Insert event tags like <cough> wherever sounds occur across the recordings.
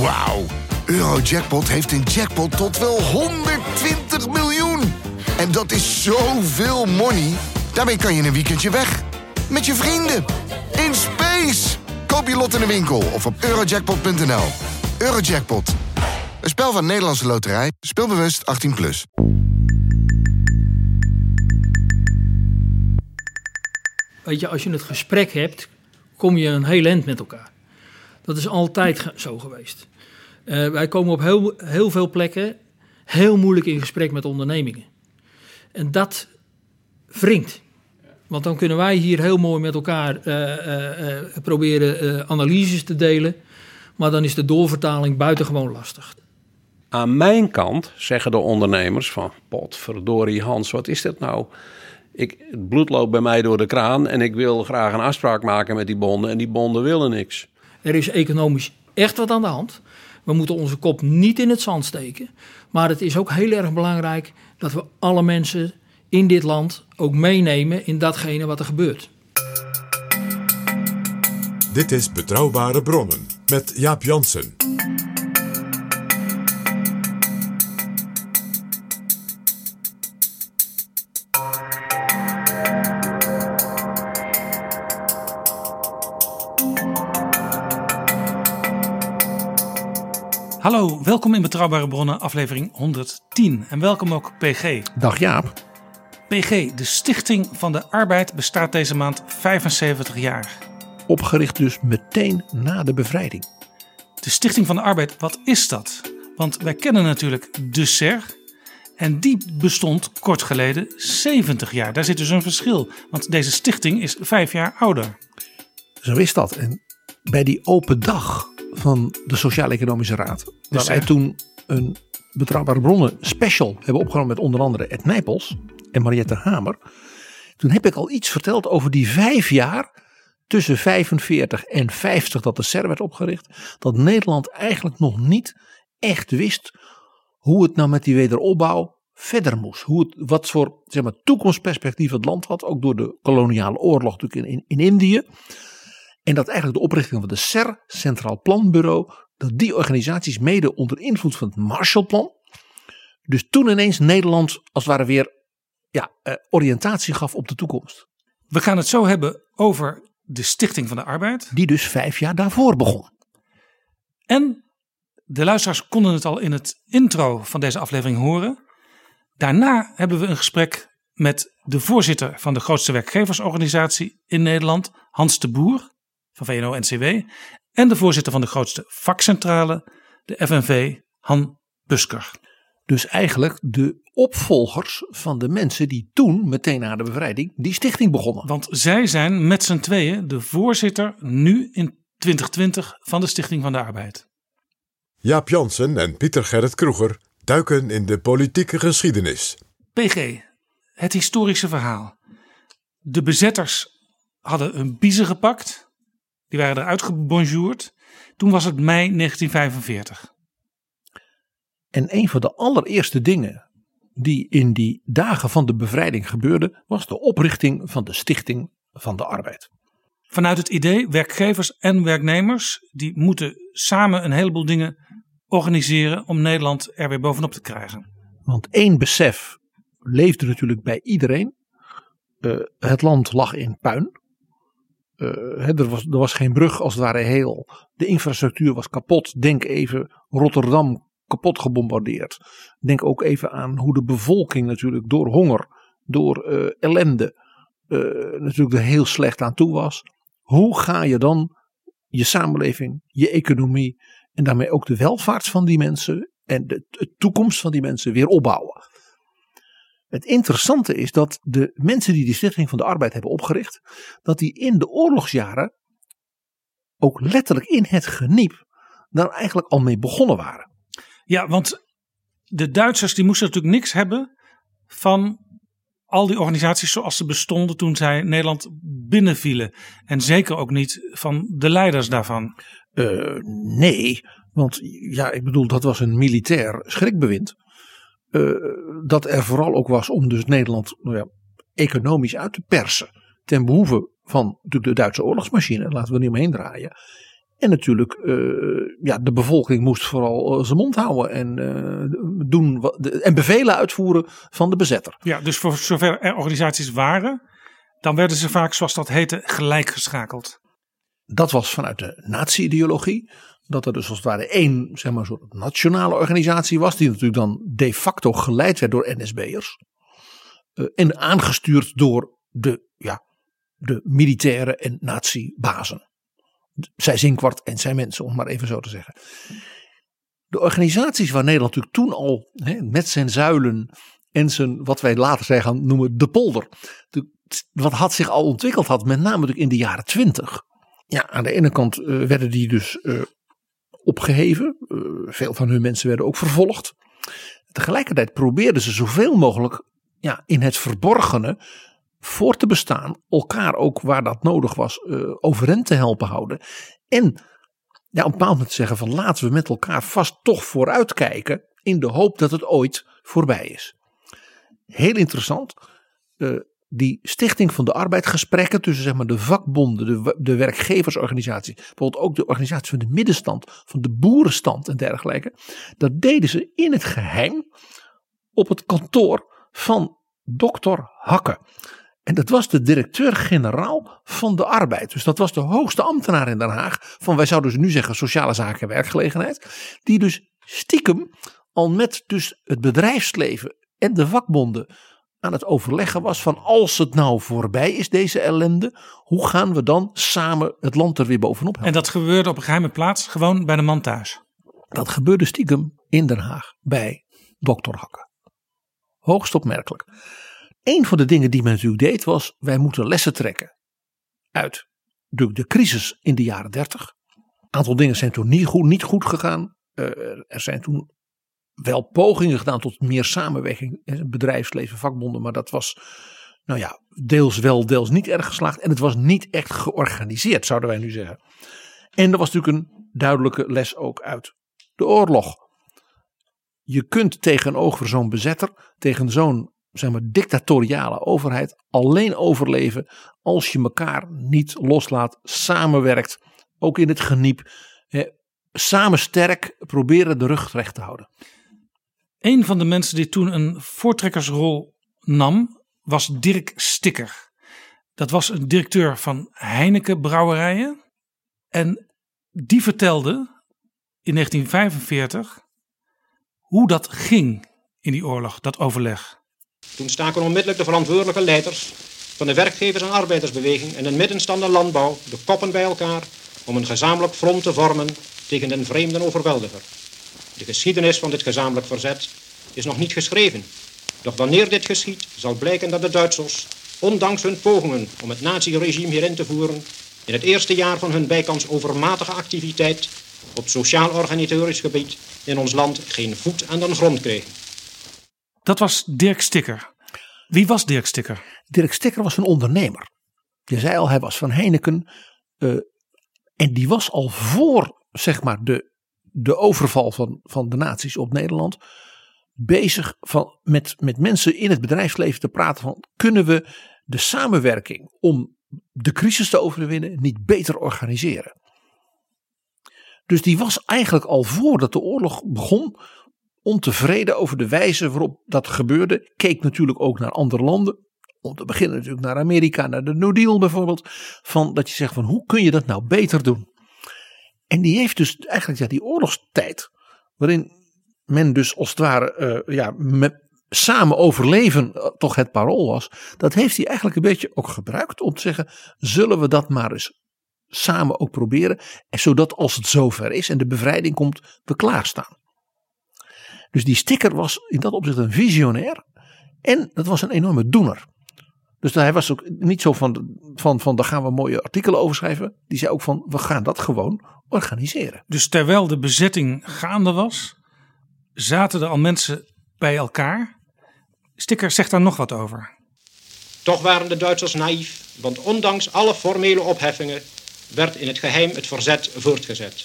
Wauw. Eurojackpot heeft een jackpot tot wel 120 miljoen. En dat is zoveel money. Daarmee kan je een weekendje weg. Met je vrienden. In space. Koop je lot in de winkel of op eurojackpot.nl. Eurojackpot. Een spel van Nederlandse Loterij. Speelbewust 18+. Plus. Weet je, als je het gesprek hebt, kom je een heel eind met elkaar. Dat is altijd zo geweest. Eh, wij komen op heel, heel veel plekken heel moeilijk in gesprek met ondernemingen. En dat wringt. Want dan kunnen wij hier heel mooi met elkaar eh, eh, proberen analyses te delen. Maar dan is de doorvertaling buitengewoon lastig. Aan mijn kant zeggen de ondernemers van... potverdorie Hans, wat is dit nou? Ik, het bloed loopt bij mij door de kraan... en ik wil graag een afspraak maken met die bonden... en die bonden willen niks. Er is economisch echt wat aan de hand. We moeten onze kop niet in het zand steken. Maar het is ook heel erg belangrijk dat we alle mensen in dit land ook meenemen in datgene wat er gebeurt. Dit is Betrouwbare Bronnen met Jaap Jansen. Hallo, welkom in Betrouwbare Bronnen, aflevering 110. En welkom ook PG. Dag Jaap. PG, de Stichting van de Arbeid bestaat deze maand 75 jaar. Opgericht dus meteen na de bevrijding. De Stichting van de Arbeid, wat is dat? Want wij kennen natuurlijk de SER. En die bestond kort geleden 70 jaar. Daar zit dus een verschil. Want deze stichting is vijf jaar ouder. Zo is dat. En bij die open dag van de Sociaal-Economische Raad, waar wij er. toen een betrouwbare bronnen special hebben opgenomen met onder andere Ed Nijpels en Mariette Hamer. Toen heb ik al iets verteld over die vijf jaar tussen 45 en 50 dat de SER werd opgericht. Dat Nederland eigenlijk nog niet echt wist hoe het nou met die wederopbouw verder moest. Hoe het, wat voor zeg maar, toekomstperspectief het land had. Ook door de koloniale oorlog natuurlijk in, in, in Indië. En dat eigenlijk de oprichting van de SER, Centraal Planbureau, dat die organisaties mede onder invloed van het Marshallplan. Dus toen ineens Nederland als het ware weer ja, eh, oriëntatie gaf op de toekomst. We gaan het zo hebben over de Stichting van de Arbeid. Die dus vijf jaar daarvoor begon. En de luisteraars konden het al in het intro van deze aflevering horen. Daarna hebben we een gesprek met de voorzitter van de grootste werkgeversorganisatie in Nederland, Hans de Boer van VNO-NCW. En de voorzitter van de grootste vakcentrale, de FNV, Han Busker. Dus eigenlijk de opvolgers van de mensen die toen, meteen na de bevrijding, die stichting begonnen. Want zij zijn met z'n tweeën de voorzitter nu in 2020 van de Stichting van de Arbeid. Jaap Jansen en Pieter Gerrit Kroeger duiken in de politieke geschiedenis. PG, het historische verhaal. De bezetters hadden hun biezen gepakt. Die waren eruit gebonjourd. Toen was het mei 1945. En een van de allereerste dingen die in die dagen van de bevrijding gebeurde, was de oprichting van de Stichting van de Arbeid. Vanuit het idee, werkgevers en werknemers, die moeten samen een heleboel dingen organiseren om Nederland er weer bovenop te krijgen. Want één besef leefde natuurlijk bij iedereen. Eh, het land lag in puin. Eh, er, was, er was geen brug als het ware heel. De infrastructuur was kapot. Denk even Rotterdam kapot gebombardeerd. Denk ook even aan hoe de bevolking natuurlijk door honger, door eh, ellende, eh, natuurlijk er heel slecht aan toe was. Hoe ga je dan je samenleving, je economie en daarmee ook de welvaart van die mensen en de toekomst van die mensen weer opbouwen? Het interessante is dat de mensen die de Stichting van de Arbeid hebben opgericht, dat die in de oorlogsjaren ook letterlijk in het geniep daar eigenlijk al mee begonnen waren. Ja, want de Duitsers die moesten natuurlijk niks hebben van al die organisaties zoals ze bestonden toen zij Nederland binnenvielen. En zeker ook niet van de leiders daarvan. Uh, nee, want ja, ik bedoel, dat was een militair schrikbewind. Uh, dat er vooral ook was om dus Nederland nou ja, economisch uit te persen. Ten behoeve van natuurlijk de Duitse oorlogsmachine, laten we niet omheen draaien. En natuurlijk, uh, ja, de bevolking moest vooral uh, zijn mond houden en, doen wat, de, en bevelen uitvoeren van de bezetter. Ja, dus voor zover er organisaties waren, dan werden ze vaak, zoals dat heette, gelijkgeschakeld. Dat was vanuit de nazi-ideologie. Dat er dus als het ware één, zeg maar, soort nationale organisatie was, die natuurlijk dan de facto geleid werd door NSB'ers. en aangestuurd door de, ja, de militaire en nazi-bazen zij Zinkwart en zijn mensen, om maar even zo te zeggen. De organisaties waar Nederland natuurlijk toen al hè, met zijn zuilen en zijn, wat wij later zijn gaan noemen, de polder. De, wat had zich al ontwikkeld had, met name natuurlijk in de jaren twintig. Ja, aan de ene kant uh, werden die dus uh, opgeheven. Uh, veel van hun mensen werden ook vervolgd. Tegelijkertijd probeerden ze zoveel mogelijk ja, in het verborgene voor te bestaan, elkaar ook waar dat nodig was uh, overeind te helpen houden. En ja, op een bepaald moment zeggen van laten we met elkaar vast toch vooruitkijken in de hoop dat het ooit voorbij is. Heel interessant, uh, die stichting van de arbeidgesprekken tussen zeg maar, de vakbonden, de, de werkgeversorganisaties, bijvoorbeeld ook de organisatie van de middenstand, van de boerenstand en dergelijke. Dat deden ze in het geheim op het kantoor van dokter Hakke. En dat was de directeur-generaal van de arbeid. Dus dat was de hoogste ambtenaar in Den Haag. Van wij zouden dus nu zeggen sociale zaken en werkgelegenheid. Die dus stiekem al met dus het bedrijfsleven en de vakbonden aan het overleggen was van als het nou voorbij is deze ellende. Hoe gaan we dan samen het land er weer bovenop helpen. En dat gebeurde op een geheime plaats gewoon bij de man thuis. Dat gebeurde stiekem in Den Haag bij dokter Hakke. Hoogst opmerkelijk. Een van de dingen die men natuurlijk deed was, wij moeten lessen trekken uit de, de crisis in de jaren 30. Een aantal dingen zijn toen niet goed, niet goed gegaan. Uh, er zijn toen wel pogingen gedaan tot meer samenwerking in bedrijfsleven, vakbonden, maar dat was nou ja, deels wel, deels niet erg geslaagd. En het was niet echt georganiseerd, zouden wij nu zeggen. En er was natuurlijk een duidelijke les ook uit de oorlog. Je kunt tegenover zo'n bezetter, tegen zo'n zeg maar, dictatoriale overheid alleen overleven als je elkaar niet loslaat, samenwerkt, ook in het geniep. samen sterk proberen de rug recht te houden. Een van de mensen die toen een voortrekkersrol nam, was Dirk Stikker. Dat was een directeur van Heineken Brouwerijen. En die vertelde in 1945 hoe dat ging in die oorlog, dat overleg. Toen staken onmiddellijk de verantwoordelijke leiders van de werkgevers- en arbeidersbeweging en de middenstand en landbouw de koppen bij elkaar om een gezamenlijk front te vormen tegen den vreemde overweldiger. De geschiedenis van dit gezamenlijk verzet is nog niet geschreven. Doch wanneer dit geschiet, zal blijken dat de Duitsers, ondanks hun pogingen om het naziregime hierin te voeren, in het eerste jaar van hun bijkans overmatige activiteit op sociaal-organisatorisch gebied in ons land geen voet aan de grond kregen. Dat was Dirk Stikker. Wie was Dirk Stikker? Dirk Stikker was een ondernemer. Je zei al, hij was van Heineken. Uh, en die was al voor zeg maar, de, de overval van, van de nazi's op Nederland. bezig van, met, met mensen in het bedrijfsleven te praten van. kunnen we de samenwerking om de crisis te overwinnen niet beter organiseren? Dus die was eigenlijk al voordat de oorlog begon ontevreden over de wijze waarop dat gebeurde. Keek natuurlijk ook naar andere landen. Om te beginnen natuurlijk naar Amerika, naar de New Deal bijvoorbeeld. Van dat je zegt van hoe kun je dat nou beter doen? En die heeft dus eigenlijk ja, die oorlogstijd. Waarin men dus als het ware uh, ja, met, samen overleven uh, toch het parool was. Dat heeft hij eigenlijk een beetje ook gebruikt om te zeggen. Zullen we dat maar eens samen ook proberen. En zodat als het zover is en de bevrijding komt we klaarstaan. Dus die sticker was in dat opzicht een visionair. En dat was een enorme doener. Dus hij was ook niet zo van, van, van daar gaan we mooie artikelen over schrijven. Die zei ook van we gaan dat gewoon organiseren. Dus terwijl de bezetting gaande was, zaten er al mensen bij elkaar. Sticker zegt daar nog wat over. Toch waren de Duitsers naïef, want ondanks alle formele opheffingen werd in het geheim het verzet voortgezet.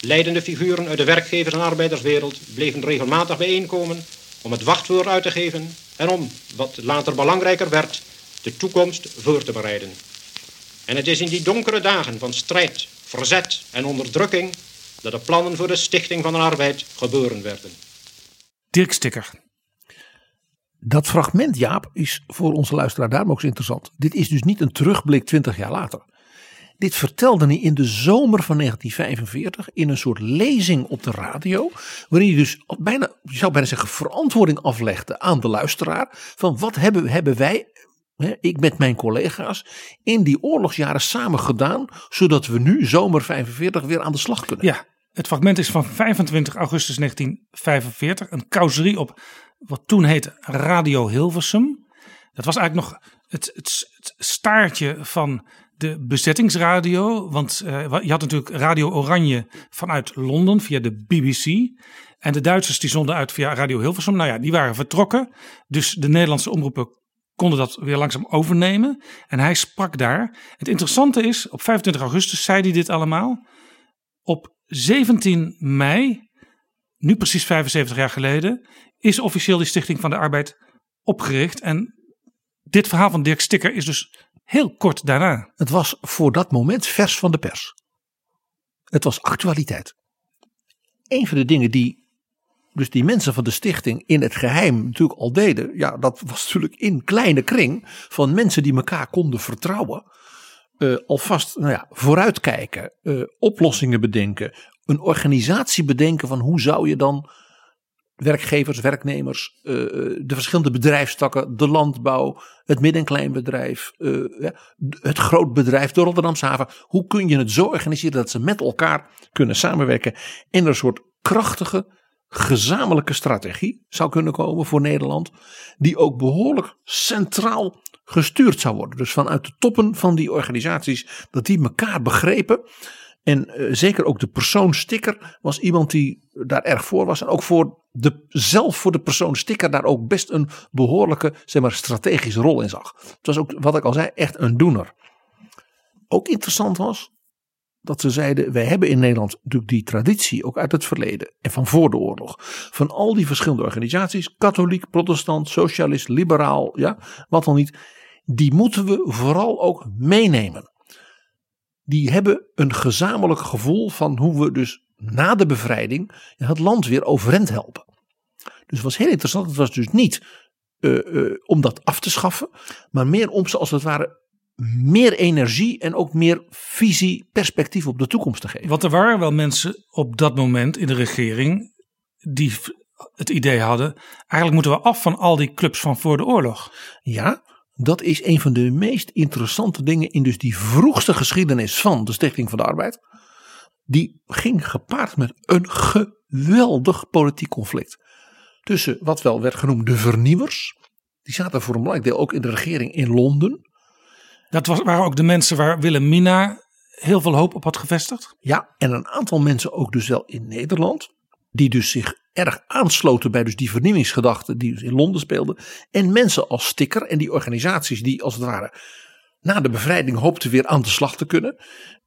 Leidende figuren uit de werkgevers- en arbeiderswereld bleven regelmatig bijeenkomen om het wachtwoord uit te geven en om, wat later belangrijker werd, de toekomst voor te bereiden. En het is in die donkere dagen van strijd, verzet en onderdrukking dat de plannen voor de Stichting van de Arbeid geboren werden. Dirk Stikker. Dat fragment, Jaap, is voor onze luisteraar daarom ook interessant. Dit is dus niet een terugblik 20 jaar later. Dit vertelde hij in de zomer van 1945 in een soort lezing op de radio. Waarin hij dus bijna, je zou bijna zeggen, verantwoording aflegde aan de luisteraar. Van wat hebben, hebben wij, ik met mijn collega's, in die oorlogsjaren samen gedaan. Zodat we nu, zomer 45, weer aan de slag kunnen. Ja, het fragment is van 25 augustus 1945. Een causerie op wat toen heette Radio Hilversum. Dat was eigenlijk nog het, het, staartje van de bezettingsradio. Want uh, je had natuurlijk Radio Oranje vanuit Londen via de BBC. En de Duitsers die zonden uit via Radio Hilversum. Nou ja, die waren vertrokken. Dus de Nederlandse omroepen konden dat weer langzaam overnemen. En hij sprak daar. Het interessante is, op 25 augustus zei hij dit allemaal. Op 17 mei, nu precies 75 jaar geleden, is officieel die Stichting van de Arbeid opgericht. En dit verhaal van Dirk Stikker is dus heel kort daarna. Het was voor dat moment vers van de pers. Het was actualiteit. Een van de dingen die dus die mensen van de stichting in het geheim natuurlijk al deden. Ja, dat was natuurlijk in kleine kring van mensen die elkaar konden vertrouwen. Uh, alvast nou ja, vooruitkijken, uh, oplossingen bedenken, een organisatie bedenken van hoe zou je dan werkgevers, werknemers, uh, de verschillende bedrijfstakken, de landbouw, het midden- en kleinbedrijf, het grootbedrijf, de Rotterdamse haven. Hoe kun je het zo organiseren dat ze met elkaar kunnen samenwerken en er een soort krachtige gezamenlijke strategie zou kunnen komen voor Nederland, die ook behoorlijk centraal gestuurd zou worden. Dus vanuit de toppen van die organisaties, dat die elkaar begrepen. En uh, zeker ook de persoon Sticker was iemand die daar erg voor was. En ook voor de, zelf voor de persoon Sticker daar ook best een behoorlijke zeg maar, strategische rol in zag. Het was ook, wat ik al zei, echt een doener. Ook interessant was dat ze zeiden: wij hebben in Nederland natuurlijk die traditie, ook uit het verleden en van voor de oorlog, van al die verschillende organisaties, katholiek, protestant, socialist, liberaal, ja, wat dan niet, die moeten we vooral ook meenemen. Die hebben een gezamenlijk gevoel van hoe we dus na de bevrijding het land weer overeind helpen. Dus het was heel interessant. Het was dus niet uh, uh, om dat af te schaffen, maar meer om ze als het ware meer energie en ook meer visie, perspectief op de toekomst te geven. Want er waren wel mensen op dat moment in de regering die het idee hadden: eigenlijk moeten we af van al die clubs van voor de oorlog. Ja, dat is een van de meest interessante dingen in dus die vroegste geschiedenis van de Stichting van de Arbeid. Die ging gepaard met een geweldig politiek conflict. Tussen wat wel werd genoemd de vernieuwers. Die zaten voor een belangrijk deel ook in de regering in Londen. Dat was, waren ook de mensen waar Wilhelmina heel veel hoop op had gevestigd? Ja, en een aantal mensen ook dus wel in Nederland. Die dus zich erg aansloten bij dus die vernieuwingsgedachten die dus in Londen speelden. En mensen als Sticker en die organisaties die als het ware na de bevrijding hoopten weer aan de slag te kunnen.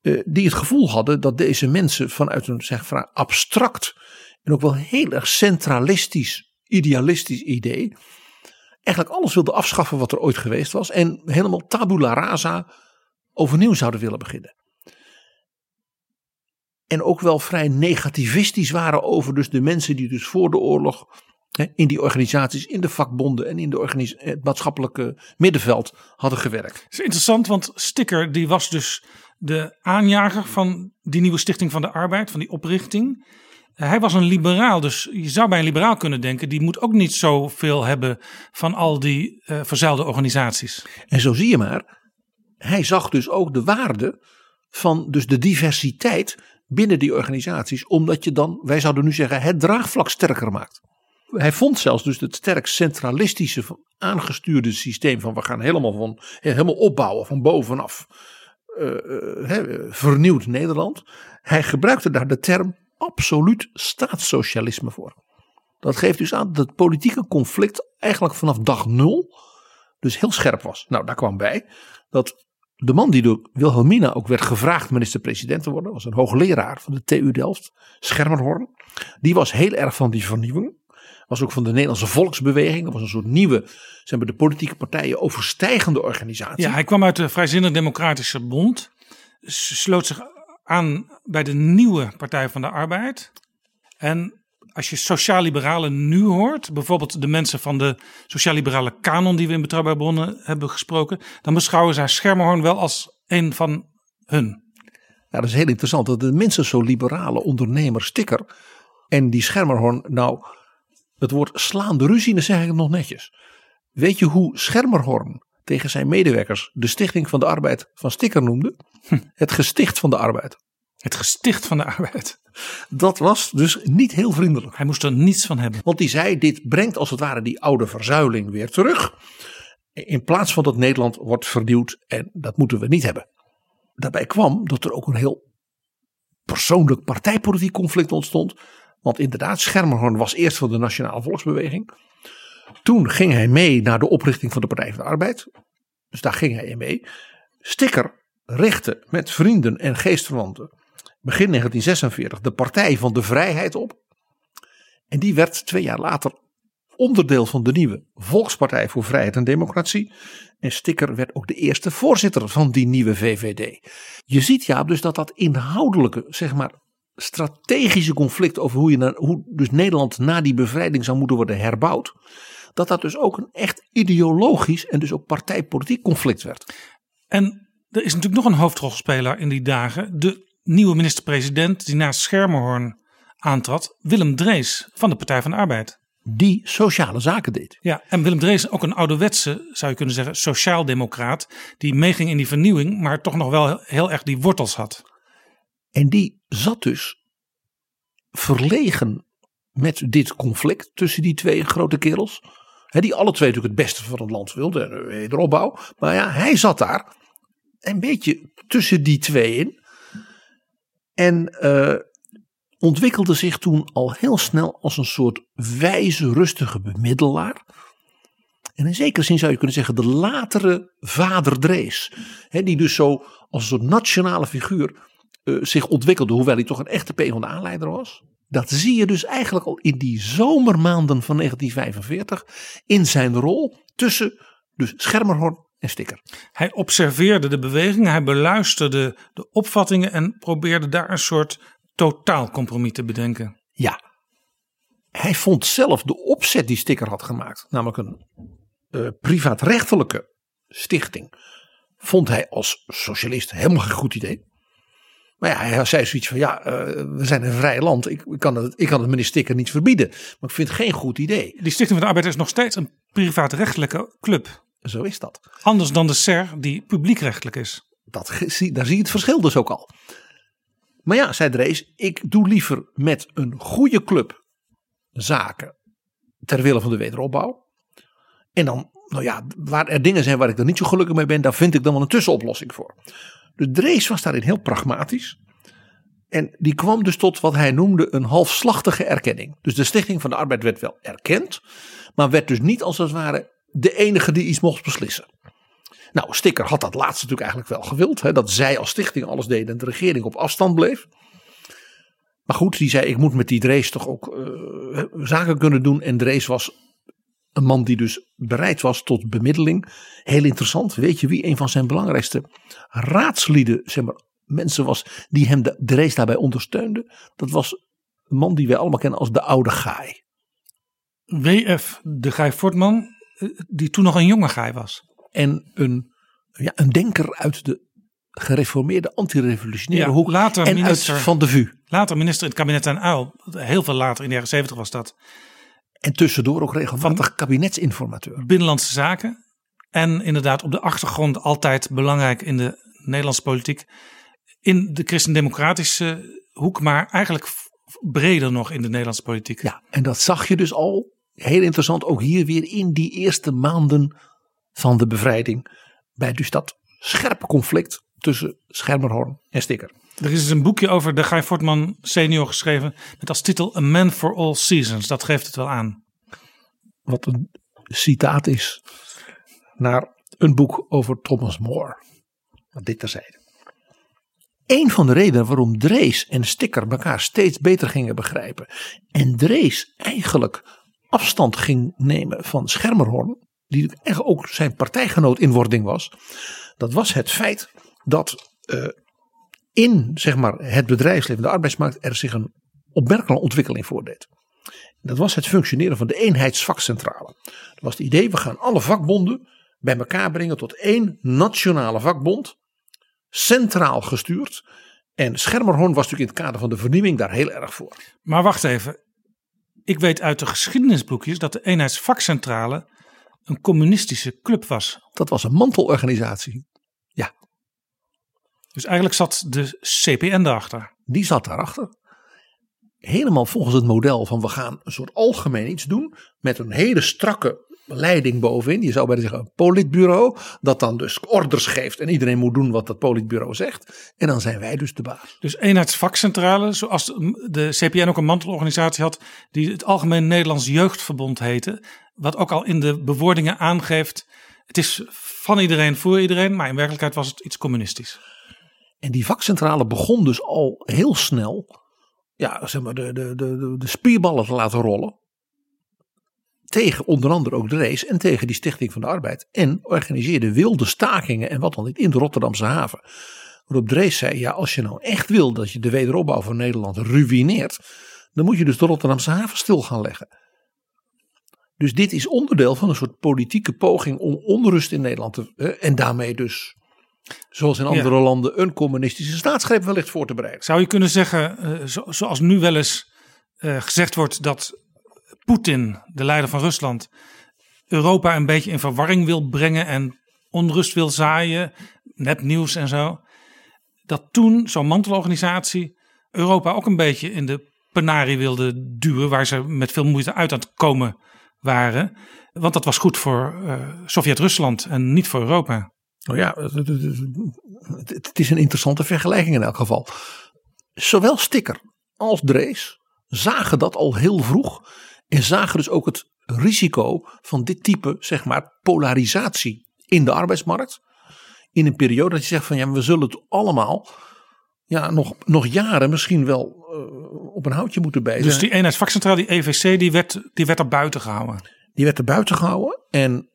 Uh, die het gevoel hadden dat deze mensen vanuit een zeg, van abstract en ook wel heel erg centralistisch, idealistisch idee. Eigenlijk alles wilden afschaffen wat er ooit geweest was. En helemaal tabula rasa overnieuw zouden willen beginnen en ook wel vrij negativistisch waren over dus de mensen die dus voor de oorlog in die organisaties, in de vakbonden en in de het maatschappelijke middenveld hadden gewerkt. Het is interessant, want Sticker die was dus de aanjager van die nieuwe Stichting van de Arbeid, van die oprichting. Hij was een liberaal, dus je zou bij een liberaal kunnen denken, die moet ook niet zoveel hebben van al die uh, verzuilde organisaties. En zo zie je maar, hij zag dus ook de waarde van dus de diversiteit binnen die organisaties, omdat je dan, wij zouden nu zeggen, het draagvlak sterker maakt. Hij vond zelfs dus het sterk centralistische, aangestuurde systeem van we gaan helemaal, van, helemaal opbouwen van bovenaf. Uh, uh, vernieuwd Nederland. Hij gebruikte daar de term absoluut staatssocialisme voor. Dat geeft dus aan dat het politieke conflict eigenlijk vanaf dag nul dus heel scherp was. Nou, daar kwam bij dat de man die door Wilhelmina ook werd gevraagd minister-president te worden, was een hoogleraar van de TU Delft, Schermerhorn. Die was heel erg van die vernieuwing. Was ook van de Nederlandse Volksbeweging. Dat was een soort nieuwe, zeg maar, de politieke partijen overstijgende organisatie. Ja, hij kwam uit de Vrijzinnig Democratische Bond. Sloot zich aan bij de nieuwe Partij van de Arbeid. En als je sociaal-liberalen nu hoort, bijvoorbeeld de mensen van de sociaal-liberale kanon die we in Betrouwbare Bronnen hebben gesproken, dan beschouwen zij Schermerhorn wel als een van hun. Ja, dat is heel interessant. Dat de minstens zo liberale ondernemer Sticker en die Schermerhorn nou het woord slaande ruzie, dan zeg ik het nog netjes. Weet je hoe Schermerhorn tegen zijn medewerkers de Stichting van de Arbeid van Sticker noemde? Het gesticht van de arbeid. Het gesticht van de arbeid. Dat was dus niet heel vriendelijk. Hij moest er niets van hebben. Want die zei, dit brengt als het ware die oude verzuiling weer terug. In plaats van dat Nederland wordt vernieuwd en dat moeten we niet hebben. Daarbij kwam dat er ook een heel persoonlijk partijpolitiek conflict ontstond. Want inderdaad, Schermerhorn was eerst van de Nationale Volksbeweging. Toen ging hij mee naar de oprichting van de Partij van de Arbeid. Dus daar ging hij in mee. Sticker richtte met vrienden en geestverwanten begin 1946 de Partij van de Vrijheid op. En die werd twee jaar later onderdeel van de nieuwe Volkspartij voor Vrijheid en Democratie. En Sticker werd ook de eerste voorzitter van die nieuwe VVD. Je ziet ja dus dat dat inhoudelijke, zeg maar strategische conflict over hoe, je, hoe dus Nederland na die bevrijding zou moeten worden herbouwd. Dat dat dus ook een echt ideologisch en dus ook partijpolitiek conflict werd. En er is natuurlijk nog een hoofdrolspeler in die dagen. De nieuwe minister-president die naast Schermerhorn aantrad. Willem Drees van de Partij van de Arbeid. Die sociale zaken deed. Ja, en Willem Drees ook een ouderwetse, zou je kunnen zeggen, sociaaldemocraat. Die meeging in die vernieuwing, maar toch nog wel heel erg die wortels had. En die zat dus verlegen met dit conflict tussen die twee grote kerels. Die alle twee natuurlijk het beste van het land wilden, en de wederopbouw. Maar ja, hij zat daar een beetje tussen die twee in. En eh, ontwikkelde zich toen al heel snel als een soort wijze, rustige bemiddelaar. En in zekere zin zou je kunnen zeggen de latere vader Drees. Die dus zo als een soort nationale figuur eh, zich ontwikkelde, hoewel hij toch een echte PvdA-leider was. Dat zie je dus eigenlijk al in die zomermaanden van 1945 in zijn rol tussen dus Schermerhorn en Sticker. Hij observeerde de beweging, hij beluisterde de opvattingen en probeerde daar een soort totaalcompromis te bedenken. Ja, hij vond zelf de opzet die Sticker had gemaakt, namelijk een eh, privaatrechtelijke stichting, vond hij als socialist helemaal geen goed idee. Maar ja, hij zei zoiets van, ja, eh, we zijn een vrij land. Ik, ik, kan het, ik kan het meneer Sticker niet verbieden. Maar ik vind het geen goed idee. Die Stichting van de Arbeid is nog steeds een privaatrechtelijke club. Zo is dat. Anders dan de SER die publiekrechtelijk is. dat daar zie je het verschil dus ook al. Maar ja, zei Drees, ik doe liever met een goede club zaken ter wille van de wederopbouw. En dan, nou ja, waar er dingen zijn waar ik er niet zo gelukkig mee ben, daar vind ik dan wel een tussenoplossing voor. Dus Drees was daarin heel pragmatisch. En die kwam dus tot wat hij noemde een halfslachtige erkenning. Dus de Stichting van de Arbeid werd wel erkend, maar werd dus niet als het ware de enige die iets mocht beslissen. Nou, Sticker had dat laatste natuurlijk eigenlijk wel gewild. Hè, dat zij als stichting alles deden en de regering op afstand bleef. Maar goed, die zei ik moet met die Drees toch ook eh, zaken kunnen doen. En Drees was een man die dus bereid was tot bemiddeling. Heel interessant. Weet je wie een van zijn belangrijkste raadslieden, zeg maar, mensen was die hem de Drees daarbij ondersteunde? Dat was een man die wij allemaal kennen als de oude Gaai. WF de Guy Fortman, eh, die toen nog een jonge Guy was. En een, ja, een denker uit de gereformeerde antirevolutionaire Ja, hoek. later en minister. uit Van de VU. Later minister in het kabinet aan Uil. Heel veel later, in de jaren 70 was dat. En tussendoor ook regelmatig kabinetsinformateur. Binnenlandse zaken. En inderdaad op de achtergrond altijd belangrijk in de Nederlandse politiek. In de christendemocratische hoek, maar eigenlijk breder nog in de Nederlandse politiek. Ja, en dat zag je dus al. Heel interessant, ook hier weer in die eerste maanden van de bevrijding. Bij dus dat scherpe conflict tussen Schermerhorn en Sticker. Er is dus een boekje over de Guy Fortman senior geschreven. Met als titel A Man for All Seasons. Dat geeft het wel aan. Wat een citaat is naar een boek over Thomas More. Dit terzijde. Een van de redenen waarom Drees en Sticker elkaar steeds beter gingen begrijpen. En Drees eigenlijk afstand ging nemen van Schermerhorn, die echt ook zijn partijgenoot in wording was, dat was het feit dat eh, in zeg maar, het bedrijfsleven, de arbeidsmarkt, er zich een opmerkelijke ontwikkeling voordeed. Dat was het functioneren van de eenheidsvakcentrale. Dat was het idee, we gaan alle vakbonden bij elkaar brengen tot één nationale vakbond, centraal gestuurd. En Schermerhorn was natuurlijk in het kader van de vernieuwing daar heel erg voor. Maar wacht even. Ik weet uit de geschiedenisboekjes dat de eenheidsvakcentrale een communistische club was. Dat was een mantelorganisatie. Dus eigenlijk zat de CPN daarachter. Die zat daarachter. Helemaal volgens het model van we gaan een soort algemeen iets doen. Met een hele strakke leiding bovenin. Je zou bijna zeggen een politbureau. Dat dan dus orders geeft. En iedereen moet doen wat dat politbureau zegt. En dan zijn wij dus de baas. Dus eenheidsvakcentrale, zoals de CPN ook een mantelorganisatie had. Die het Algemeen Nederlands Jeugdverbond heette. Wat ook al in de bewoordingen aangeeft. Het is van iedereen voor iedereen. Maar in werkelijkheid was het iets communistisch. En die vakcentrale begon dus al heel snel ja, zeg maar de, de, de, de spierballen te laten rollen. Tegen onder andere ook de en tegen die Stichting van de Arbeid. En organiseerde wilde stakingen en wat dan niet in de Rotterdamse haven. Waarop Drees zei, ja als je nou echt wil dat je de wederopbouw van Nederland ruïneert. Dan moet je dus de Rotterdamse haven stil gaan leggen. Dus dit is onderdeel van een soort politieke poging om onrust in Nederland te... En daarmee dus zoals in andere Ja. landen, een communistische staatsgreep wellicht voor te bereiden. Zou je kunnen zeggen, eh, zo- zoals nu wel eens eh, gezegd wordt dat Poetin, de leider van Rusland, Europa een beetje in verwarring wil brengen en onrust wil zaaien, nepnieuws en zo. Dat toen zo'n mantelorganisatie Europa ook een beetje in de penarie wilde duwen, waar ze met veel moeite uit aan het komen waren. Want dat was goed voor eh, Sovjet-Rusland en niet voor Europa. Nou ja, het, is een interessante vergelijking in elk geval. Zowel Sticker als Drees zagen dat al heel vroeg. En zagen dus ook het risico van dit type, zeg maar, polarisatie in de arbeidsmarkt. In een periode dat je zegt van ja, we zullen het allemaal ja, nog, nog jaren misschien wel eh, op een houtje moeten bijzen. Dus die eenheidsvakcentrale, die EVC, die werd, die werd er buiten gehouden. Die werd er buiten gehouden. En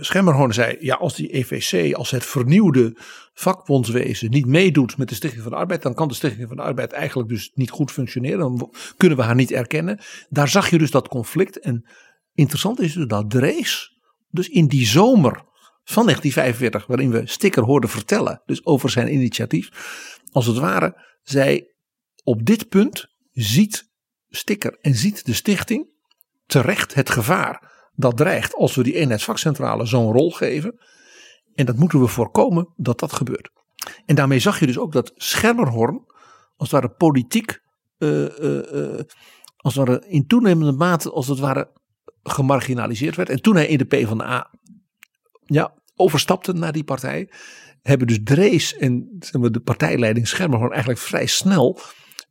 Schemmerhorn zei: ja, als die EVC, als het vernieuwde vakbondswezen niet meedoet met de Stichting van de Arbeid, dan kan de Stichting van de Arbeid eigenlijk dus niet goed functioneren. Dan kunnen we haar niet erkennen. Daar zag je dus dat conflict. En interessant is dus dat Drees, dus in die zomer van 1945, waarin we Sticker hoorden vertellen, dus over zijn initiatief, als het ware, zei: op dit punt ziet Sticker en ziet de stichting terecht het gevaar dat dreigt als we die eenheidsvakcentrale zo'n rol geven. En dat moeten we voorkomen dat dat gebeurt. En daarmee zag je dus ook dat Schermerhorn, als het ware politiek, eh, eh, eh, als het ware in toenemende mate, als het ware gemarginaliseerd werd. En toen hij in de PvdA ja, overstapte naar die partij, hebben dus Drees en zeg maar, de partijleiding Schermerhorn eigenlijk vrij snel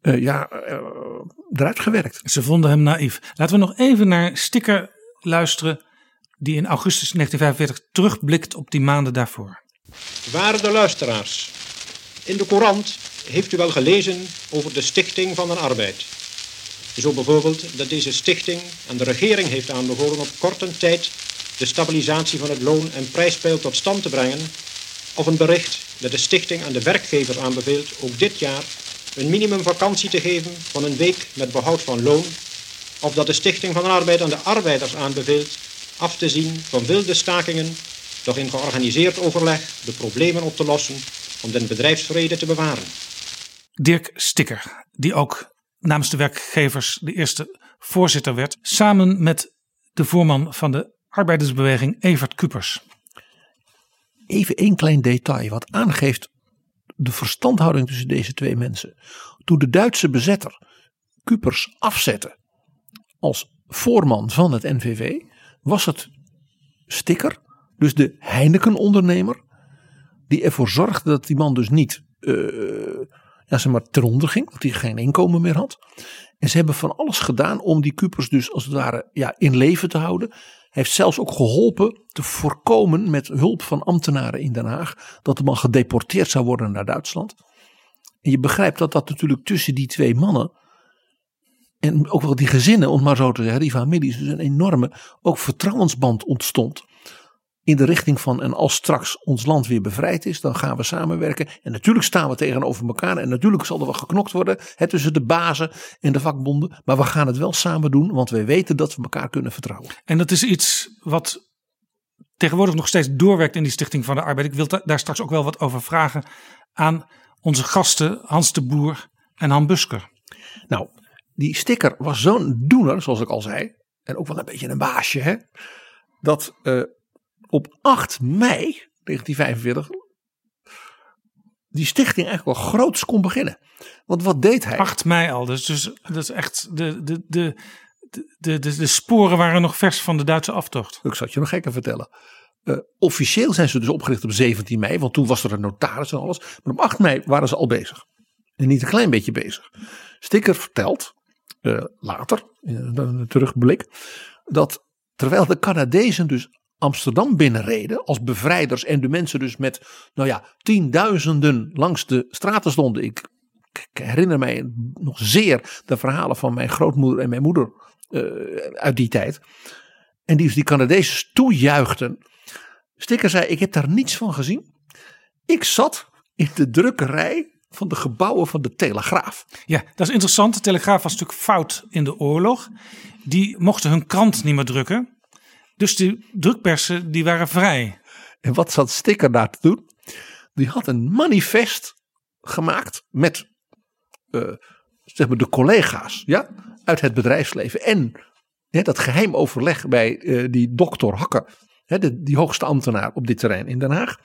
ja, eruit gewerkt. Ze vonden hem naïef. Laten we nog even naar Sticker luisteren, die in augustus 1945 terugblikt op die maanden daarvoor. Waarde luisteraars, in de Courant heeft u wel gelezen over de Stichting van de Arbeid. Zo bijvoorbeeld dat deze stichting aan de regering heeft aanbevolen op korte tijd de stabilisatie van het loon- en prijspeil tot stand te brengen, of een bericht dat de stichting aan de werkgevers aanbeveelt ook dit jaar een minimumvakantie te geven van een week met behoud van loon, of dat de Stichting van de Arbeid aan de arbeiders aanbeveelt af te zien van wilde stakingen, doch in georganiseerd overleg de problemen op te lossen om den bedrijfsvrede te bewaren. Dirk Sticker, die ook namens de werkgevers de eerste voorzitter werd, samen met de voorman van de arbeidersbeweging Evert Kupers. Even één klein detail wat aangeeft de verstandhouding tussen deze twee mensen. Toen de Duitse bezetter Kupers afzette als voorman van het NVV, was het Sticker, dus de Heineken-ondernemer, die ervoor zorgde dat die man dus niet eh, ja, zeg maar, ten onder ging, dat hij geen inkomen meer had. En ze hebben van alles gedaan om die Kupers dus als het ware ja, in leven te houden. Hij heeft zelfs ook geholpen te voorkomen met hulp van ambtenaren in Den Haag dat de man gedeporteerd zou worden naar Duitsland. En je begrijpt dat dat natuurlijk tussen die twee mannen en ook wel die gezinnen, om maar zo te zeggen, die families, dus een enorme ook vertrouwensband ontstond. In de richting van, en als straks ons land weer bevrijd is, dan gaan we samenwerken. En natuurlijk staan we tegenover elkaar. En natuurlijk zal er wel geknokt worden hè, tussen de bazen en de vakbonden. Maar we gaan het wel samen doen, want wij weten dat we elkaar kunnen vertrouwen. En dat is iets wat tegenwoordig nog steeds doorwerkt in die Stichting van de Arbeid. Ik wil da- daar straks ook wel wat over vragen aan onze gasten Hans de Boer en Han Busker. Nou, die sticker was zo'n doener, zoals ik al zei. En ook wel een beetje een baasje, hè. Dat eh, op 8 mei 1945 die stichting eigenlijk wel groots kon beginnen. Want wat deed hij? 8 mei al, dus, dus dat is echt de, de, de, de, de, de, sporen waren nog vers van de Duitse aftocht. Ik zal het je nog gekker vertellen. Eh, officieel zijn ze dus opgericht op 17 mei, want toen was er een notaris en alles. Maar op 8 mei waren ze al bezig. En niet een klein beetje bezig. Sticker vertelt eh, later, in een terugblik, dat terwijl de Canadezen dus Amsterdam binnenreden als bevrijders en de mensen dus met, nou ja, tienduizenden langs de straten stonden. Ik, herinner mij nog zeer de verhalen van mijn grootmoeder en mijn moeder eh, uit die tijd. En die dus die Canadezen toejuichten. Sticker zei, ik heb daar niets van gezien. Ik zat in de drukkerij van de gebouwen van de Telegraaf. Ja, dat is interessant. De Telegraaf was natuurlijk fout in de oorlog. Die mochten hun krant niet meer drukken. Dus de drukpersen die waren vrij. En wat zat Sticker daar te doen? Die had een manifest gemaakt met uh, zeg maar de collega's ja, uit het bedrijfsleven. En hè, dat geheim overleg bij uh, die dokter Hakker. Hè, de, die hoogste ambtenaar op dit terrein in Den Haag.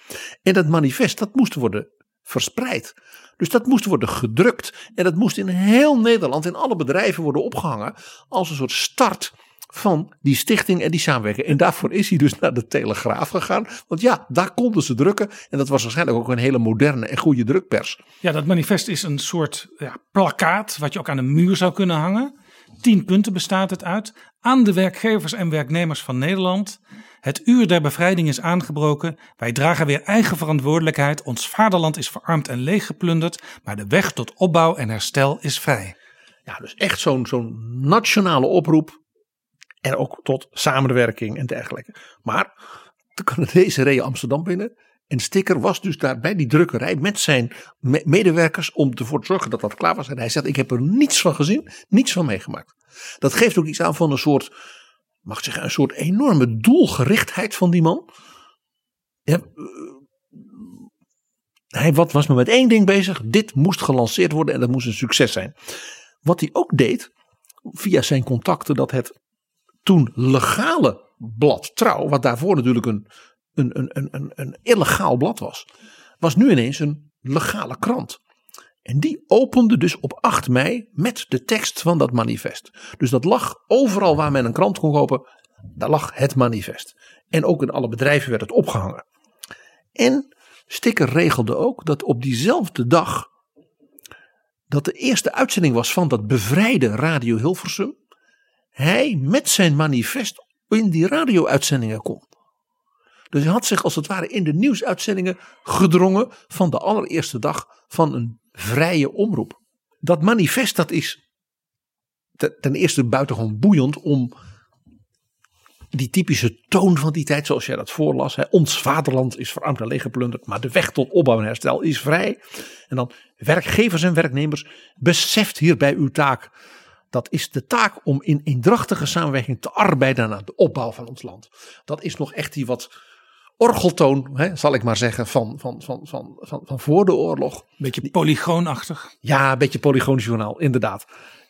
En dat manifest dat moest worden verspreid. Dus dat moest worden gedrukt. En dat moest in heel Nederland, in alle bedrijven worden opgehangen. Als een soort start van die stichting en die samenwerking. En daarvoor is hij dus naar de Telegraaf gegaan. Want ja, daar konden ze drukken. En dat was waarschijnlijk ook een hele moderne en goede drukpers. Ja, dat manifest is een soort ja, plakkaat. wat je ook aan de muur zou kunnen hangen. Tien punten bestaat het uit. Aan de werkgevers en werknemers van Nederland. Het uur der bevrijding is aangebroken. Wij dragen weer eigen verantwoordelijkheid. Ons vaderland is verarmd en leeggeplunderd. Maar de weg tot opbouw en herstel is vrij. Ja, dus echt zo'n zo'n nationale oproep. En ook tot samenwerking en dergelijke. Maar de Canadezen reden Amsterdam binnen. En Sticker was dus daar bij die drukkerij met zijn medewerkers om ervoor te zorgen dat dat klaar was. En hij zegt: Ik heb er niets van gezien, niets van meegemaakt. Dat geeft ook iets aan van een soort, mag zeggen, een soort enorme doelgerichtheid van die man. Ja, hij was maar met één ding bezig: dit moest gelanceerd worden en dat moest een succes zijn. Wat hij ook deed, via zijn contacten, dat het toen legale blad Trouw, wat daarvoor natuurlijk een, een, een, een, een illegaal blad was, was nu ineens een legale krant. En die opende dus op 8 mei met de tekst van dat manifest. Dus dat lag overal waar men een krant kon kopen, daar lag het manifest. En ook in alle bedrijven werd het opgehangen. En Sticker regelde ook dat op diezelfde dag dat de eerste uitzending was van dat bevrijde Radio Hilversum hij met zijn manifest in die radio-uitzendingen kon. Dus hij had zich als het ware in de nieuwsuitzendingen gedrongen van de allereerste dag van een vrije omroep. Dat manifest dat is ten eerste buitengewoon boeiend om die typische toon van die tijd, zoals jij dat voorlas. Hè, ons vaderland is verarmd en leeggeplunderd, maar de weg tot opbouw en herstel is vrij. En dan werkgevers en werknemers, beseft hierbij uw taak. Dat is de taak om in eendrachtige samenwerking te arbeiden aan de opbouw van ons land. Dat is nog echt die wat orgeltoon, hè, zal ik maar zeggen, van, van, van, van, van, van voor de oorlog. Beetje polygoonachtig. Ja, een beetje polygonisch journaal, inderdaad.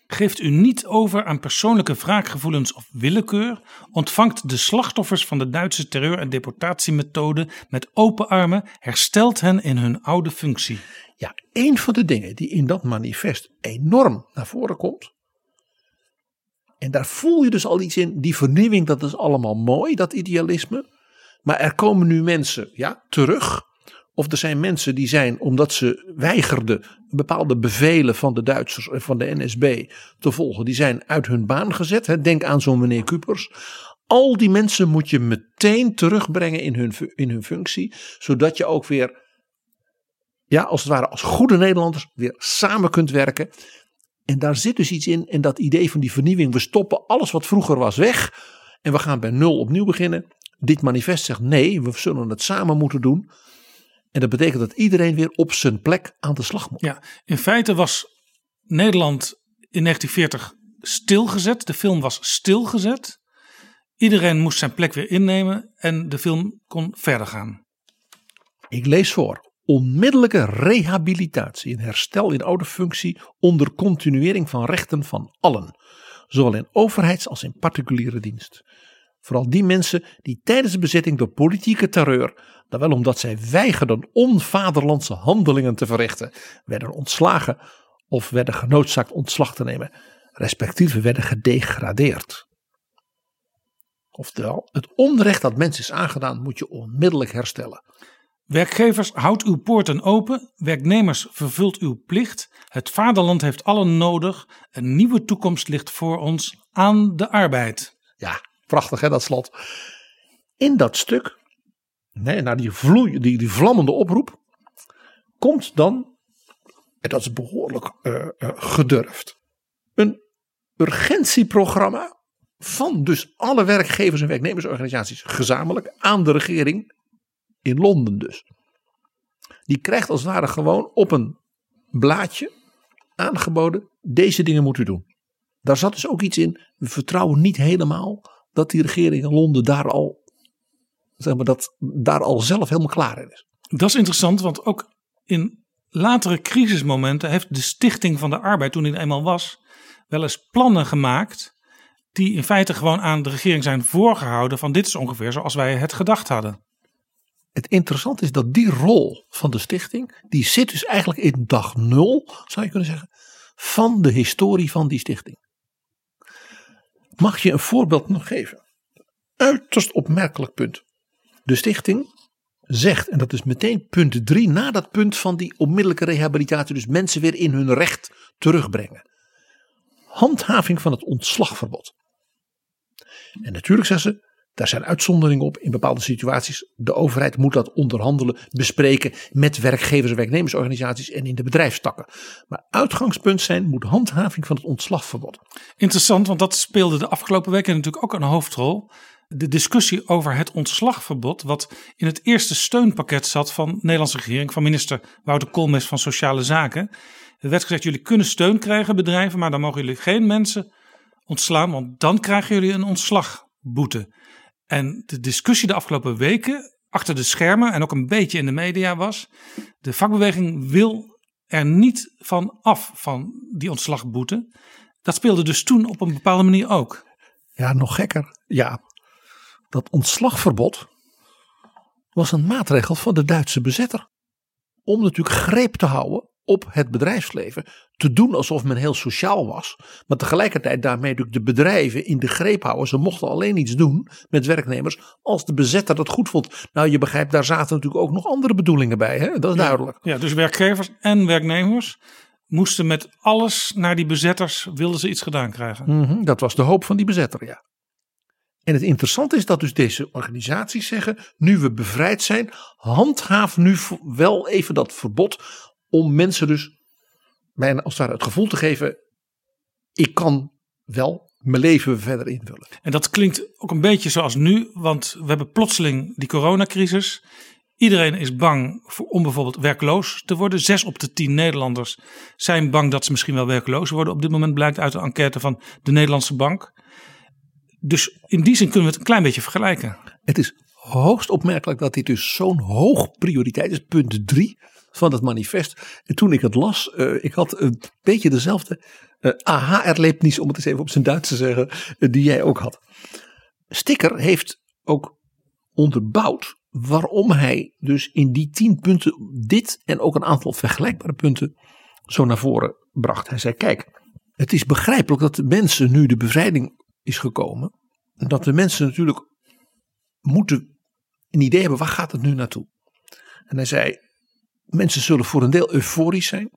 Geeft u niet over aan persoonlijke wraakgevoelens of willekeur. Ontvangt de slachtoffers van de Duitse terreur- en deportatiemethode met open armen. Herstelt hen in hun oude functie. Ja, een van de dingen die in dat manifest enorm naar voren komt. En daar voel je dus al iets in. Die vernieuwing, dat is allemaal mooi, dat idealisme. Maar er komen nu mensen ja, terug. Of er zijn mensen die zijn, omdat ze weigerden bepaalde bevelen van de Duitsers en van de NSB te volgen, die zijn uit hun baan gezet. Denk aan zo'n meneer Kupers. Al die mensen moet je meteen terugbrengen in hun, in hun functie, zodat je ook weer, ja, als het ware als goede Nederlanders weer samen kunt werken. En daar zit dus iets in. En dat idee van die vernieuwing. We stoppen alles wat vroeger was weg. En we gaan bij nul opnieuw beginnen. Dit manifest zegt nee, we zullen het samen moeten doen. En dat betekent dat iedereen weer op zijn plek aan de slag moet. Ja, in feite was Nederland in 1940 stilgezet. De film was stilgezet. Iedereen moest zijn plek weer innemen en de film kon verder gaan. Ik lees voor. Onmiddellijke rehabilitatie en herstel in oude functie onder continuering van rechten van allen. Zowel in overheids- als in particuliere dienst. Vooral die mensen die tijdens de bezetting door politieke terreur, dan wel omdat zij weigerden onvaderlandse handelingen te verrichten, werden ontslagen of werden genoodzaakt ontslag te nemen, respectieve werden gedegradeerd. Oftewel, het onrecht dat mensen is aangedaan moet je onmiddellijk herstellen. Werkgevers, houd uw poorten open. Werknemers, vervult uw plicht. Het vaderland heeft allen nodig. Een nieuwe toekomst ligt voor ons aan de arbeid. Ja, prachtig hè, dat slot. In dat stuk, nee, naar die, vloei, die, die vlammende oproep, komt dan, en dat is behoorlijk uh, uh, gedurfd, een urgentieprogramma van dus alle werkgevers en werknemersorganisaties gezamenlijk aan de regering in Londen dus. Die krijgt als het ware gewoon op een blaadje aangeboden, deze dingen moet u doen. Daar zat dus ook iets in, we vertrouwen niet helemaal dat die regering in Londen daar al, zeg maar, dat daar al zelf helemaal klaar in is. Dat is interessant, want ook in latere crisismomenten heeft de Stichting van de Arbeid, toen die eenmaal was, wel eens plannen gemaakt die in feite gewoon aan de regering zijn voorgehouden van dit is ongeveer zoals wij het gedacht hadden. Het interessante is dat die rol van de stichting, die zit dus eigenlijk in dag nul, zou je kunnen zeggen, van de historie van die stichting. Mag je een voorbeeld nog geven? Uiterst opmerkelijk punt. De stichting zegt, en dat is meteen punt drie, na dat punt van die onmiddellijke rehabilitatie, dus mensen weer in hun recht terugbrengen. Handhaving van het ontslagverbod. En natuurlijk zeggen ze, daar zijn uitzonderingen op in bepaalde situaties. De overheid moet dat onderhandelen, bespreken met werkgevers en werknemersorganisaties en in de bedrijfstakken. Maar uitgangspunt zijn moet handhaving van het ontslagverbod. Interessant, want dat speelde de afgelopen weken natuurlijk ook een hoofdrol. De discussie over het ontslagverbod, wat in het eerste steunpakket zat van de Nederlandse regering, van minister Wouter Koolmees van Sociale Zaken. Er werd gezegd, jullie kunnen steun krijgen, bedrijven, maar dan mogen jullie geen mensen ontslaan, want dan krijgen jullie een ontslagboete. En de discussie de afgelopen weken achter de schermen en ook een beetje in de media was: de vakbeweging wil er niet van af van die ontslagboete. Dat speelde dus toen op een bepaalde manier ook. Ja, nog gekker. Ja, dat ontslagverbod was een maatregel van de Duitse bezetter. Om natuurlijk greep te houden op het bedrijfsleven. Te doen alsof men heel sociaal was. Maar tegelijkertijd daarmee natuurlijk de bedrijven in de greep houden. Ze mochten alleen iets doen met werknemers als de bezetter dat goed vond. Nou je begrijpt daar zaten natuurlijk ook nog andere bedoelingen bij. Hè? Dat is ja, duidelijk. Ja, dus werkgevers en werknemers moesten met alles naar die bezetters. Wilden ze iets gedaan krijgen. Mm -hmm, dat was de hoop van die bezetter ja. En het interessante is dat dus deze organisaties zeggen, nu we bevrijd zijn, handhaaf nu wel even dat verbod om mensen dus bijna als het ware het gevoel te geven, ik kan wel mijn leven verder invullen. En dat klinkt ook een beetje zoals nu, want we hebben plotseling die coronacrisis. Iedereen is bang voor, om bijvoorbeeld werkloos te worden. Zes op de tien Nederlanders zijn bang dat ze misschien wel werkloos worden. Op dit moment blijkt uit de enquête van de Nederlandse Bank. Dus in die zin kunnen we het een klein beetje vergelijken. Het is hoogst opmerkelijk dat dit dus zo'n hoog prioriteit is. Punt drie van het manifest. En toen ik het las, uh, ik had een beetje dezelfde uh, aha-erlebnis, om het eens even op zijn Duits te zeggen, uh, die jij ook had. Sticker heeft ook onderbouwd waarom hij dus in die tien punten dit en ook een aantal vergelijkbare punten zo naar voren bracht. Hij zei, kijk, het is begrijpelijk dat de mensen nu de bevrijding is gekomen. En dat de mensen natuurlijk moeten een idee hebben, waar gaat het nu naartoe? En hij zei, mensen zullen voor een deel euforisch zijn.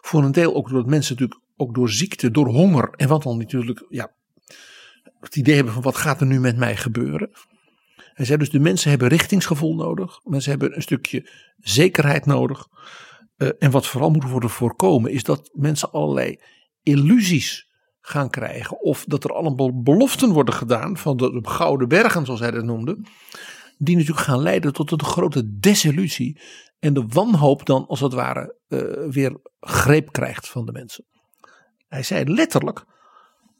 Voor een deel ook doordat mensen natuurlijk ook door ziekte, door honger en wat dan natuurlijk, ja, het idee hebben van wat gaat er nu met mij gebeuren. Hij zei dus de mensen hebben richtingsgevoel nodig. Mensen hebben een stukje zekerheid nodig. Uh, en wat vooral moet worden voorkomen is dat mensen allerlei illusies gaan krijgen. Of dat er allemaal beloften worden gedaan van de, de gouden bergen, zoals hij dat noemde. Die natuurlijk gaan leiden tot een grote desillusie. En de wanhoop dan als het ware eh, weer greep krijgt van de mensen. Hij zei letterlijk,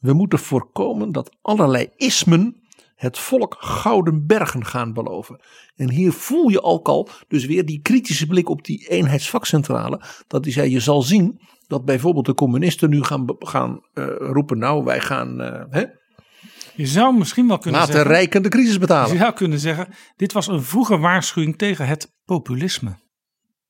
we moeten voorkomen dat allerlei ismen het volk gouden bergen gaan beloven. En hier voel je ook al dus weer die kritische blik op die eenheidsvakcentrale. Dat hij zei, je zal zien dat bijvoorbeeld de communisten nu gaan, gaan eh, roepen, nou wij gaan eh, Je zou misschien wel kunnen laat de zeggen. rijken de crisis Je betalen. zou kunnen zeggen, dit was een vroege waarschuwing tegen het populisme.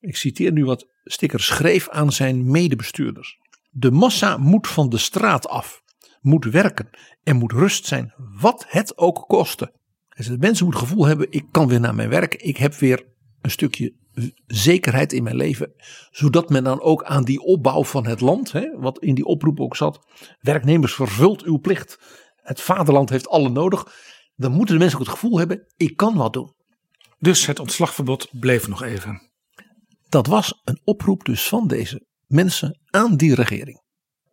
Ik citeer nu wat Sticker schreef aan zijn medebestuurders. De massa moet van de straat af, moet werken en moet rust zijn, wat het ook koste. Dus de mensen moeten het gevoel hebben, ik kan weer naar mijn werk, ik heb weer een stukje zekerheid in mijn leven. Zodat men dan ook aan die opbouw van het land, hè, wat in die oproep ook zat, werknemers vervult uw plicht. Het vaderland heeft alle nodig. Dan moeten de mensen ook het gevoel hebben, ik kan wat doen. Dus het ontslagverbod bleef nog even. Dat was een oproep dus van deze mensen aan die regering.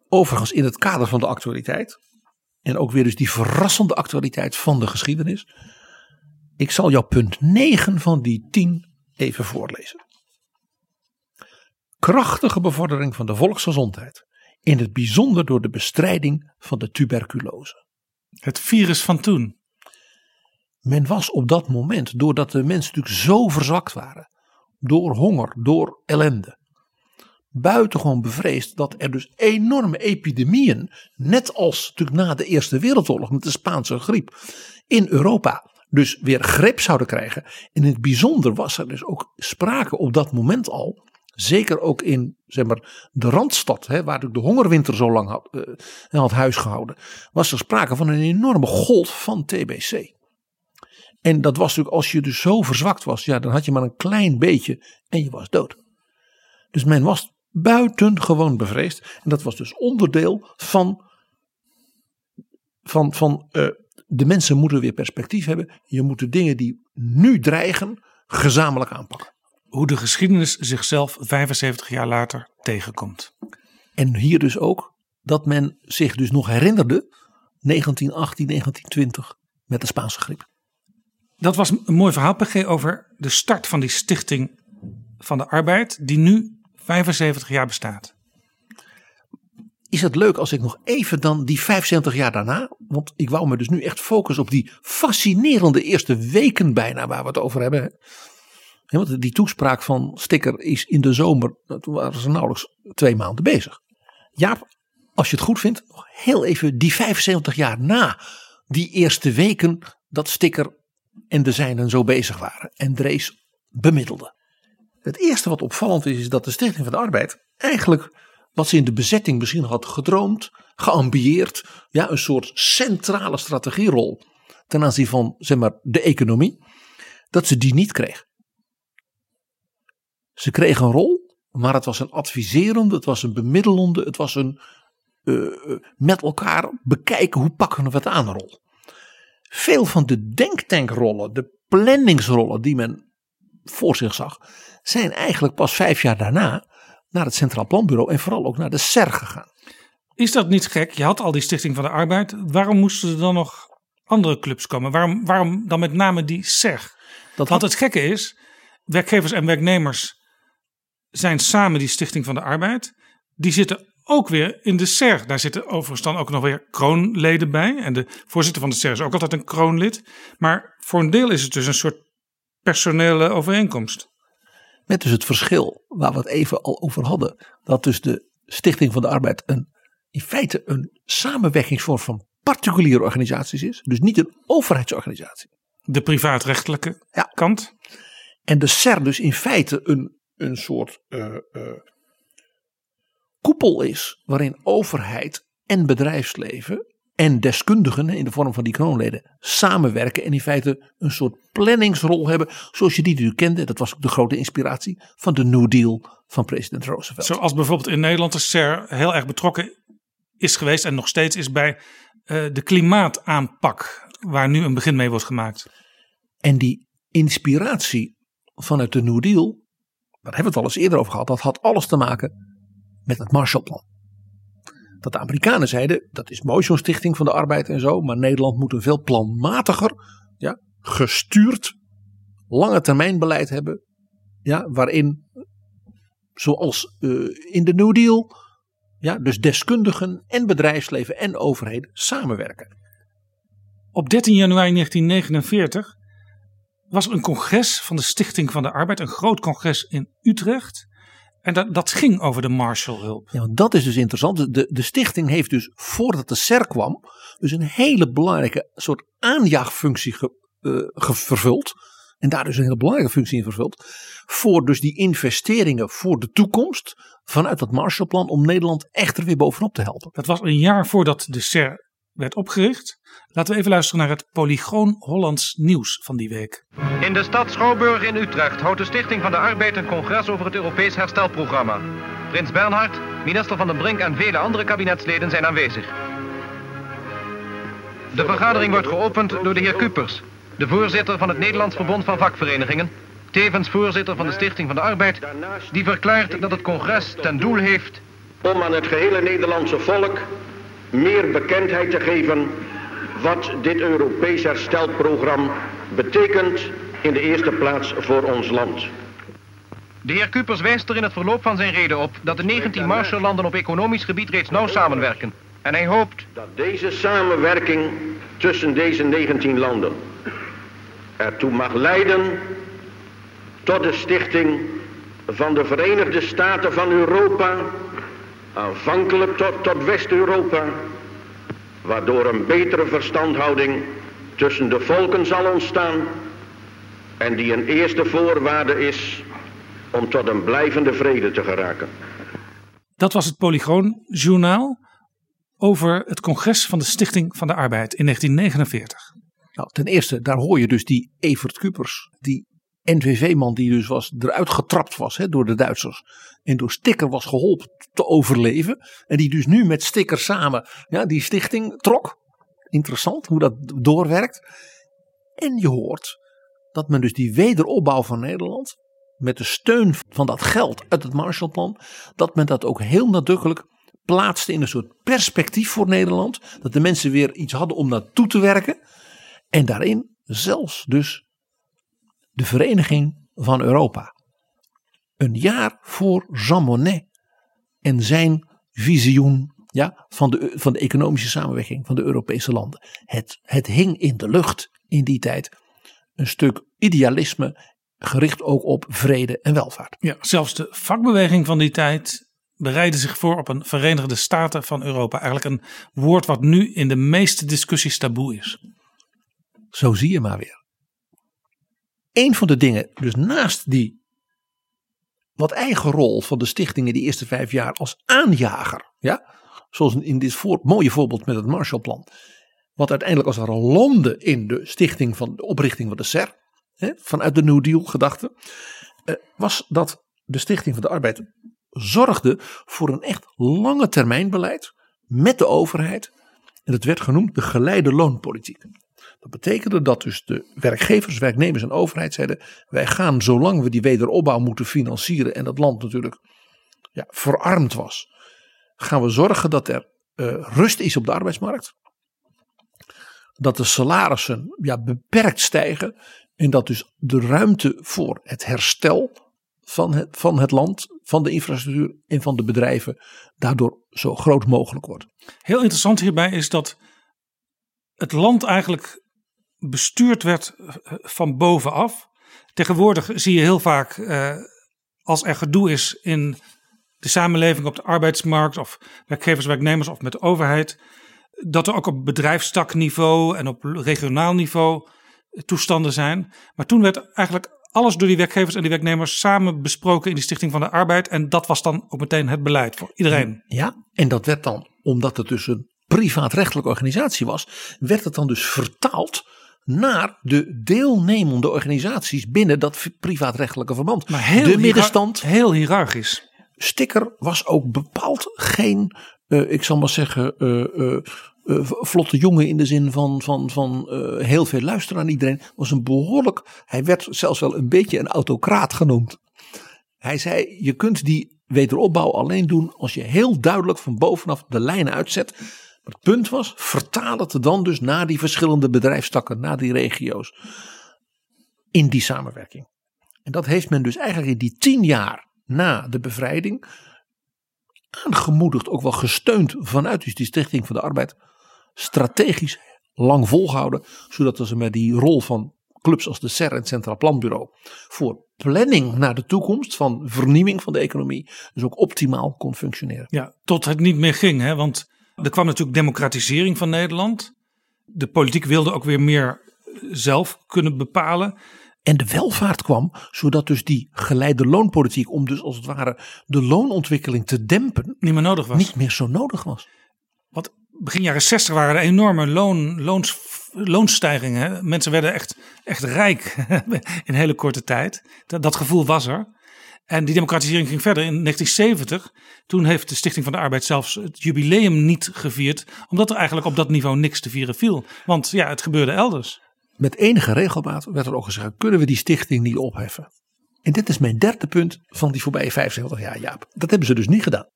Overigens in het kader van de actualiteit. En ook weer dus die verrassende actualiteit van de geschiedenis. Ik zal jou punt 9 van die 10 even voorlezen. Krachtige bevordering van de volksgezondheid. In het bijzonder door de bestrijding van de tuberculose. Het virus van toen. Men was op dat moment, doordat de mensen natuurlijk zo verzwakt waren, door honger, door ellende, buitengewoon bevreesd dat er dus enorme epidemieën, net als natuurlijk na de Eerste Wereldoorlog met de Spaanse griep, in Europa dus weer greep zouden krijgen. En in het bijzonder was er dus ook sprake op dat moment al, zeker ook in zeg maar, de Randstad, hè, waar de hongerwinter zo lang had, eh, had huisgehouden, was er sprake van een enorme golf van TBC. En dat was natuurlijk, als je dus zo verzwakt was, ja, dan had je maar een klein beetje en je was dood. Dus men was buitengewoon bevreesd. En dat was dus onderdeel van, van, van eh, de mensen moeten weer perspectief hebben. Je moet de dingen die nu dreigen gezamenlijk aanpakken. Hoe de geschiedenis zichzelf 75 jaar later tegenkomt. En hier dus ook dat men zich dus nog herinnerde 1918, 1920 met de Spaanse griep. Dat was een mooi verhaal, PG, over de start van die Stichting van de Arbeid, die nu 75 jaar bestaat. is het leuk als ik nog even dan die 75 jaar daarna, want ik wou me dus nu echt focussen op die fascinerende eerste weken bijna waar we het over hebben. Want die toespraak van Sticker is in de zomer, toen waren ze nauwelijks twee maanden bezig. Jaap, als je het goed vindt, nog heel even die 75 jaar na die eerste weken dat Sticker en de zijnen zo bezig waren en Drees bemiddelde. Het eerste wat opvallend is, is dat de Stichting van de Arbeid eigenlijk wat ze in de bezetting misschien had gedroomd, geambieerd, ja, een soort centrale strategierol ten aanzien van zeg maar, de economie, dat ze die niet kreeg. Ze kreeg een rol, maar het was een adviserende, het was een bemiddelende, het was een eh, eh, met elkaar bekijken hoe pakken we het aan rol. Veel van de denktankrollen, de planningsrollen die men voor zich zag, zijn eigenlijk pas vijf jaar daarna naar het Centraal Planbureau en vooral ook naar de SER gegaan. Is dat niet gek? Je had al die Stichting van de Arbeid. Waarom moesten er dan nog andere clubs komen? Waarom, waarom dan met name die SEG? Dat Want het gekke is, werkgevers en werknemers zijn samen die Stichting van de Arbeid. Die zitten ook weer in de SER. Daar zitten overigens dan ook nog weer kroonleden bij. En de voorzitter van de SER is ook altijd een kroonlid. Maar voor een deel is het dus een soort personele overeenkomst. met dus het verschil waar we het even al over hadden, dat dus de Stichting van de Arbeid een, in feite een samenwerkingsvorm van particuliere organisaties is, dus niet een overheidsorganisatie. De privaatrechtelijke Ja. kant. En de SER dus in feite een, een soort eh, eh, koepel is waarin overheid en bedrijfsleven en deskundigen in de vorm van die kroonleden samenwerken en in feite een soort planningsrol hebben zoals je die nu kende. Dat was ook de grote inspiratie van de New Deal van president Roosevelt. Zoals bijvoorbeeld in Nederland de SER heel erg betrokken is geweest en nog steeds is bij eh, de klimaataanpak. Waar nu een begin mee wordt gemaakt. En die inspiratie vanuit de New Deal, daar hebben we het al eens eerder over gehad, dat had alles te maken met het Marshallplan. Dat de Amerikanen zeiden, dat is mooi zo'n stichting van de arbeid en zo, maar Nederland moet een veel planmatiger, ja, gestuurd, lange termijn beleid hebben, ja, waarin, zoals eh, in de New Deal, ja, dus deskundigen en bedrijfsleven en overheden samenwerken. Op 13 januari 1949 was een congres van de Stichting van de Arbeid, een groot congres in Utrecht. En dat, dat ging over de Marshallhulp. Ja, dat is dus interessant. De, de stichting heeft dus voordat de SER kwam, dus een hele belangrijke soort aanjaagfunctie ge, eh, ge- vervuld. En daar dus een hele belangrijke functie in vervuld. Voor dus die investeringen voor de toekomst vanuit dat Marshallplan om Nederland echt er weer bovenop te helpen. Dat was een jaar voordat de SER werd opgericht. Laten we even luisteren naar het Polygoon Hollands nieuws van die week. In de stad Schouwburg in Utrecht houdt de Stichting van de Arbeid een congres over het Europees herstelprogramma. Prins Bernhard, minister Van den Brink en vele andere kabinetsleden zijn aanwezig. De vergadering wordt geopend door de heer Kupers, de voorzitter van het Nederlands Verbond van Vakverenigingen, tevens voorzitter van de Stichting van de Arbeid, die verklaart dat het congres ten doel heeft om aan het gehele Nederlandse volk meer bekendheid te geven wat dit Europees herstelprogramma betekent in de eerste plaats voor ons land. De heer Kupers wijst er in het verloop van zijn reden op dat de 19 Marshallanden op economisch gebied reeds nauw samenwerken. En hij hoopt Dat deze samenwerking tussen deze 19 landen ertoe mag leiden tot de stichting van de Verenigde Staten van Europa, aanvankelijk tot, tot West-Europa, waardoor een betere verstandhouding tussen de volken zal ontstaan en die een eerste voorwaarde is om tot een blijvende vrede te geraken. Dat was het Polygoon Journaal over het congres van de Stichting van de Arbeid in 1949. Nou, ten eerste, daar hoor je dus die Evert Kupers, die NVV-man die dus was, eruit getrapt was hè, door de Duitsers. En door Sticker was geholpen te overleven. En die dus nu met Sticker samen ja, die stichting trok. Interessant hoe dat doorwerkt. En je hoort dat men dus die wederopbouw van Nederland, met de steun van dat geld uit het Marshallplan, dat men dat ook heel nadrukkelijk plaatste in een soort perspectief voor Nederland. Dat de mensen weer iets hadden om naartoe te werken. En daarin zelfs dus de Vereniging van Europa. Een jaar voor Jean Monnet en zijn visioen ja, van, de, van de economische samenwerking van de Europese landen. Het, het hing in de lucht in die tijd. Een stuk idealisme gericht ook op vrede en welvaart. Ja, zelfs de vakbeweging van die tijd bereidde zich voor op een Verenigde Staten van Europa. Eigenlijk een woord wat nu in de meeste discussies taboe is. Zo zie je maar weer. Een van de dingen, dus naast die wat eigen rol van de stichting in die eerste vijf jaar als aanjager, ja, zoals in dit voor, mooie voorbeeld met het Marshallplan, wat uiteindelijk als het ware landde in de stichting van de oprichting van de SER, hè, vanuit de New Deal gedachte, eh, was dat de Stichting van de Arbeid zorgde voor een echt lange termijn beleid met de overheid. En dat werd genoemd de geleide loonpolitiek. Dat betekende dat dus de werkgevers, werknemers en overheid zeiden: wij gaan zolang we die wederopbouw moeten financieren en dat land natuurlijk ja, verarmd was, gaan we zorgen dat er uh, rust is op de arbeidsmarkt. Dat de salarissen ja, beperkt stijgen en dat dus de ruimte voor het herstel van het, van het land, van de infrastructuur en van de bedrijven daardoor zo groot mogelijk wordt. Heel interessant hierbij is dat het land eigenlijk bestuurd werd van bovenaf. Tegenwoordig zie je heel vaak eh, als er gedoe is in de samenleving op de arbeidsmarkt of werkgevers, werknemers of met de overheid, dat er ook op bedrijfstakniveau en op regionaal niveau toestanden zijn. Maar toen werd eigenlijk alles door die werkgevers en die werknemers samen besproken in die Stichting van de Arbeid. En dat was dan ook meteen het beleid voor iedereen. Ja, en dat werd dan, omdat het dus een privaatrechtelijke organisatie was, werd het dan dus vertaald naar de deelnemende organisaties binnen dat privaatrechtelijke verband. Maar heel de middenstand. Heel hiërarchisch. Sticker was ook bepaald geen, uh, ik zal maar zeggen, uh, uh, vlotte jongen in de zin van, van, van heel veel luisteren aan iedereen. Was een behoorlijk, hij werd zelfs wel een beetje een autocraat genoemd. Hij zei, je kunt die wederopbouw alleen doen als je heel duidelijk van bovenaf de lijnen uitzet. Het punt was, vertaal het dan dus naar die verschillende bedrijfstakken, naar die regio's. In die samenwerking. En dat heeft men dus eigenlijk in die tien jaar na de bevrijding aangemoedigd, ook wel gesteund vanuit dus die Stichting van de Arbeid, strategisch lang volgehouden, zodat ze met die rol van clubs als de CER en het Centraal Planbureau voor planning naar de toekomst van vernieuwing van de economie dus ook optimaal kon functioneren. Ja, tot het niet meer ging, hè? want er kwam natuurlijk democratisering van Nederland. De politiek wilde ook weer meer zelf kunnen bepalen. En de welvaart kwam, zodat dus die geleide loonpolitiek, om dus als het ware de loonontwikkeling te dempen, niet meer nodig was. Niet meer zo nodig was. Wat begin jaren 60 waren er enorme loon, loons, loonstijgingen. Mensen werden echt, echt rijk <laughs> in hele korte tijd. Dat, dat gevoel was er. En die democratisering ging verder in 1970. Toen heeft de Stichting van de Arbeid zelfs het jubileum niet gevierd. Omdat er eigenlijk op dat niveau niks te vieren viel. Want ja, het gebeurde elders. Met enige regelmaat werd er ook gezegd: kunnen we die stichting niet opheffen? En dit is mijn derde punt van die voorbije 75 jaar, Jaap. Dat hebben ze dus niet gedaan.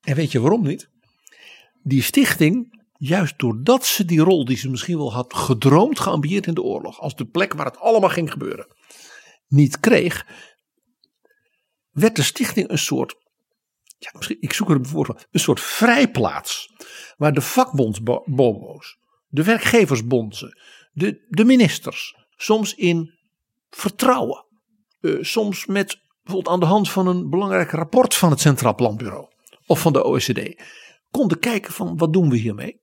En weet je waarom niet? Die stichting, juist doordat ze die rol die ze misschien wel had gedroomd, geambieerd in de oorlog, als de plek waar het allemaal ging gebeuren, niet kreeg, werd de stichting een soort, ja, misschien, ik zoek er een een soort vrijplaats. Waar de vakbondsbobo's, de werkgeversbonden, de, de ministers, soms in vertrouwen, uh, soms met bijvoorbeeld aan de hand van een belangrijk rapport van het Centraal Planbureau of van de OECD, konden kijken van wat doen we hiermee.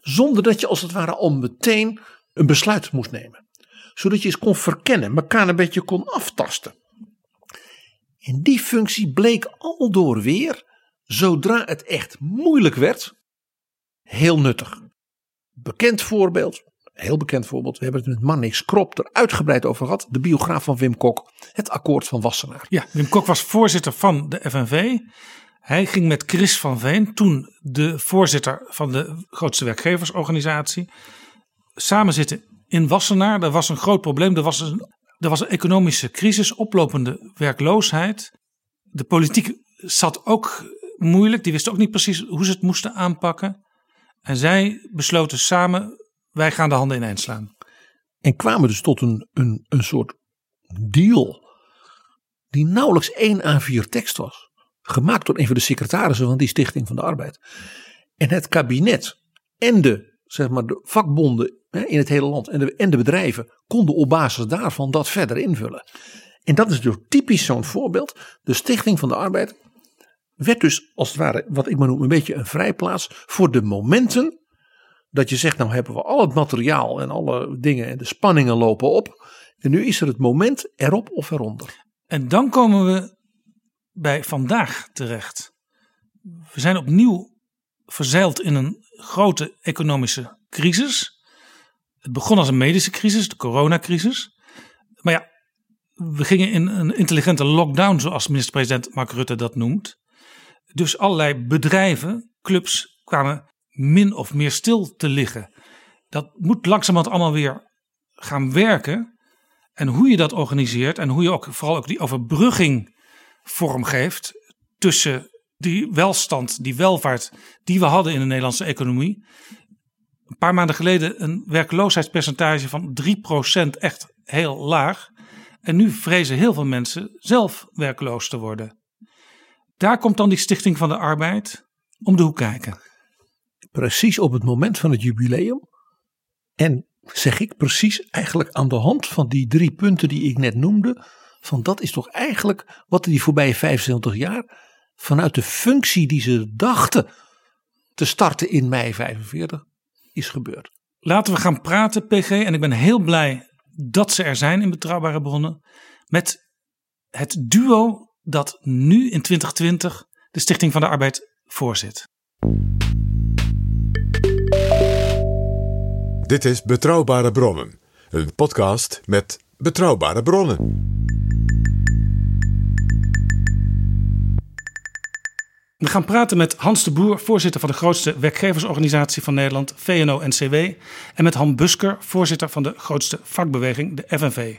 Zonder dat je als het ware al meteen een besluit moest nemen. Zodat je eens kon verkennen, elkaar een beetje kon aftasten. En die functie bleek aldoor weer, zodra het echt moeilijk werd, heel nuttig. Bekend voorbeeld, heel bekend voorbeeld, we hebben het met Mannix Krop er uitgebreid over gehad, de biograaf van Wim Kok, het akkoord van Wassenaar. Ja, Wim Kok was voorzitter van de FNV. Hij ging met Chris van Veen, toen de voorzitter van de grootste werkgeversorganisatie, samen zitten in Wassenaar. Er was een groot probleem, er was een er was een economische crisis, oplopende werkloosheid. De politiek zat ook moeilijk, die wist ook niet precies hoe ze het moesten aanpakken. En zij besloten samen, wij gaan de handen ineens slaan. En kwamen dus tot een, een, een soort deal die nauwelijks één A4 tekst was. Gemaakt door een van de secretarissen van die Stichting van de Arbeid. En het kabinet en de, zeg maar, de vakbonden in het hele land en de, en de bedrijven konden op basis daarvan dat verder invullen. En dat is dus typisch zo'n voorbeeld. De Stichting van de Arbeid werd dus als het ware, wat ik maar noem, een beetje een vrijplaats voor de momenten dat je zegt, nou hebben we al het materiaal en alle dingen en de spanningen lopen op. En nu is er het moment erop of eronder. En dan komen we bij vandaag terecht. We zijn opnieuw verzeild in een grote economische crisis. Het begon als een medische crisis, de coronacrisis. Maar ja, we gingen in een intelligente lockdown, zoals minister-president Mark Rutte dat noemt. Dus allerlei bedrijven, clubs kwamen min of meer stil te liggen. Dat moet langzamerhand allemaal weer gaan werken. En hoe je dat organiseert en hoe je ook vooral ook die overbrugging vormgeeft tussen die welstand, die welvaart die we hadden in de Nederlandse economie een paar maanden geleden een werkloosheidspercentage van 3% echt heel laag. En nu vrezen heel veel mensen zelf werkloos te worden. Daar komt dan die Stichting van de Arbeid om de hoek kijken. Precies op het moment van het jubileum. En zeg ik precies eigenlijk aan de hand van die drie punten die ik net noemde. Van dat is toch eigenlijk wat die voorbije 75 jaar vanuit de functie die ze dachten te starten in mei 45 is gebeurd. Laten we gaan praten, PG. En ik ben heel blij dat ze er zijn in betrouwbare bronnen. Met het duo dat nu in 2020 de Stichting van de Arbeid voorzit. Dit is Betrouwbare Bronnen, een podcast met betrouwbare bronnen. We gaan praten met Hans de Boer, voorzitter van de grootste werkgeversorganisatie van Nederland, VNO-NCW. En met Han Busker, voorzitter van de grootste vakbeweging, de FNV.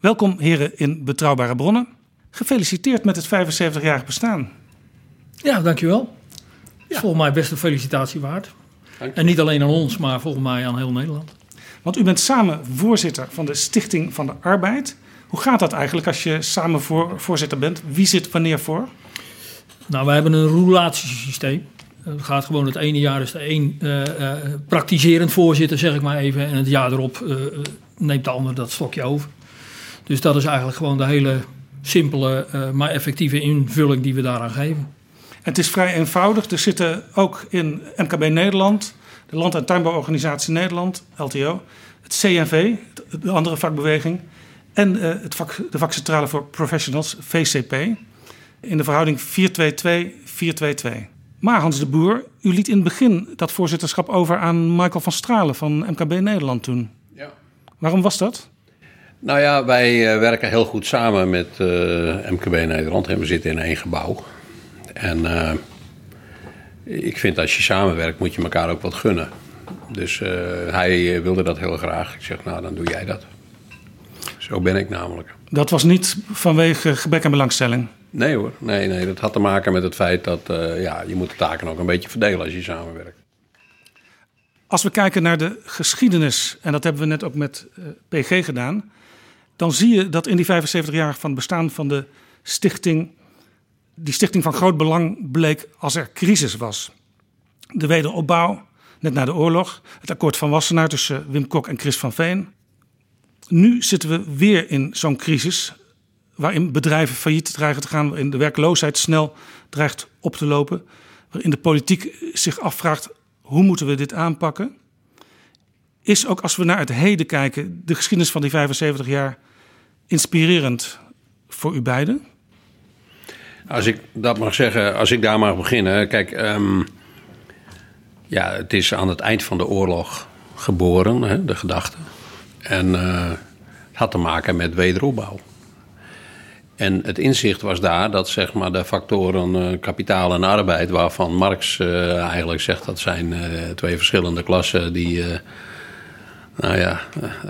Welkom heren in Betrouwbare Bronnen. Gefeliciteerd met het 75-jarig bestaan. Ja, dankjewel. Is volgens mij best een felicitatie waard. En niet alleen aan ons, maar volgens mij aan heel Nederland. Want u bent samen voorzitter van de Stichting van de Arbeid. Hoe gaat dat eigenlijk als je samen voor, voorzitter bent? Wie zit wanneer voor? Nou, wij hebben een roulatiesysteem. Het gaat gewoon het ene jaar is de een eh, eh, praktiserend voorzitter, zeg ik maar even. En het jaar erop eh, neemt de ander dat stokje over. Dus dat is eigenlijk gewoon de hele simpele, maar effectieve invulling die we daaraan geven. Het is vrij eenvoudig. Er zitten ook in MKB Nederland, de Land- en Tuinbouworganisatie Nederland, LTO, het CNV, de andere vakbeweging, en het vak, de vakcentrale voor professionals, VCP, in de verhouding 422-422. Maar Hans de Boer, u liet in het begin dat voorzitterschap over aan Michael van Stralen van MKB Nederland toen. Ja. Waarom was dat? Nou ja, wij eh, werken heel goed samen met eh, MKB Nederland en we zitten in één gebouw. En eh, ik vind als je samenwerkt moet je elkaar ook wat gunnen. Dus hij wilde dat heel graag. Ik zeg, nou dan doe jij dat. Zo ben ik namelijk. Dat was niet vanwege gebrek aan belangstelling. Nee hoor, nee, nee. Dat had te maken met het feit dat eh, ja, je moet de taken ook een beetje verdelen als je samenwerkt. Als we kijken naar de geschiedenis, en dat hebben we net ook met eh, PG gedaan, dan zie je dat in die 75 jaar van bestaan van de stichting, die stichting van groot belang bleek als er crisis was. De wederopbouw, net na de oorlog, het akkoord van Wassenaar tussen Wim Kok en Chris van Veen. Nu zitten we weer in zo'n crisis waarin bedrijven failliet dreigen te gaan, waarin de werkloosheid snel dreigt op te lopen, waarin de politiek zich afvraagt hoe moeten we dit aanpakken? Is ook als we naar het heden kijken, de geschiedenis van die 75 jaar inspirerend voor u beiden? Als ik dat mag zeggen, als ik daar mag beginnen. Kijk, ehm, ja, het is aan het eind van de oorlog geboren, hè, de gedachte. En eh, het had te maken met wederopbouw. En het inzicht was daar dat zeg maar, de factoren eh, kapitaal en arbeid, waarvan Marx eh, eigenlijk zegt dat zijn eh, twee verschillende klassen die, nou ja,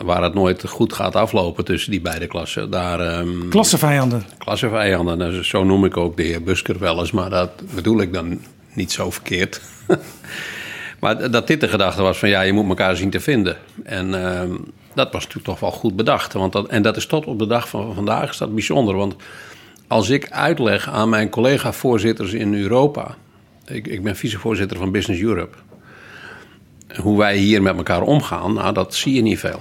waar het nooit goed gaat aflopen tussen die beide klassen. Daar, ehm, Klassenvijanden. Klassevijanden, nou, zo noem ik ook de heer Busker wel eens, maar dat bedoel ik dan niet zo verkeerd. <laughs> maar dat dit de gedachte was van ja, je moet elkaar zien te vinden. En ehm, dat was natuurlijk toch wel goed bedacht. Want dat, en dat is tot op de dag van vandaag is dat bijzonder. Want als ik uitleg aan mijn collega-voorzitters in Europa... Ik, ik ben vicevoorzitter van Business Europe... hoe wij hier met elkaar omgaan, nou, dat zie je niet veel.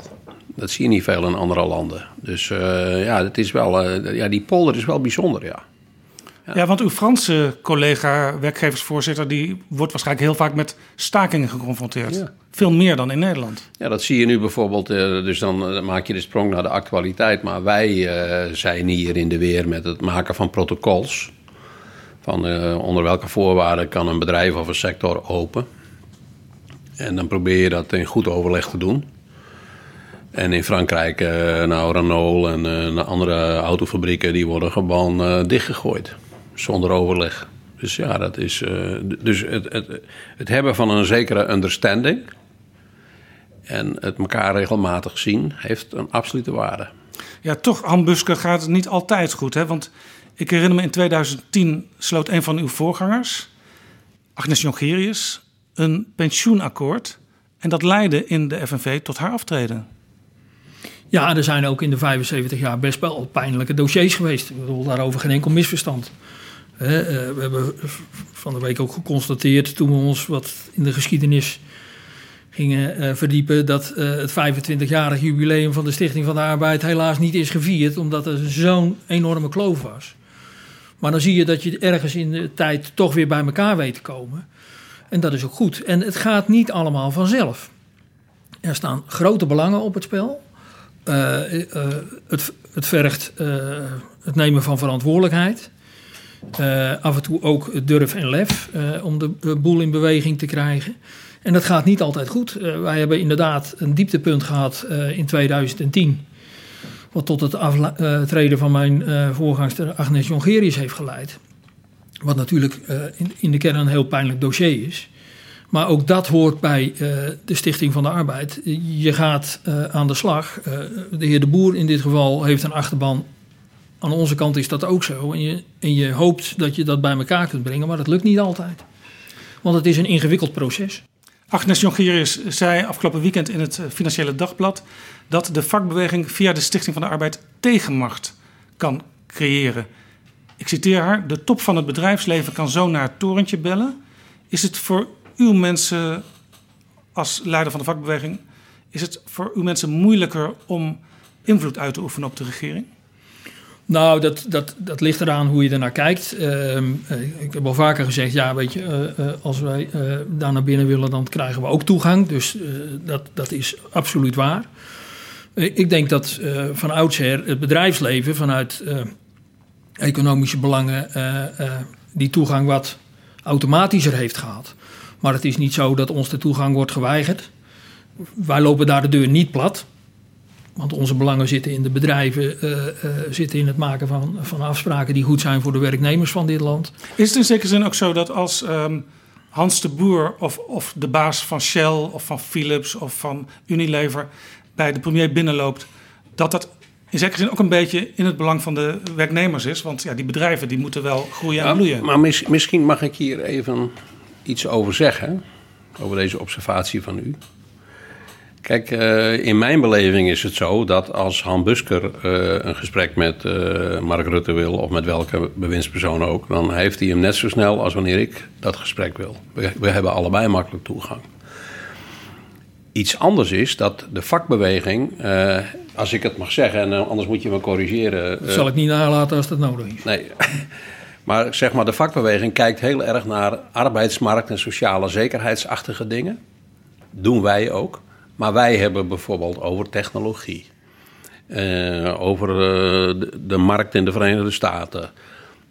Dat zie je niet veel in andere landen. Dus eh, ja, het is wel, eh, ja, die polder is wel bijzonder, ja. Ja. want uw Franse collega, werkgeversvoorzitter, die wordt waarschijnlijk heel vaak met stakingen geconfronteerd. Ja. Veel meer dan in Nederland. Ja, dat zie je nu bijvoorbeeld. eh, dus dan eh, maak je de sprong naar de actualiteit. Maar wij eh, zijn hier in de weer met het maken van protocols. Van onder welke voorwaarden kan een bedrijf of een sector open. En dan probeer je dat in goed overleg te doen. En in Frankrijk, nou Renault en andere autofabrieken, die worden gewoon dichtgegooid. Zonder overleg. Dus ja, dat is. dus het, het, het hebben van een zekere understanding. En het elkaar regelmatig zien heeft een absolute waarde. Ja, toch, Han Busker gaat het niet altijd goed. Hè? Want ik herinner me in 2010 sloot een van uw voorgangers, Agnes Jongerius, een pensioenakkoord. En dat leidde in de FNV tot haar aftreden. Ja, er zijn ook in de 75 jaar best wel pijnlijke dossiers geweest. Ik bedoel, daarover geen enkel misverstand. Hè, eh, we hebben van de week ook geconstateerd toen we ons wat in de geschiedenis gingen eh, verdiepen... dat eh, het 25-jarig jubileum van de Stichting van de Arbeid helaas niet is gevierd... omdat er zo'n enorme kloof was. Maar dan zie je dat je ergens in de tijd toch weer bij elkaar weet te komen. En dat is ook goed. En het gaat niet allemaal vanzelf. Er staan grote belangen op het spel. Uh, het, het, vergt het nemen van verantwoordelijkheid. af en toe ook durf en lef om de boel in beweging te krijgen. En dat gaat niet altijd goed. wij hebben inderdaad een dieptepunt gehad in 2010. Wat tot het aftreden van mijn voorgangster Agnes Jongerius heeft geleid. Wat natuurlijk in, in de kern een heel pijnlijk dossier is. Maar ook dat hoort bij de Stichting van de Arbeid. Je gaat aan de slag. De heer De Boer in dit geval heeft een achterban aan onze kant is dat ook zo. En je, en je hoopt dat je dat bij elkaar kunt brengen, maar dat lukt niet altijd. Want het is een ingewikkeld proces. Agnes Jongerius zei afgelopen weekend in het Financiële Dagblad dat de vakbeweging via de Stichting van de Arbeid tegenmacht kan creëren. Ik citeer haar: De top van het bedrijfsleven kan zo naar het torentje bellen. Is het voor uw mensen als leider van de vakbeweging, is het voor uw mensen moeilijker om invloed uit te oefenen op de regering? Nou, dat, dat, dat ligt eraan hoe je ernaar kijkt. Ehm, eh, ik heb al vaker gezegd, ja, weet je, eh, eh, als wij daar naar binnen willen, dan krijgen we ook toegang. Dus dat, dat is absoluut waar. ik denk dat van oudsher het bedrijfsleven vanuit economische belangen die toegang wat automatischer heeft gehad. Maar het is niet zo dat ons de toegang wordt geweigerd. Wij lopen daar de deur niet plat. Want onze belangen zitten in de bedrijven, uh, uh, zitten in het maken van, van afspraken die goed zijn voor de werknemers van dit land. Is het in zekere zin ook zo dat als um, Hans de Boer of, of de baas van Shell of van Philips of van Unilever bij de premier binnenloopt, dat dat in zekere zin ook een beetje in het belang van de werknemers is? Want ja, die bedrijven die moeten wel groeien en bloeien. maar mis, misschien mag ik hier even iets over zeggen, over deze observatie van u. Kijk, uh, in mijn beleving is het zo dat als Han Busker uh, een gesprek met uh, Mark Rutte wil, of met welke bewindspersoon ook, dan heeft hij hem net zo snel als wanneer ik dat gesprek wil. We, we hebben allebei makkelijk toegang. Iets anders is dat de vakbeweging, als ik het mag zeggen, en anders moet je me corrigeren. Dat zal ik niet nalaten als dat nodig is. Nee. <laughs> Maar zeg maar, de vakbeweging kijkt heel erg naar arbeidsmarkt en sociale zekerheidsachtige dingen. Doen wij ook. Maar wij hebben bijvoorbeeld over technologie. Uh, over uh, de, markt in de Verenigde Staten.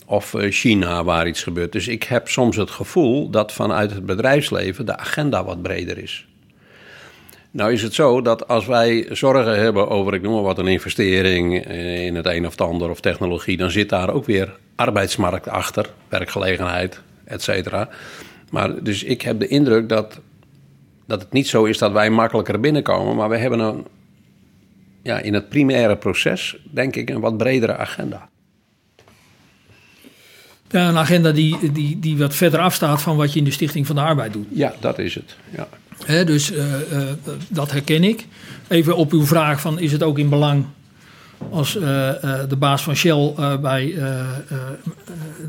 Of uh, China, waar iets gebeurt. Dus ik heb soms het gevoel dat vanuit het bedrijfsleven de agenda wat breder is. Nou is het zo dat als wij zorgen hebben over, ik noem maar wat, een investering in het een of het ander of technologie, dan zit daar ook weer arbeidsmarkt achter, werkgelegenheid, et cetera. Maar dus ik heb de indruk dat dat het niet zo is dat wij makkelijker binnenkomen, maar we hebben een, ja, in het primaire proces, denk ik, een wat bredere agenda. Ja, een agenda die, die, die wat verder afstaat van wat je in de Stichting van de Arbeid doet. Ja, dat is het. Ja. He, dus uh, uh, dat herken ik. Even op uw vraag van is het ook in belang als uh, de baas van Shell bij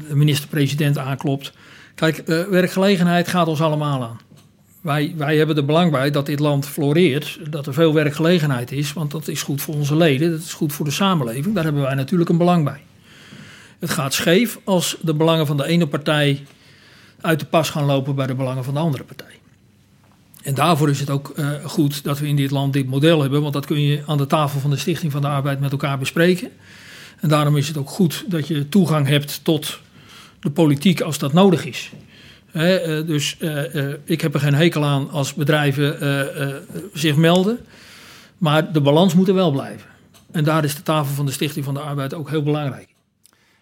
de minister-president aanklopt. Kijk, werkgelegenheid gaat ons allemaal aan. Wij, wij hebben er belang bij dat dit land floreert, dat er veel werkgelegenheid is, want dat is goed voor onze leden, dat is goed voor de samenleving. Daar hebben wij natuurlijk een belang bij. Het gaat scheef als de belangen van de ene partij uit de pas gaan lopen bij de belangen van de andere partij. En daarvoor is het ook uh, goed dat we in dit land dit model hebben, want dat kun je aan de tafel van de Stichting van de Arbeid met elkaar bespreken. En daarom is het ook goed dat je toegang hebt tot de politiek als dat nodig is. Uh, dus uh, ik heb er geen hekel aan als bedrijven zich melden. Maar de balans moet er wel blijven. En daar is de tafel van de Stichting van de Arbeid ook heel belangrijk.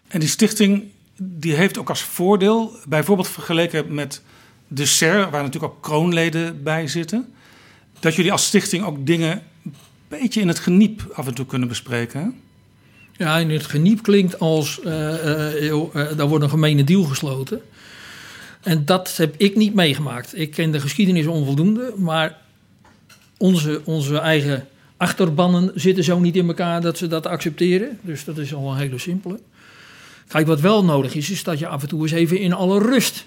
En die stichting die heeft ook als voordeel, bijvoorbeeld vergeleken met de SER, waar natuurlijk ook kroonleden bij zitten, dat jullie als stichting ook dingen een beetje in het geniep af en toe kunnen bespreken. Ja, in het geniep klinkt als daar wordt een gemene deal gesloten. En dat heb ik niet meegemaakt. Ik ken de geschiedenis onvoldoende, maar onze, onze eigen achterbannen zitten zo niet in elkaar dat ze dat accepteren. Dus dat is al een hele simpele. Kijk, wat wel nodig is, is dat je af en toe eens even in alle rust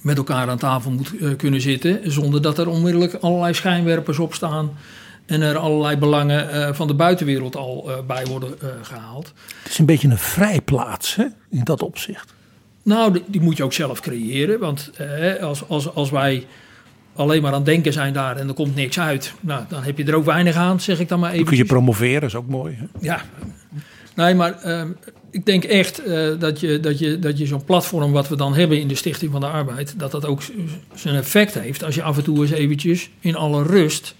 met elkaar aan tafel moet uh, kunnen zitten. Zonder dat er onmiddellijk allerlei schijnwerpers op staan. En er allerlei belangen uh, van de buitenwereld al uh, bij worden gehaald. Het is een beetje een vrijplaats hè, in dat opzicht. Nou, die, die, moet je ook zelf creëren. Want als, als, als wij alleen maar aan het denken zijn daar en er komt niks uit. Nou, dan heb je er ook weinig aan, zeg ik dan maar even. Dan kun je promoveren, is ook mooi. Hè? Ja. Nee, maar uh, ik denk echt uh, dat je, dat je, dat je zo'n platform wat we dan hebben in de Stichting van de Arbeid, dat dat ook zijn effect heeft als je af en toe eens eventjes in alle rust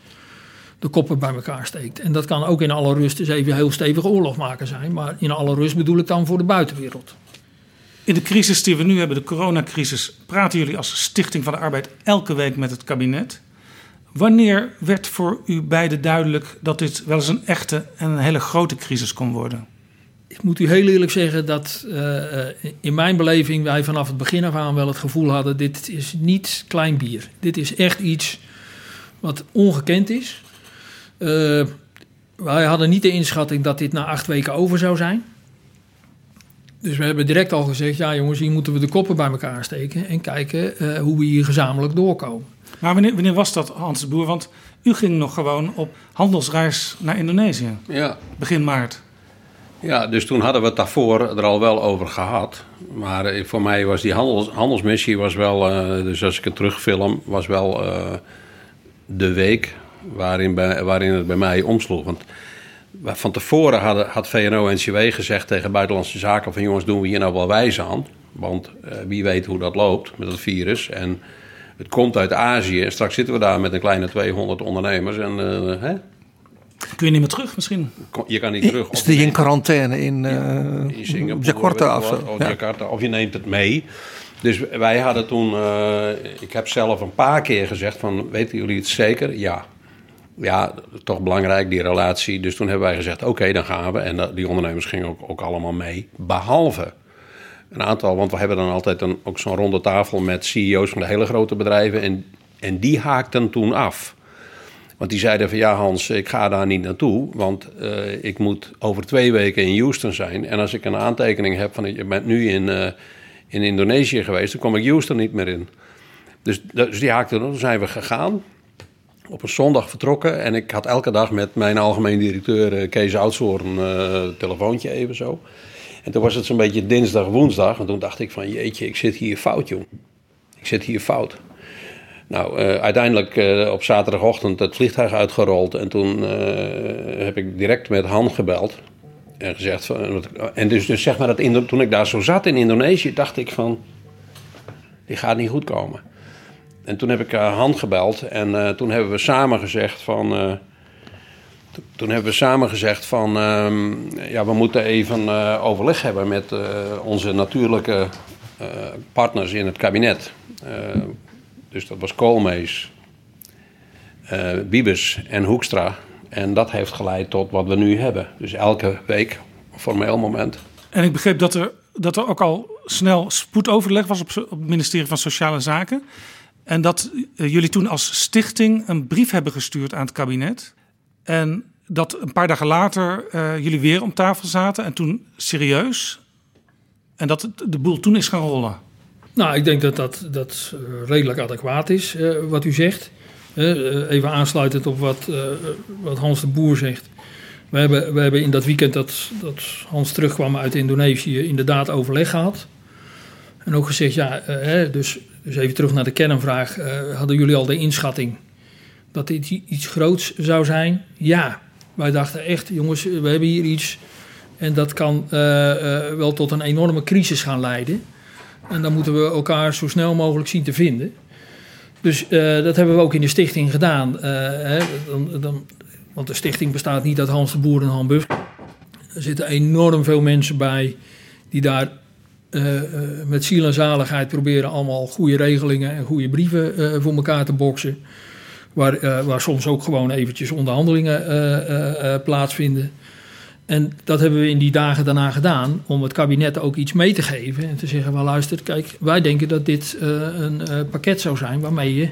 de koppen bij elkaar steekt. En dat kan ook in alle rust eens even heel stevig oorlog maken zijn, maar in alle rust bedoel ik dan voor de buitenwereld. In de crisis die we nu hebben, de coronacrisis, praten jullie als Stichting van de Arbeid elke week met het kabinet. Wanneer werd voor u beiden duidelijk dat dit wel eens een echte en een hele grote crisis kon worden? ik moet u heel eerlijk zeggen dat uh, in mijn beleving wij vanaf het begin af aan wel het gevoel hadden: dit is niet klein bier. Dit is echt iets wat ongekend is. Uh, wij hadden niet de inschatting dat dit na acht weken over zou zijn. Dus we hebben direct al gezegd: ja, jongens, hier moeten we de koppen bij elkaar steken en kijken uh, hoe we hier gezamenlijk doorkomen. Maar wanneer, wanneer was dat, Hans de Boer? Want u ging nog gewoon op handelsreis naar Indonesië. Ja. Begin maart. Ja, dus toen hadden we het daarvoor er al wel over gehad. Maar eh, voor mij was die handels, handelsmissie was wel, uh, dus als ik het terugfilm, was wel uh, de week waarin, bij, waarin het bij mij omsloeg. Want van tevoren hadden, had VNO-NCW gezegd tegen Buitenlandse Zaken van jongens, doen we hier nou wel wijs aan. Want wie weet hoe dat loopt met het virus. En het komt uit Azië. En straks zitten we daar met een kleine 200 ondernemers. En hè, Kun je niet meer terug misschien? Je kan niet terug. Is die in quarantaine in, uh, in Singapore, Jakarta of zo? Of, ja. Jakarta, of je neemt het mee. Dus wij hadden toen, uh, ik heb zelf een paar keer gezegd van, weten jullie het zeker? Ja. Ja, toch belangrijk die relatie. Dus toen hebben wij gezegd, oké, dan gaan we. En die ondernemers gingen ook, ook allemaal mee. Behalve een aantal, want we hebben dan altijd een, ook zo'n ronde tafel met CEO's van de hele grote bedrijven. En, en die haakten toen af. Want die zeiden van ja Hans, ik ga daar niet naartoe, want uh, ik moet over twee weken in Houston zijn. En als ik een aantekening heb van je bent nu in, uh, in Indonesië geweest, dan kom ik Houston niet meer in. Dus, dus die haakten, toen zijn we gegaan. Op een zondag vertrokken en ik had elke dag met mijn algemeen directeur uh, Kees Oudshoorn een telefoontje even zo. En toen was het zo'n beetje dinsdag, woensdag. En toen dacht ik van jeetje, ik zit hier fout jong. Ik zit hier fout. Nou, uh, uiteindelijk op zaterdagochtend het vliegtuig uitgerold. En toen heb ik direct met Han gebeld. En gezegd van. En dus, dus zeg maar dat toen ik daar zo zat in Indonesië, dacht ik van. Die gaat niet goed komen. En toen heb ik Han gebeld. En toen hebben we samen gezegd van. toen hebben we samen gezegd van. ja, we moeten even overleg hebben met onze natuurlijke partners in het kabinet. Dus dat was Koolmees, uh, Wiebes en Hoekstra. En dat heeft geleid tot wat we nu hebben. Dus elke week, formeel moment. En ik begreep dat er, dat er ook al snel spoedoverleg was op, op het ministerie van Sociale Zaken. En dat uh, jullie toen als stichting een brief hebben gestuurd aan het kabinet. En dat een paar dagen later uh, jullie weer om tafel zaten en toen serieus. En dat de boel toen is gaan rollen. Nou, ik denk dat dat, dat redelijk adequaat is, wat u zegt. Even aansluitend op wat, wat Hans de Boer zegt. We hebben, we hebben in dat weekend dat, dat Hans terugkwam uit Indonesië inderdaad overleg gehad. En ook gezegd, ja, hè, dus, dus even terug naar de kernvraag. hadden jullie al de inschatting dat dit iets groots zou zijn? Ja, wij dachten echt, jongens, we hebben hier iets... en dat kan wel tot een enorme crisis gaan leiden... En dan moeten we elkaar zo snel mogelijk zien te vinden. Dus dat hebben we ook in de stichting gedaan. Hè, dan, dan, want de stichting bestaat niet uit Hans de Boer en Han Buff. Er zitten enorm veel mensen bij die daar uh, met ziel en zaligheid proberen allemaal goede regelingen en goede brieven voor elkaar te boksen. Waar, waar soms ook gewoon eventjes onderhandelingen plaatsvinden. En dat hebben we in die dagen daarna gedaan om het kabinet ook iets mee te geven. En te zeggen, wel luister, kijk, wij denken dat dit een pakket zou zijn waarmee je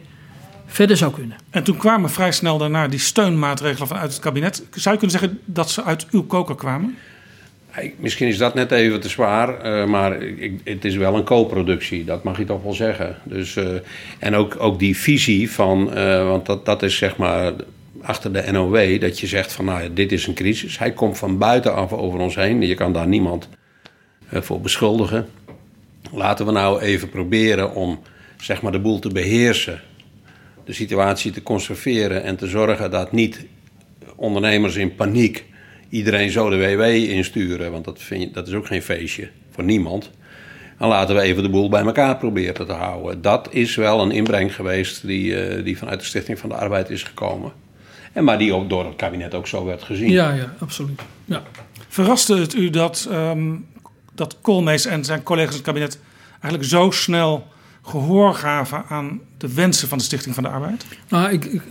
verder zou kunnen. En toen kwamen vrij snel daarna die steunmaatregelen vanuit het kabinet. Zou je kunnen zeggen dat ze uit uw koker kwamen? Misschien is dat net even te zwaar, uh, maar ik, het is wel een co-productie, dat mag je toch wel zeggen. Dus, en ook, ook die visie van, want dat, dat is zeg maar achter de NOW dat je zegt van nou ja, dit is een crisis. Hij komt van buitenaf over ons heen. Je kan daar niemand voor beschuldigen. Laten we nou even proberen om zeg maar de boel te beheersen. De situatie te conserveren en te zorgen dat niet ondernemers in paniek iedereen zo de WW insturen. Want dat, vind je, dat is ook geen feestje voor niemand. Dan laten we even de boel bij elkaar proberen te houden. Dat is wel een inbreng geweest die, uh, die vanuit de Stichting van de Arbeid is gekomen. En maar die ook door het kabinet ook zo werd gezien. Ja, ja, absoluut. Ja. Verraste het u dat, um, dat Koolmees en zijn collega's in het kabinet eigenlijk zo snel gehoor gaven aan de wensen van de Stichting van de Arbeid? Nou, ik, ik,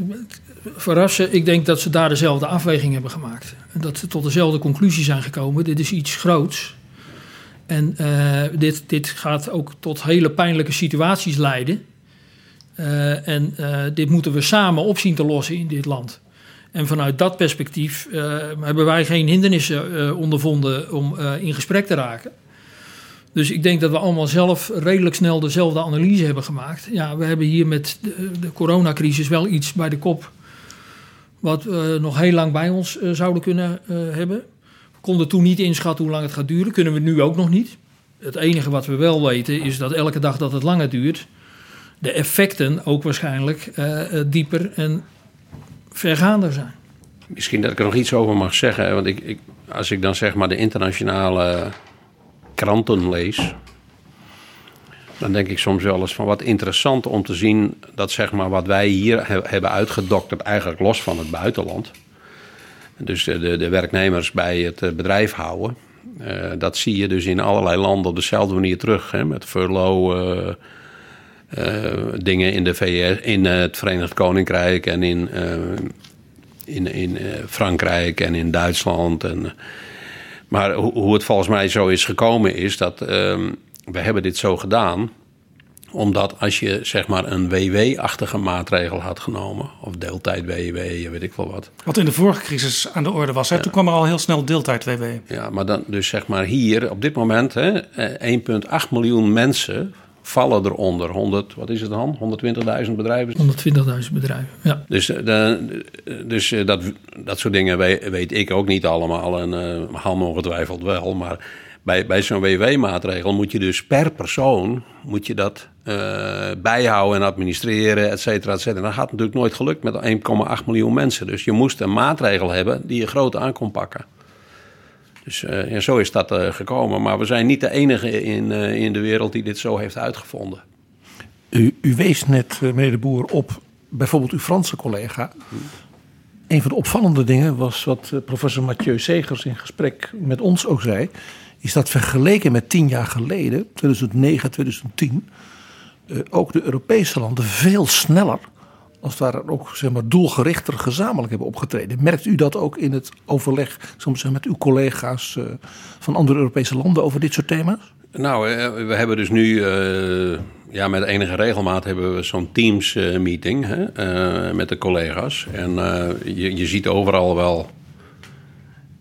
verrassen, ik denk dat ze daar dezelfde afweging hebben gemaakt. Dat ze tot dezelfde conclusie zijn gekomen. Dit is iets groots. En uh, dit, dit gaat ook tot hele pijnlijke situaties leiden. Uh, en uh, dit moeten we samen opzien te lossen in dit land. En vanuit dat perspectief hebben wij geen hindernissen ondervonden om in gesprek te raken. Dus ik denk dat we allemaal zelf redelijk snel dezelfde analyse hebben gemaakt. Ja, we hebben hier met de coronacrisis wel iets bij de kop wat we nog heel lang bij ons uh, zouden kunnen uh, hebben. We konden toen niet inschatten hoe lang het gaat duren. Kunnen we nu ook nog niet. Het enige wat we wel weten is dat elke dag dat het langer duurt, de effecten ook waarschijnlijk uh, dieper en vergaander zijn. Misschien dat ik er nog iets over mag zeggen. Want ik, ik, als ik dan zeg maar de internationale kranten lees, dan denk ik soms wel eens van wat interessant om te zien dat zeg maar wat wij hier he hebben uitgedokterd, eigenlijk los van het buitenland. Dus de, de werknemers bij het bedrijf houden. Uh, dat zie je dus in allerlei landen op dezelfde manier terug. Hè, met furlough uh, dingen in, de VS, in het Verenigd Koninkrijk en in, in, in Frankrijk en in Duitsland. En, maar hoe, hoe het volgens mij zo is gekomen is dat ehm, we hebben dit zo gedaan omdat als je zeg maar een WW-achtige maatregel had genomen, of deeltijd-WW, weet ik wel wat. Wat in de vorige crisis aan de orde was, hè? Ja. toen kwam er al heel snel deeltijd-WW. Ja, maar dan dus zeg maar hier, op dit moment, 1,8 miljoen mensen vallen eronder. 100, wat is het dan? 120.000 bedrijven? 120.000 bedrijven, ja. Dus, de, dus dat, dat soort dingen weet, weet, ik ook niet allemaal en uh, Han ongetwijfeld wel, maar bij, zo'n WW-maatregel moet je dus per persoon moet je dat uh, bijhouden en administreren, et cetera, et cetera. Dat gaat natuurlijk nooit gelukt met 1,8 miljoen mensen. Dus je moest een maatregel hebben die je groot aan kon pakken. Dus uh, zo is dat uh, gekomen. Maar we zijn niet de enige in, in de wereld die dit zo heeft uitgevonden. U, u wees net, meneer de Boer, op bijvoorbeeld uw Franse collega. Een van de opvallende dingen was wat professor Mathieu Segers in gesprek met ons ook zei is dat vergeleken met tien jaar geleden, 2009, 2010, uh, ook de Europese landen veel sneller, als het ware ook zeg maar, doelgerichter gezamenlijk hebben opgetreden. Merkt u dat ook in het overleg soms met uw collega's uh, van andere Europese landen over dit soort thema's? Nou, uh, we hebben dus nu, ja, met enige regelmaat hebben we zo'n Teams-meeting met de collega's. En je, je ziet overal wel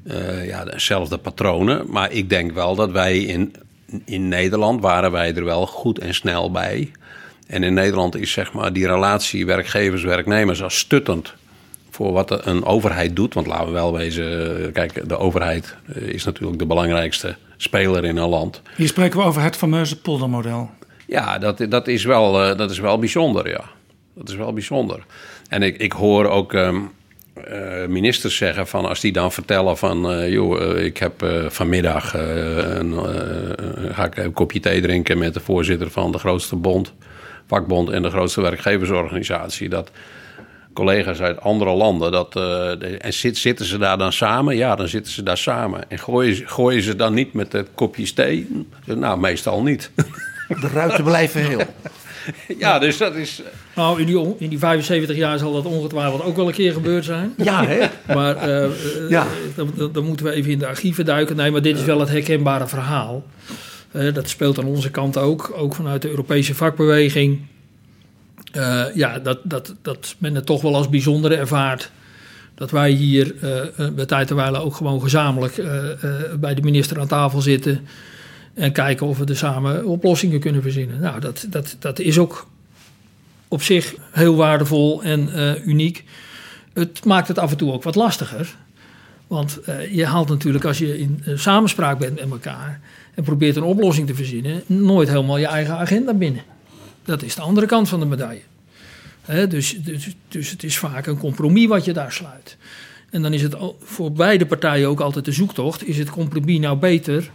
uh, ja, dezelfde patronen. Maar ik denk wel dat wij in, in Nederland waren wij er wel goed en snel bij. En in Nederland is zeg maar die relatie werkgevers-werknemers als stuttend voor wat een overheid doet. Want laten we wel wezen, kijk, de overheid eh, is natuurlijk de belangrijkste speler in een land. Hier spreken we over het fameuze poldermodel. Ja, dat, dat, is wel, dat is wel bijzonder, ja. Dat is wel bijzonder. En ik, ik hoor ook um, uh, ministers zeggen van als die dan vertellen van uh, joh, uh, ik heb vanmiddag een, ga ik een kopje thee drinken met de voorzitter van de grootste bond, vakbond en de grootste werkgeversorganisatie. Dat collega's uit andere landen, dat, en zit, zitten ze daar dan samen? Ja, dan zitten ze daar samen. En gooien, gooien ze dan niet met het kopje thee? Nou, meestal niet. De ruiten blijven heel. <laughs> Ja, dus dat is. Nou, in die, in die 75 jaar zal dat ongetwijfeld ook wel een keer gebeurd zijn. <laughs> Ja, hè? Maar uh, ja. dan, dan, moeten we even in de archieven duiken. Nee, maar dit is wel het herkenbare verhaal. Uh, dat speelt aan onze kant ook, ook vanuit de Europese vakbeweging. Uh, ja, dat, dat, dat men het toch wel als bijzonder ervaart. Dat wij hier bij tijd en wijle ook gewoon gezamenlijk bij de minister aan tafel zitten. En kijken of we er samen oplossingen kunnen verzinnen. Nou, dat, dat, dat is ook op zich heel waardevol en uh, uniek. Het maakt het af en toe ook wat lastiger. Want uh, je haalt natuurlijk als je in uh, samenspraak bent met elkaar en probeert een oplossing te verzinnen, nooit helemaal je eigen agenda binnen. Dat is de andere kant van de medaille. Dus, dus, dus het is vaak een compromis wat je daar sluit. En dan is het voor beide partijen ook altijd de zoektocht: is het compromis nou beter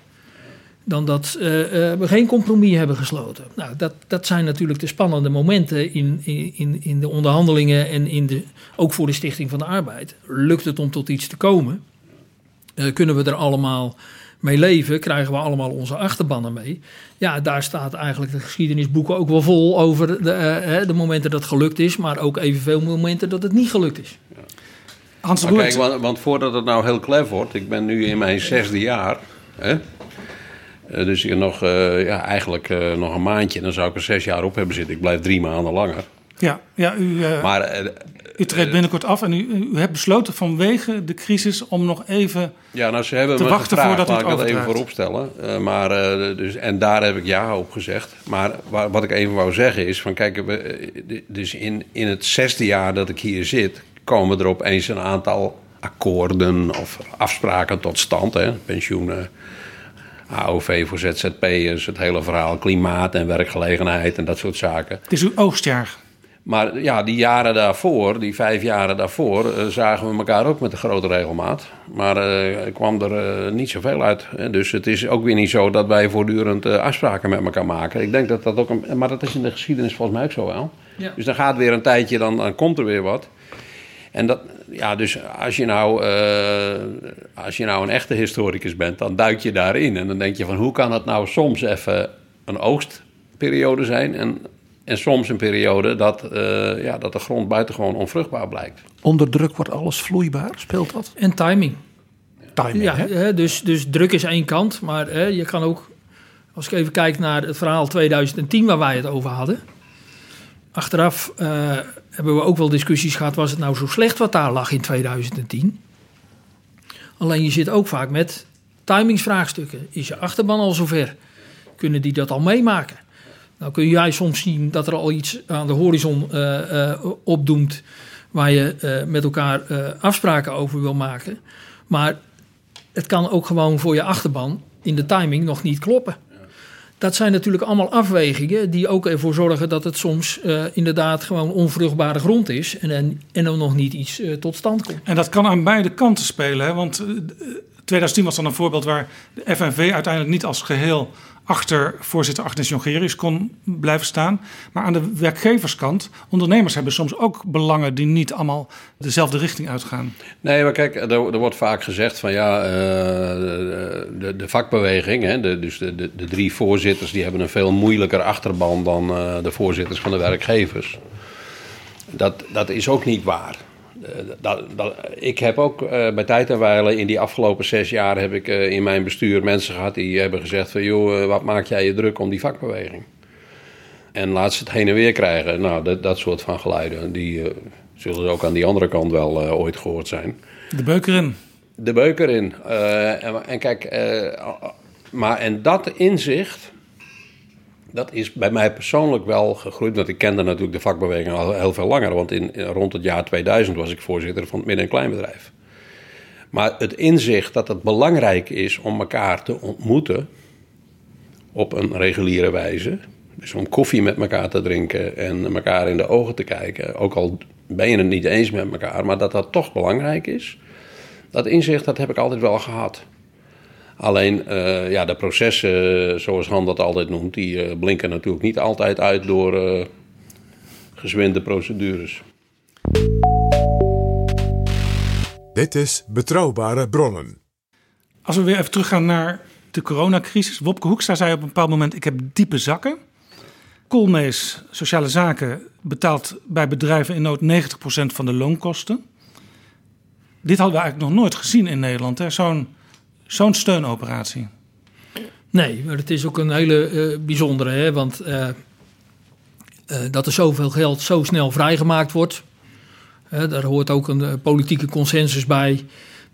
dan dat uh, uh, we geen compromis hebben gesloten. Nou, dat, dat zijn natuurlijk de spannende momenten in, in, in de onderhandelingen en in de, ook voor de Stichting van de Arbeid. Lukt het om tot iets te komen? Uh, kunnen we er allemaal mee leven, krijgen we allemaal onze achterbannen mee. Ja, daar staat eigenlijk de geschiedenisboeken ook wel vol over de, eh, de momenten dat het gelukt is, maar ook evenveel momenten dat het niet gelukt is. Hans kijk, want, want voordat het nou heel klef wordt, ik ben nu in mijn zesde jaar. Hè? Eh, dus ik nog, eh, ja, eigenlijk eh, nog een maandje, dan zou ik er zes jaar op hebben zitten. Ik blijf drie maanden langer. ja, ja, u, Maar u treedt binnenkort af en u, u hebt besloten vanwege de crisis om nog even... ja, nou, ze hebben Te me wachten gevraagd, voordat laat ik het dat even vooropstellen. Maar, dus, en daar heb ik ja op gezegd. Maar wa- wat ik even wou zeggen is, van kijk, we, dus in, in het zesde jaar dat ik hier zit, komen er opeens een aantal akkoorden of afspraken tot stand. Hè? Pensioenen, AOV voor ZZP'ers, het hele verhaal klimaat en werkgelegenheid en dat soort zaken. Het is uw oogstjaar. Maar ja, die jaren daarvoor, die vijf jaren daarvoor, eh, zagen we elkaar ook met een grote regelmaat. Maar er kwam er eh, niet zoveel uit. Hè. Dus het is ook weer niet zo dat wij voortdurend afspraken met elkaar maken. Ik denk dat dat ook een. Maar dat is in de geschiedenis volgens mij ook zo wel. Ja. Dus dan gaat weer een tijdje, dan, dan komt er weer wat. En dat, ja, dus als je, nou, eh, als je nou een echte historicus bent, dan duik je daarin. En dan denk je van hoe kan het nou soms even een oogstperiode zijn en, en soms een periode dat, eh, ja, dat de grond buitengewoon onvruchtbaar blijkt. Onder druk wordt alles vloeibaar. Speelt dat? En timing. Timing, Ja, hè? hè, dus, dus druk is één kant, maar hè, je kan ook, als ik even kijk naar het verhaal 2010 waar wij het over hadden. Achteraf eh, hebben we ook wel discussies gehad, was het nou zo slecht wat daar lag in 2010? Alleen je zit ook vaak met timingsvraagstukken. Is je achterban al zover? Kunnen die dat al meemaken? Nou kun jij soms zien dat er al iets aan de horizon eh, eh, opdoemt waar je eh, met elkaar afspraken over wil maken. Maar het kan ook gewoon voor je achterban in de timing nog niet kloppen. Dat zijn natuurlijk allemaal afwegingen die ook ervoor zorgen dat het soms eh, inderdaad gewoon onvruchtbare grond is en, en, en er nog niet iets eh, tot stand komt. En dat kan aan beide kanten spelen. Hè? Want eh, 2010 was dan een voorbeeld waar de FNV uiteindelijk niet als geheel achter voorzitter Agnes Jongerius kon blijven staan. Maar aan de werkgeverskant, ondernemers hebben soms ook belangen die niet allemaal dezelfde richting uitgaan. Nee, maar kijk, er, er wordt vaak gezegd van ja, eh, de, de vakbeweging, hè, de, dus de, de, de drie voorzitters, die hebben een veel moeilijker achterban dan eh, de voorzitters van de werkgevers. Dat, dat is ook niet waar. Eh, dat, dat, ik heb ook eh, bij tijd en wijle in die afgelopen zes jaar heb ik eh, in mijn bestuur mensen gehad die hebben gezegd van joh, wat maak jij je druk om die vakbeweging? En laat ze het heen en weer krijgen. Nou, dat, dat soort van geluiden, die zullen ook aan die andere kant wel ooit gehoord zijn. De beuk erin. De beuk erin. Eh, en, en kijk, maar en dat inzicht, dat is bij mij persoonlijk wel gegroeid. Want ik kende natuurlijk de vakbeweging al heel veel langer. Want in, rond het jaar 2000 was ik voorzitter van het midden- en kleinbedrijf. Maar het inzicht dat het belangrijk is om elkaar te ontmoeten op een reguliere wijze. Dus om koffie met elkaar te drinken en elkaar in de ogen te kijken. Ook al ben je het niet eens met elkaar, maar dat dat toch belangrijk is. Dat inzicht dat heb ik altijd wel gehad. Alleen eh, ja, de processen, eh, zoals Han dat altijd noemt, die eh, blinken natuurlijk niet altijd uit door eh gezwinde procedures. Dit is Betrouwbare Bronnen. Als we weer even teruggaan naar de coronacrisis. Wopke Hoekstra zei op een bepaald moment: Ik heb diepe zakken. Koolmees, Sociale Zaken, betaalt bij bedrijven in nood 90% van de loonkosten. Dit hadden we eigenlijk nog nooit gezien in Nederland, hè? Zo'n zo'n steunoperatie. Nee, maar het is ook een hele eh, bijzondere, hè, want eh, eh, dat er zoveel geld zo snel vrijgemaakt wordt. Daar hoort ook een politieke consensus bij.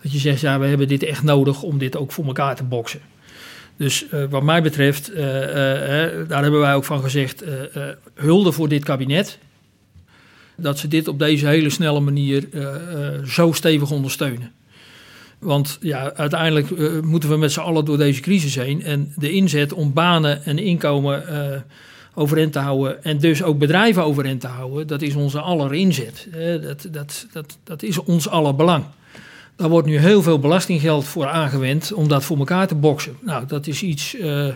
Dat je zegt, ja, we hebben dit echt nodig om dit ook voor elkaar te boksen. Dus wat mij betreft, daar hebben wij ook van gezegd, hulde voor dit kabinet. Dat ze dit op deze hele snelle manier zo stevig ondersteunen. Want ja, uiteindelijk eh, moeten we met z'n allen door deze crisis heen. En de inzet om banen en inkomen eh overeind te houden. En dus ook bedrijven overeind te houden. Dat is onze aller inzet. Dat, dat, dat, dat is ons aller belang. Daar wordt nu heel veel belastinggeld voor aangewend om dat voor elkaar te boksen. Nou, dat is iets. eh,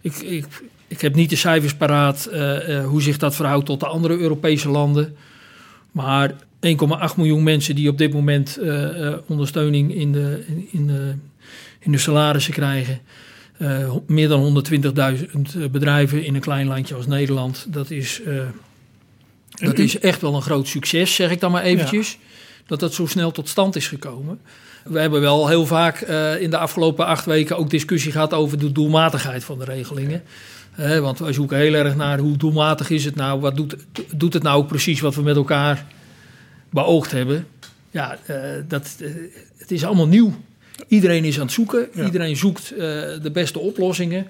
ik, ik, ik heb niet de cijfers paraat hoe zich dat verhoudt tot de andere Europese landen. Maar 1,8 miljoen mensen die op dit moment eh, eh, ondersteuning in de, in, de, in de salarissen krijgen. Eh, meer dan 120.000 bedrijven in een klein landje als Nederland. Dat is, dat is echt wel een groot succes, zeg ik dan maar eventjes. Dat dat zo snel tot stand is gekomen. We hebben wel heel vaak in de afgelopen acht weken ook discussie gehad over de doelmatigheid van de regelingen. Want wij zoeken heel erg naar hoe doelmatig is het nou? Wat doet, doet het nou ook precies wat we met elkaar beoogd hebben? Ja, eh, dat, eh, het is allemaal nieuw. Iedereen is aan het zoeken. Iedereen zoekt eh, de beste oplossingen.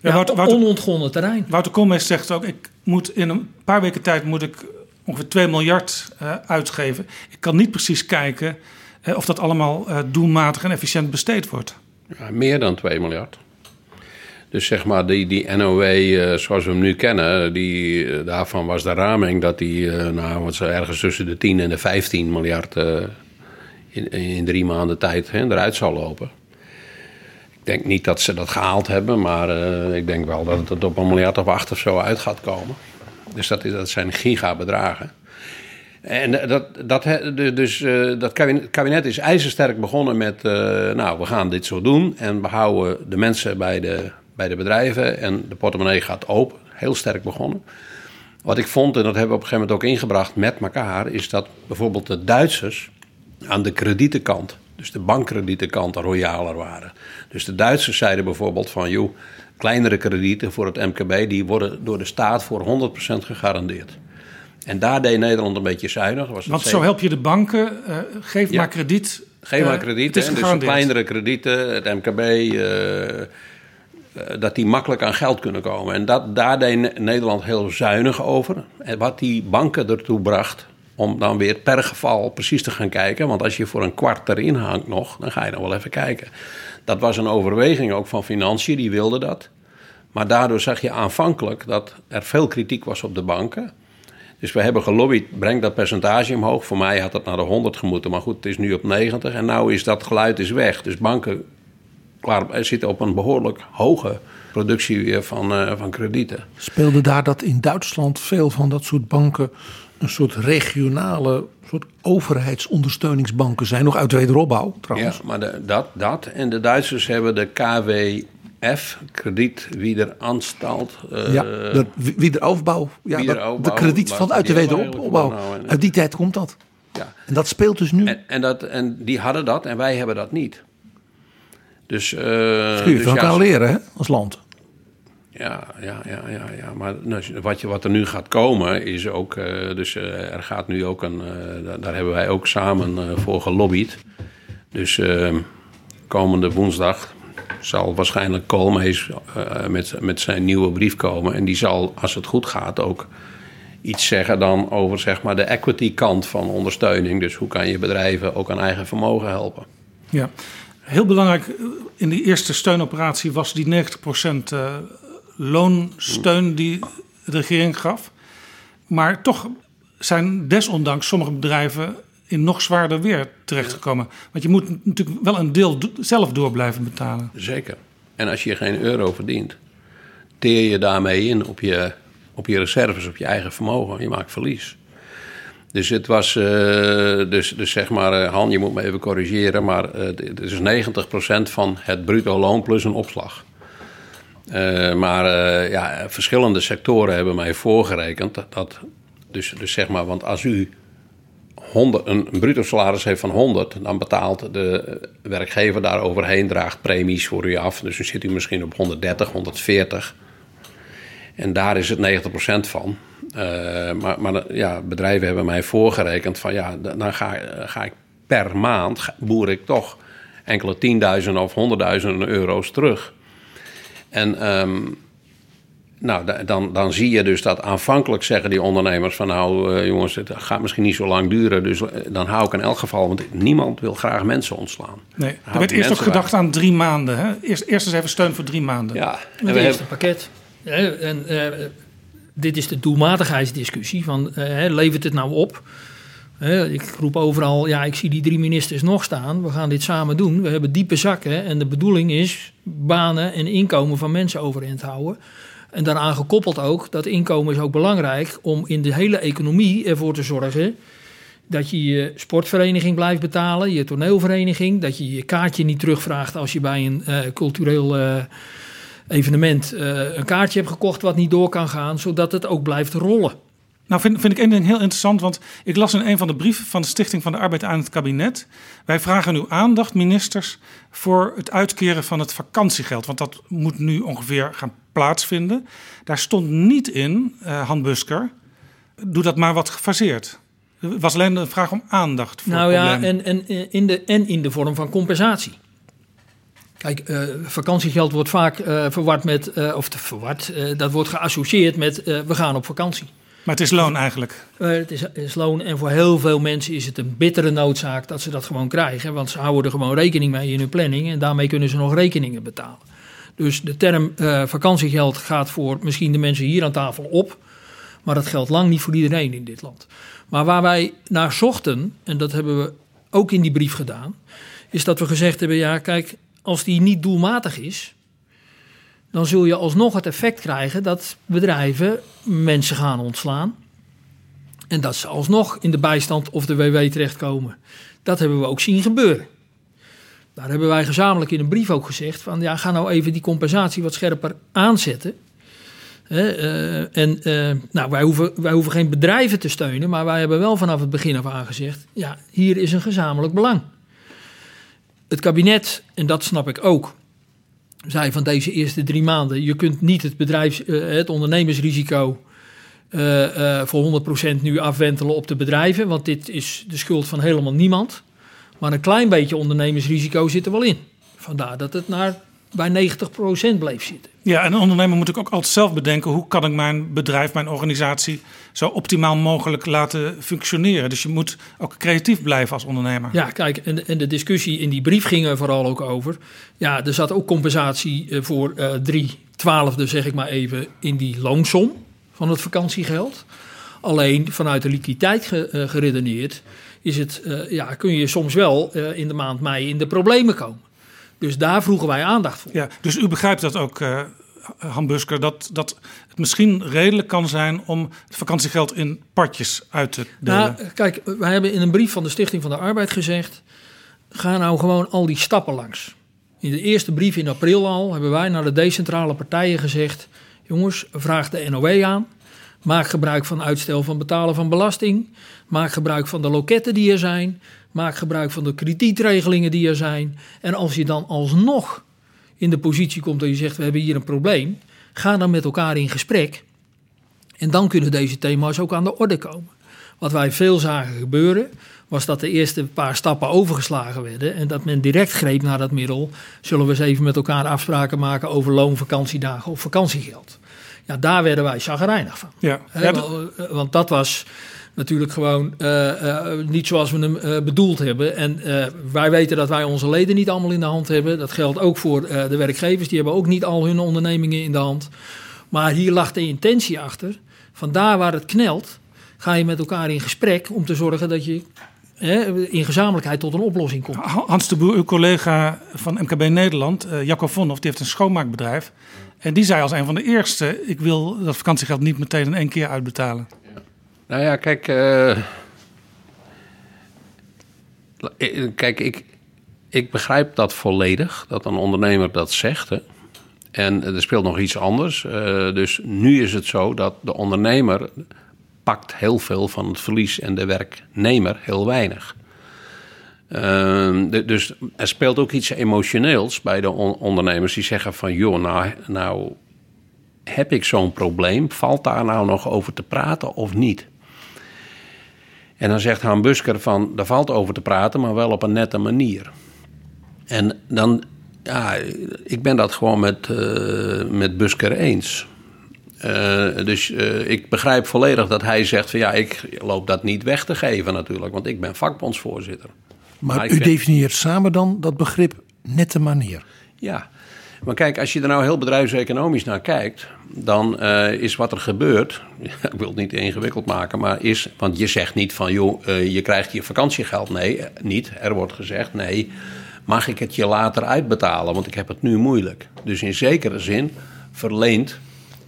Ja, Wouter- Wouter- onontgonnen terrein. Wouter Koolmees zegt ook, ik moet in een paar weken tijd moet ik ongeveer 2 miljard eh, uitgeven. Ik kan niet precies kijken eh, of dat allemaal eh, doelmatig en efficiënt besteed wordt. Ja, meer dan 2 miljard. Dus zeg maar, die, die NOW eh, zoals we hem nu kennen, die, eh, daarvan was de raming dat die eh, nou, wat zo ergens tussen de 10 en de 15 miljard in, in drie maanden tijd hè, eruit zou lopen. Ik denk niet dat ze dat gehaald hebben, maar ik denk wel dat het op een miljard of acht of zo uit gaat komen. Dus dat, is, dat zijn gigabedragen. En dat, dat, dus, dat kabinet, kabinet is ijzersterk begonnen met... nou, we gaan dit zo doen en we houden de mensen bij de, bij de bedrijven... en de portemonnee gaat open. Heel sterk begonnen. Wat ik vond, en dat hebben we op een gegeven moment ook ingebracht met elkaar... is dat bijvoorbeeld de Duitsers aan de kredietenkant... dus de bankkredietenkant royaler waren. Dus de Duitsers zeiden bijvoorbeeld van... joh, kleinere kredieten voor het MKB... die worden door de staat voor 100% gegarandeerd. En daar deed Nederland een beetje zuinig. Was Want zo help je de banken, eh, geef Ja. maar krediet. Geef maar Eh, krediet. Het is dus kleinere kredieten, het MKB, eh, dat die makkelijk aan geld kunnen komen. En dat, daar deed Ne- Nederland heel zuinig over. En wat die banken ertoe bracht om dan weer per geval precies te gaan kijken. Want als je voor een kwart erin hangt nog, dan ga je nog wel even kijken. Dat was een overweging ook van financiën, die wilden dat. Maar daardoor zag je aanvankelijk dat er veel kritiek was op de banken. Dus we hebben gelobbyd, breng dat percentage omhoog. Voor mij had dat naar de 100 gemoeten, maar goed, het is nu op 90. En nou is dat geluid is weg. Dus banken klaar, eh, zitten op een behoorlijk hoge productie eh, van, eh, van kredieten. Speelde daar dat in Duitsland veel van dat soort banken een soort regionale, soort overheidsondersteuningsbanken zijn, nog uit de wederopbouw Ja, trouwens. maar de, dat, dat. En de Duitsers hebben de KWF, Krediet Wiederanstalt. eh, Ja, de wi- wiederaufbouw. Ja, dat- de krediet waar van uit de wederopbouw. nou, Uit die tijd komt dat. ja. En dat speelt dus nu. En, en, dat, en die hadden dat en wij hebben dat niet. Dus, kun je dus van ja, elkaar leren hè, als land. Ja, ja, ja, ja, ja. maar nou, wat, je, wat er nu gaat komen is ook. eh, dus eh, er gaat nu ook een. daar, hebben wij ook samen voor gelobbyd. Dus eh, komende woensdag zal waarschijnlijk Koolmees met, met zijn nieuwe brief komen. En die zal, als het goed gaat, ook iets zeggen dan over zeg maar, de equity kant van ondersteuning. Dus hoe kan je bedrijven ook aan eigen vermogen helpen? Ja. Heel belangrijk in die eerste steunoperatie was die 90% eh, loonsteun die de regering gaf. Maar toch zijn desondanks sommige bedrijven in nog zwaarder weer terechtgekomen. Want je moet natuurlijk wel een deel zelf door blijven betalen. Zeker. En als je geen euro verdient, teer je daarmee in op je, op je reserves, op je eigen vermogen. Je maakt verlies. Dus het was, eh, dus, dus zeg maar, eh, Han, je moet me even corrigeren, maar eh, het is 90% van het bruto loon plus een opslag. Maar ja, verschillende sectoren hebben mij voorgerekend dat, dus, dus zeg maar, want als u 100, een, een bruto salaris heeft van 100, dan betaalt de werkgever daar overheen, draagt premies voor u af. Dus dan zit u misschien op 130, 140. En daar is het 90% van. Eh, maar maar ja, bedrijven hebben mij voorgerekend van ja, dan ga, ga ik per maand, boer ik toch enkele tienduizenden of honderdduizenden euro's terug. En ehm, nou, da- dan, dan zie je dus dat aanvankelijk zeggen die ondernemers van nou eh, jongens, het gaat misschien niet zo lang duren, dus eh, dan hou ik in elk geval, want niemand wil graag mensen ontslaan. Nee, er werd eerst ook gedacht aan drie maanden. Hè? Eerst, eerst eens even steun voor drie maanden. Ja, en we eerste hebben, pakket. Hè, en, eh, dit is de doelmatigheidsdiscussie. Van, eh, levert het nou op? Ik roep overal, ja, ik zie die drie ministers nog staan. We gaan dit samen doen. We hebben diepe zakken. En de bedoeling is banen en inkomen van mensen overeind houden. En daaraan gekoppeld ook, dat inkomen is ook belangrijk om in de hele economie ervoor te zorgen dat je je sportvereniging blijft betalen, je toneelvereniging, dat je je kaartje niet terugvraagt als je bij een eh, cultureel eh, evenement eh, een kaartje hebt gekocht wat niet door kan gaan, zodat het ook blijft rollen. Nou, vind, vind ik één ding heel interessant, want ik las in een van de brieven van de Stichting van de Arbeid aan het kabinet. Wij vragen uw aandacht, ministers, voor het uitkeren van het vakantiegeld. Want dat moet nu ongeveer gaan plaatsvinden. Daar stond niet in, uh, Han Busker, doe dat maar wat gefaseerd. Het was alleen een vraag om aandacht voor nou ja, en, en, in de, en in de vorm van compensatie. Kijk, eh, vakantiegeld wordt vaak eh, verward met, eh, of te verward, dat wordt geassocieerd met we gaan op vakantie. Maar het is loon eigenlijk. Het is, is loon en voor heel veel mensen is het een bittere noodzaak dat ze dat gewoon krijgen. Want ze houden er gewoon rekening mee in hun planning en daarmee kunnen ze nog rekeningen betalen. Dus de term vakantiegeld gaat voor misschien de mensen hier aan tafel op. Maar dat geldt lang niet voor iedereen in dit land. Maar waar wij naar zochten, en dat hebben we ook in die brief gedaan, is dat we gezegd hebben: ja, kijk, als die niet doelmatig is, dan zul je alsnog het effect krijgen dat bedrijven mensen gaan ontslaan. En dat ze alsnog in de bijstand of de WW terechtkomen. Dat hebben we ook zien gebeuren. Daar hebben wij gezamenlijk in een brief ook gezegd: van ja, ga nou even die compensatie wat scherper aanzetten. Eh, en eh, nou, wij, hoeven, wij hoeven geen bedrijven te steunen, maar wij hebben wel vanaf het begin af aan gezegd: ja, hier is een gezamenlijk belang. Het kabinet, en dat snap ik ook, zei van deze eerste drie maanden: je kunt niet het, bedrijfs, eh, het ondernemersrisico eh, eh, voor 100% nu afwentelen op de bedrijven, want dit is de schuld van helemaal niemand. Maar een klein beetje ondernemersrisico zit er wel in. Vandaar dat het naar bij 90% bleef zitten. Ja, en een ondernemer moet ik ook altijd zelf bedenken... hoe kan ik mijn bedrijf, mijn organisatie... zo optimaal mogelijk laten functioneren. Dus je moet ook creatief blijven als ondernemer. Ja, kijk, en, en de discussie in die brief ging er vooral ook over. Ja, er zat ook compensatie eh, voor eh drie twaalfde, zeg ik maar even, in die loonsom van het vakantiegeld. Alleen vanuit de liquiditeit eh, geredeneerd is het, ja, kun je soms wel in de maand mei in de problemen komen. Dus daar vroegen wij aandacht voor. Ja, dus u begrijpt dat ook, eh Han Busker... Dat, dat het misschien redelijk kan zijn om het vakantiegeld in partjes uit te delen. Nou, kijk, wij hebben in een brief van de Stichting van de Arbeid gezegd: ga nou gewoon al die stappen langs. In de eerste brief in april al hebben wij naar de decentrale partijen gezegd: jongens, vraag de NOW aan. Maak gebruik van uitstel van betalen van belasting. Maak gebruik van de loketten die er zijn. Maak gebruik van de kredietregelingen die er zijn. En als je dan alsnog in de positie komt dat je zegt: we hebben hier een probleem, ga dan met elkaar in gesprek. En dan kunnen deze thema's ook aan de orde komen. Wat wij veel zagen gebeuren, was dat de eerste paar stappen overgeslagen werden. En dat men direct greep naar dat middel. Zullen we eens even met elkaar afspraken maken over loon, vakantiedagen of vakantiegeld. Ja, daar werden wij chagrijnig van. ja. Eh, want dat was natuurlijk gewoon eh, eh, niet zoals we hem eh, bedoeld hebben. En wij weten dat wij onze leden niet allemaal in de hand hebben. Dat geldt ook voor de werkgevers. Die hebben ook niet al hun ondernemingen in de hand. Maar hier lag de intentie achter. Vandaar waar het knelt, ga je met elkaar in gesprek om te zorgen dat je in gezamenlijkheid tot een oplossing komt. Hans de Boer, uw collega van MKB Nederland, eh Jacco Vonhoff, die heeft een schoonmaakbedrijf. En die zei als een van de eerste: Ik wil dat vakantiegeld niet meteen in één keer uitbetalen. Nou ja, kijk. eh, eh, kijk, ik, ik begrijp dat volledig, dat een ondernemer dat zegt. Hè. En er speelt nog iets anders. Eh, dus nu is het zo dat de ondernemer pakt heel veel van het verlies en de werknemer heel weinig. Ehm, dus er speelt ook iets emotioneels bij de on- ondernemers die zeggen van... joh, nou, nou heb ik zo'n probleem, valt daar nou nog over te praten of niet? En dan zegt Han Busker van, daar valt over te praten, maar wel op een nette manier. En dan, ja, ik ben dat gewoon met, eh, met Busker eens. Eh, dus eh, ik begrijp volledig dat hij zegt van ja, ik loop dat niet weg te geven natuurlijk, want ik ben vakbondsvoorzitter. Maar u vind- definieert samen dan dat begrip nette manier. Ja, maar kijk, als je er nou heel bedrijfseconomisch naar kijkt, dan eh, is wat er gebeurt, <laughs> ik wil het niet ingewikkeld maken, maar is, want je zegt niet van joh, eh, je krijgt je vakantiegeld. Nee, eh, niet. Er wordt gezegd nee, mag ik het je later uitbetalen, want ik heb het nu moeilijk. Dus in zekere zin verleent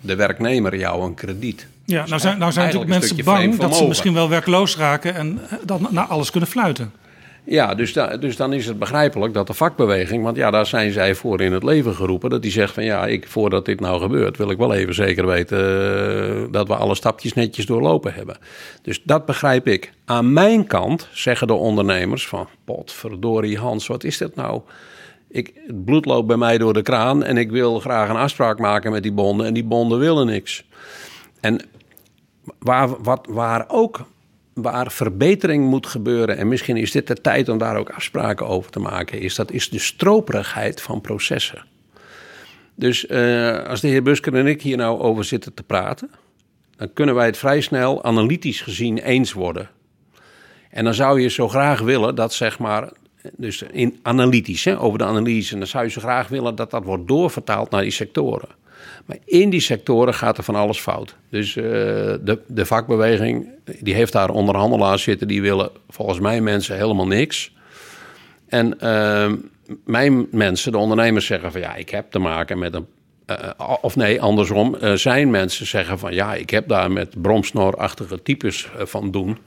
de werknemer jou een krediet. Ja, nou zijn, nou zijn natuurlijk mensen bang dat ze misschien wel werkloos raken en dan naar alles kunnen fluiten. Ja, dus, dus dan is het begrijpelijk dat de vakbeweging, want ja, daar zijn zij voor in het leven geroepen, dat die zegt van ja, ik, voordat dit nou gebeurt, wil ik wel even zeker weten eh, dat we alle stapjes netjes doorlopen hebben. Dus dat begrijp ik. Aan mijn kant zeggen de ondernemers van, potverdorie Hans, wat is dit nou? Ik, het bloed loopt bij mij door de kraan en ik wil graag een afspraak maken met die bonden en die bonden willen niks. En waar, wat, waar ook waar verbetering moet gebeuren, en misschien is dit de tijd om daar ook afspraken over te maken, is dat is de stroperigheid van processen. Dus eh, als de heer Busker en ik hier nou over zitten te praten, dan kunnen wij het vrij snel analytisch gezien eens worden. En dan zou je zo graag willen dat zeg maar, dus in analytisch, hè, over de analyse, en dan zou je zo graag willen dat dat wordt doorvertaald naar die sectoren. Maar in die sectoren gaat er van alles fout. Dus eh, de, de vakbeweging, die heeft daar onderhandelaars zitten, die willen volgens mij mensen helemaal niks. En eh, mijn mensen, de ondernemers, zeggen van ja, ik heb te maken met een. eh, of nee, andersom, eh, zijn mensen zeggen van ja, ik heb daar met bromsnorachtige types eh, van doen.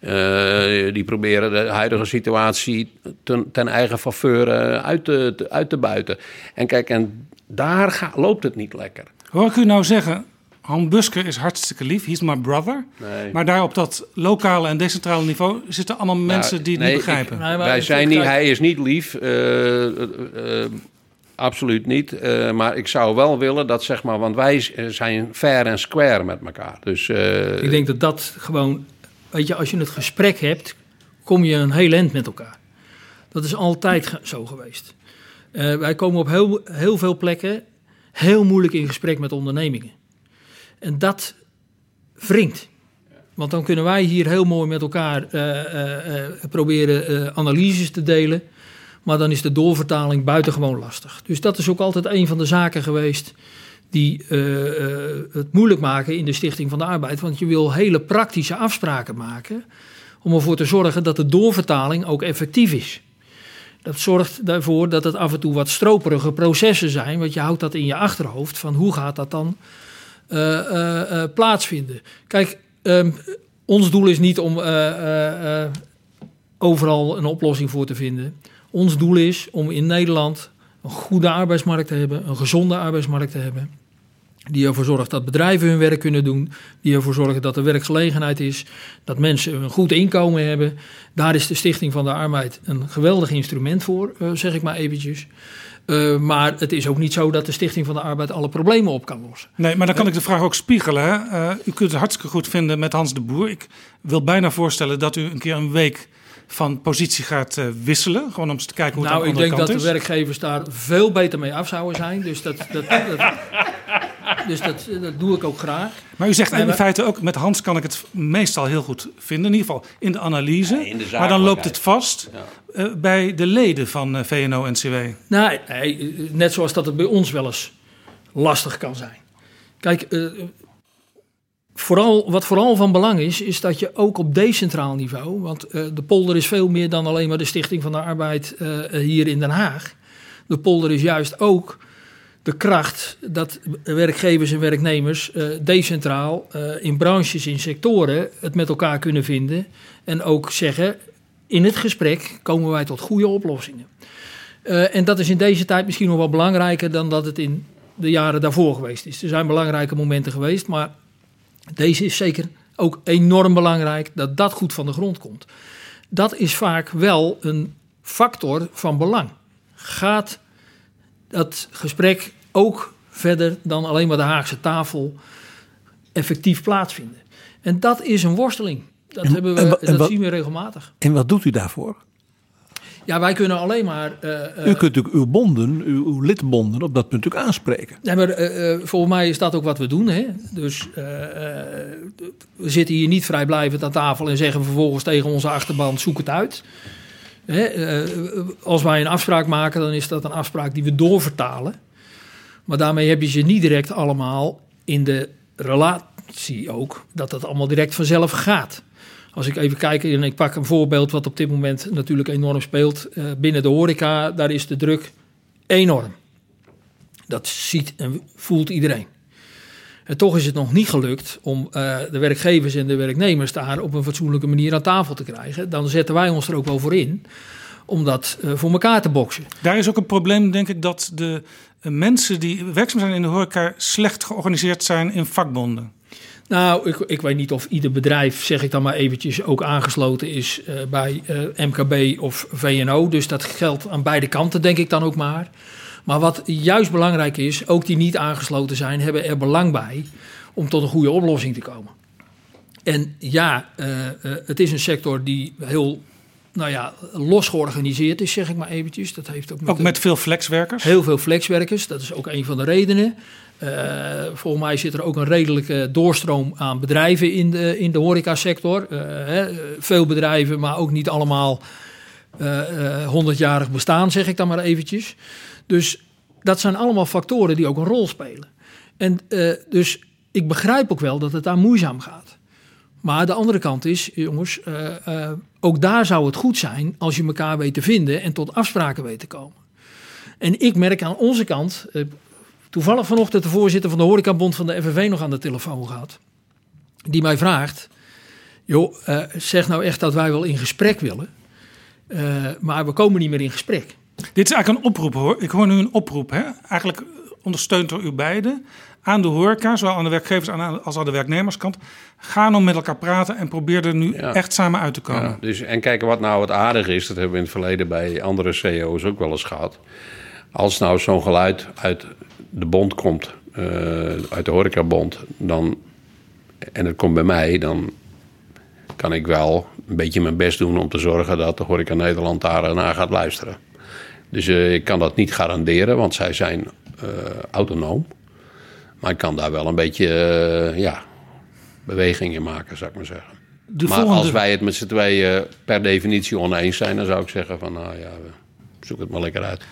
Eh, die proberen de huidige situatie ten, ten eigen faveur eh, uit, te- uit te buiten. En kijk, en daar ga- loopt het niet lekker. Hoor ik u nou zeggen, Han Busker is hartstikke lief, he's my brother. Nee. Maar daar op dat lokale en decentrale niveau zitten allemaal mensen Nou, die het nee, niet begrijpen. ik- Nee, maar wij zijn niet, hij is niet lief. eh, eh, eh, absoluut niet. Eh, maar ik zou wel willen dat, zeg maar, want wij zijn fair en square met elkaar. Dus eh, Ik denk dat dat gewoon, weet je, als je het gesprek hebt, kom je een heel eind met elkaar. Dat is altijd zo geweest. Eh, wij komen op heel, heel veel plekken heel moeilijk in gesprek met ondernemingen. En dat wringt. Want dan kunnen wij hier heel mooi met elkaar eh, eh, proberen analyses te delen. Maar dan is de doorvertaling buitengewoon lastig. Dus dat is ook altijd een van de zaken geweest die het moeilijk maken in de Stichting van de Arbeid. Want je wil hele praktische afspraken maken om ervoor te zorgen dat de doorvertaling ook effectief is. Dat zorgt ervoor dat het af en toe wat stroperige processen zijn, want je houdt dat in je achterhoofd van hoe gaat dat dan eh, eh, eh, plaatsvinden. Kijk, ehm, ons doel is niet om overal een oplossing voor te vinden. Ons doel is om in Nederland een goede arbeidsmarkt te hebben, een gezonde arbeidsmarkt te hebben. Die ervoor zorgt dat bedrijven hun werk kunnen doen. Die ervoor zorgen dat er werkgelegenheid is. Dat mensen een goed inkomen hebben. Daar is de Stichting van de Arbeid een geweldig instrument voor, eh, zeg ik maar eventjes. Eh, maar het is ook niet zo dat de Stichting van de Arbeid alle problemen op kan lossen. Nee, maar dan kan ik de vraag ook spiegelen. Hè? Eh, u kunt het hartstikke goed vinden met Hans de Boer. Ik wil bijna voorstellen dat u een keer een week van positie gaat eh, wisselen. Gewoon om eens te kijken hoe het nou, aan ik de andere denk dat kant de is. werkgevers daar veel beter mee af zouden zijn. Dus dat, dat, dat, <laughs> dus dat, dat doe ik ook graag. Maar u zegt in feite ook, met Hans kan ik het meestal heel goed vinden. In ieder geval in de analyse. Ja, in de maar dan loopt het vast eh, bij de leden van eh, VNO-NCW. Nee, nee, net zoals dat het bij ons wel eens lastig kan zijn. Kijk, eh, vooral, wat vooral van belang is, is dat je ook op decentraal niveau, want eh, de polder is veel meer dan alleen maar de Stichting van de Arbeid eh, hier in Den Haag. De polder is juist ook de kracht dat werkgevers en werknemers eh, decentraal eh, in branches, in sectoren het met elkaar kunnen vinden. En ook zeggen, in het gesprek komen wij tot goede oplossingen. Eh, en dat is in deze tijd misschien nog wel belangrijker dan dat het in de jaren daarvoor geweest is. Er zijn belangrijke momenten geweest, maar deze is zeker ook enorm belangrijk dat dat goed van de grond komt. Dat is vaak wel een factor van belang. Gaat dat gesprek ook verder dan alleen maar de Haagse tafel effectief plaatsvinden? En dat is een worsteling. Dat, En- hebben we, en wa- en dat wat- zien we regelmatig. En wat doet u daarvoor? Ja, wij kunnen alleen maar. eh, eh, U kunt natuurlijk uw bonden, uw, uw lidbonden op dat punt natuurlijk aanspreken. Ja, maar eh, volgens mij is dat ook wat we doen. Hè? Dus we zitten hier niet vrijblijvend aan tafel en zeggen vervolgens tegen onze achterban: zoek het uit. Eh, als wij een afspraak maken, dan is dat een afspraak die we doorvertalen. Maar daarmee heb je ze niet direct allemaal in de relatie ook, dat dat allemaal direct vanzelf gaat. Als ik even kijk en ik pak een voorbeeld wat op dit moment natuurlijk enorm speelt. eh, binnen de horeca, daar is de druk enorm. Dat ziet en voelt iedereen. En toch is het nog niet gelukt om eh, de werkgevers en de werknemers daar op een fatsoenlijke manier aan tafel te krijgen. Dan zetten wij ons er ook wel voor in om dat eh, voor elkaar te boksen. Daar is ook een probleem, denk ik, dat de eh, mensen die werkzaam zijn in de horeca slecht georganiseerd zijn in vakbonden. Nou, ik, ik weet niet of ieder bedrijf, zeg ik dan maar eventjes, ook aangesloten is bij MKB of VNO. Dus dat geldt aan beide kanten, denk ik dan ook maar. Maar wat juist belangrijk is, ook die niet aangesloten zijn, hebben er belang bij om tot een goede oplossing te komen. En ja, eh, eh, het is een sector die heel nou ja, los georganiseerd is, zeg ik maar eventjes. Dat heeft ook met, Ook met veel flexwerkers. Heel veel flexwerkers, dat is ook een van de redenen. Eh, volgens mij zit er ook een redelijke doorstroom aan bedrijven in de, in de horecasector. Hè, veel bedrijven, maar ook niet allemaal eh, eh, 100-jarig bestaan, zeg ik dan maar eventjes. Dus dat zijn allemaal factoren die ook een rol spelen. En eh, dus ik begrijp ook wel dat het daar moeizaam gaat. Maar de andere kant is, jongens, eh, eh, ook daar zou het goed zijn als je elkaar weet te vinden en tot afspraken weet te komen. En ik merk aan onze kant, toevallig vanochtend de voorzitter van de horecabond van de FNV nog aan de telefoon gehad, die mij vraagt, joh, zeg nou echt dat wij wel in gesprek willen, maar we komen niet meer in gesprek. Dit is eigenlijk een oproep hoor. Ik hoor nu een oproep. Hè? Eigenlijk ondersteund door u beiden. Aan de horeca, zowel aan de werkgevers als aan de werknemerskant. Ga nou met elkaar praten en probeer er nu Ja. echt samen uit te komen. Ja, dus, en kijken wat nou het aardige is, dat hebben we in het verleden bij andere CEO's ook wel eens gehad. Als nou zo'n geluid uit de bond komt, eh, uit de horecabond, dan, en het komt bij mij, dan kan ik wel een beetje mijn best doen om te zorgen dat de horeca Nederland daar naar gaat luisteren. Dus eh, ik kan dat niet garanderen, want zij zijn eh, autonoom. Maar ik kan daar wel een beetje eh, ja, beweging in maken, zou ik maar zeggen. De maar volgende- als wij het met z'n tweeën per definitie oneens zijn, dan zou ik zeggen van nou ja, zoek het maar lekker uit.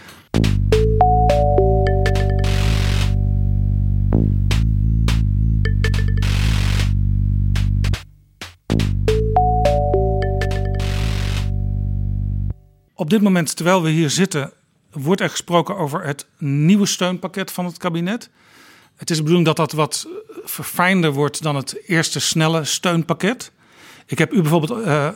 Op dit moment, terwijl we hier zitten, wordt er gesproken over het nieuwe steunpakket van het kabinet. Het is de bedoeling dat dat wat verfijnder wordt dan het eerste snelle steunpakket. Ik heb u bijvoorbeeld, eh,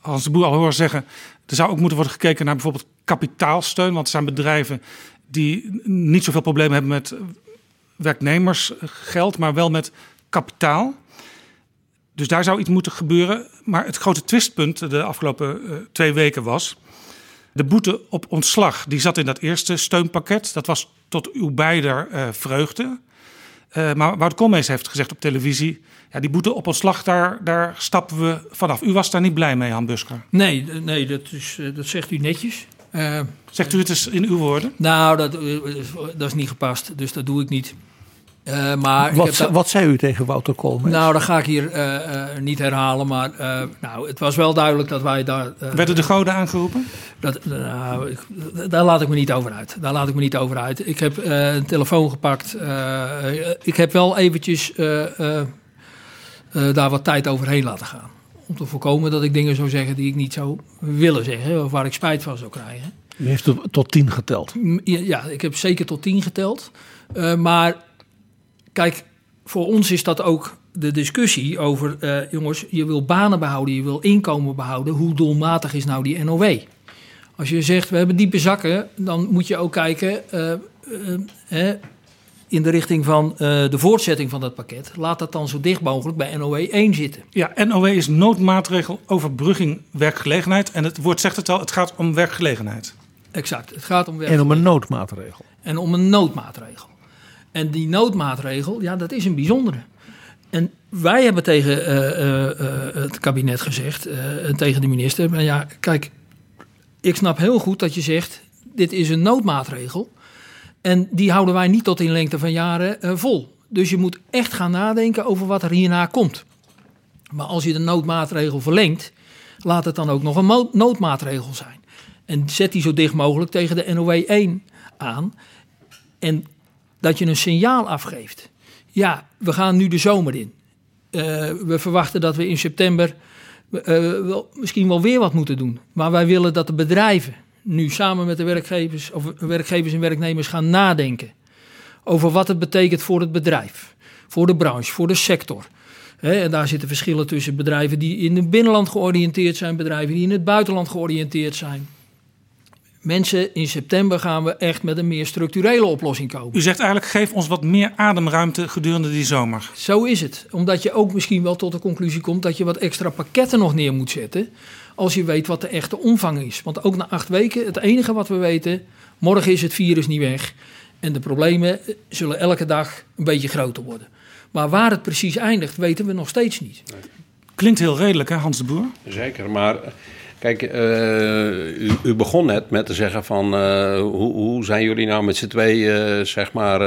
Hans de Boer, al horen zeggen... er zou ook moeten worden gekeken naar bijvoorbeeld kapitaalsteun. Want er zijn bedrijven die niet zoveel problemen hebben met werknemersgeld... maar wel met kapitaal. Dus daar zou iets moeten gebeuren. Maar het grote twistpunt de afgelopen eh, twee weken was... de boete op ontslag. Die zat in dat eerste steunpakket. Dat was tot uw beider eh, vreugde. Eh, maar Wout Koolmees heeft gezegd op televisie... Ja, die boete op ontslag, daar, daar stappen we vanaf. U was daar niet blij mee, Han Busker. Nee, nee dat, is, eh, dat zegt u netjes. Zegt u het eens in uw woorden? nou, dat, dat is niet gepast, dus dat doe ik niet. Eh, maar ik Wat, wat zei u tegen Wouter Koolmees? Nou, dat ga ik hier eh, eh, niet herhalen. Maar eh, nou, het was wel duidelijk dat wij daar. eh, Werden de goden aangeroepen? dat, nou, ik- daar laat ik me niet over uit. Daar laat ik me niet over uit. Ik heb eh, een telefoon gepakt. eh, ik heb wel eventjes eh, eh, eh, daar wat tijd overheen laten gaan. Om te voorkomen dat ik dingen zou zeggen die ik niet zou willen zeggen. Of waar ik spijt van zou krijgen. U heeft tot tien geteld. Ja, ja, ik heb zeker tot tien geteld. Eh, maar kijk, voor ons is dat ook de discussie over... eh, jongens, je wil banen behouden, je wil inkomen behouden. Hoe doelmatig is nou die NOW? Als je zegt, we hebben diepe zakken... dan moet je ook kijken eh, eh, hè, in de richting van eh, de voortzetting van dat pakket. Laat dat dan zo dicht mogelijk bij NOW 1 zitten. Ja, NOW is noodmaatregel overbrugging werkgelegenheid. En het woord zegt het al, het gaat om werkgelegenheid. Exact, het gaat om werk. En om een noodmaatregel. en om een noodmaatregel. En die noodmaatregel, ja, dat is een bijzondere. En wij hebben tegen eh, eh, eh, het kabinet gezegd, en tegen de minister, maar ja, kijk, ik snap heel goed dat je zegt, dit is een noodmaatregel. En die houden wij niet tot in lengte van jaren vol. Dus je moet echt gaan nadenken over wat er hierna komt. Maar als je de noodmaatregel verlengt, laat het dan ook nog een noodmaatregel zijn. En zet die zo dicht mogelijk tegen de NOW 1 aan. En dat je een signaal afgeeft. Ja, we gaan nu de zomer in. Eh, we verwachten dat we in september eh, wel, misschien wel weer wat moeten doen. Maar wij willen dat de bedrijven nu samen met de werkgevers, of werkgevers en werknemers gaan nadenken over wat het betekent voor het bedrijf. voor de branche, voor de sector. En daar zitten verschillen tussen bedrijven die in het binnenland georiënteerd zijn, bedrijven die in het buitenland georiënteerd zijn. Mensen, in september gaan we echt met een meer structurele oplossing komen. U zegt eigenlijk, geef ons wat meer ademruimte gedurende die zomer. Zo is het. Omdat je ook misschien wel tot de conclusie komt dat je wat extra pakketten nog neer moet zetten. Als je weet wat de echte omvang is. Want ook na acht weken, het enige wat we weten, morgen is het virus niet weg. En de problemen zullen elke dag een beetje groter worden. Maar waar het precies eindigt, weten we nog steeds niet. Klinkt heel redelijk, hè, Hans de Boer? Zeker, maar kijk, uh, u, u, begon net met te zeggen van uh, hoe, hoe, zijn jullie nou met z'n tweeën, uh, zeg maar,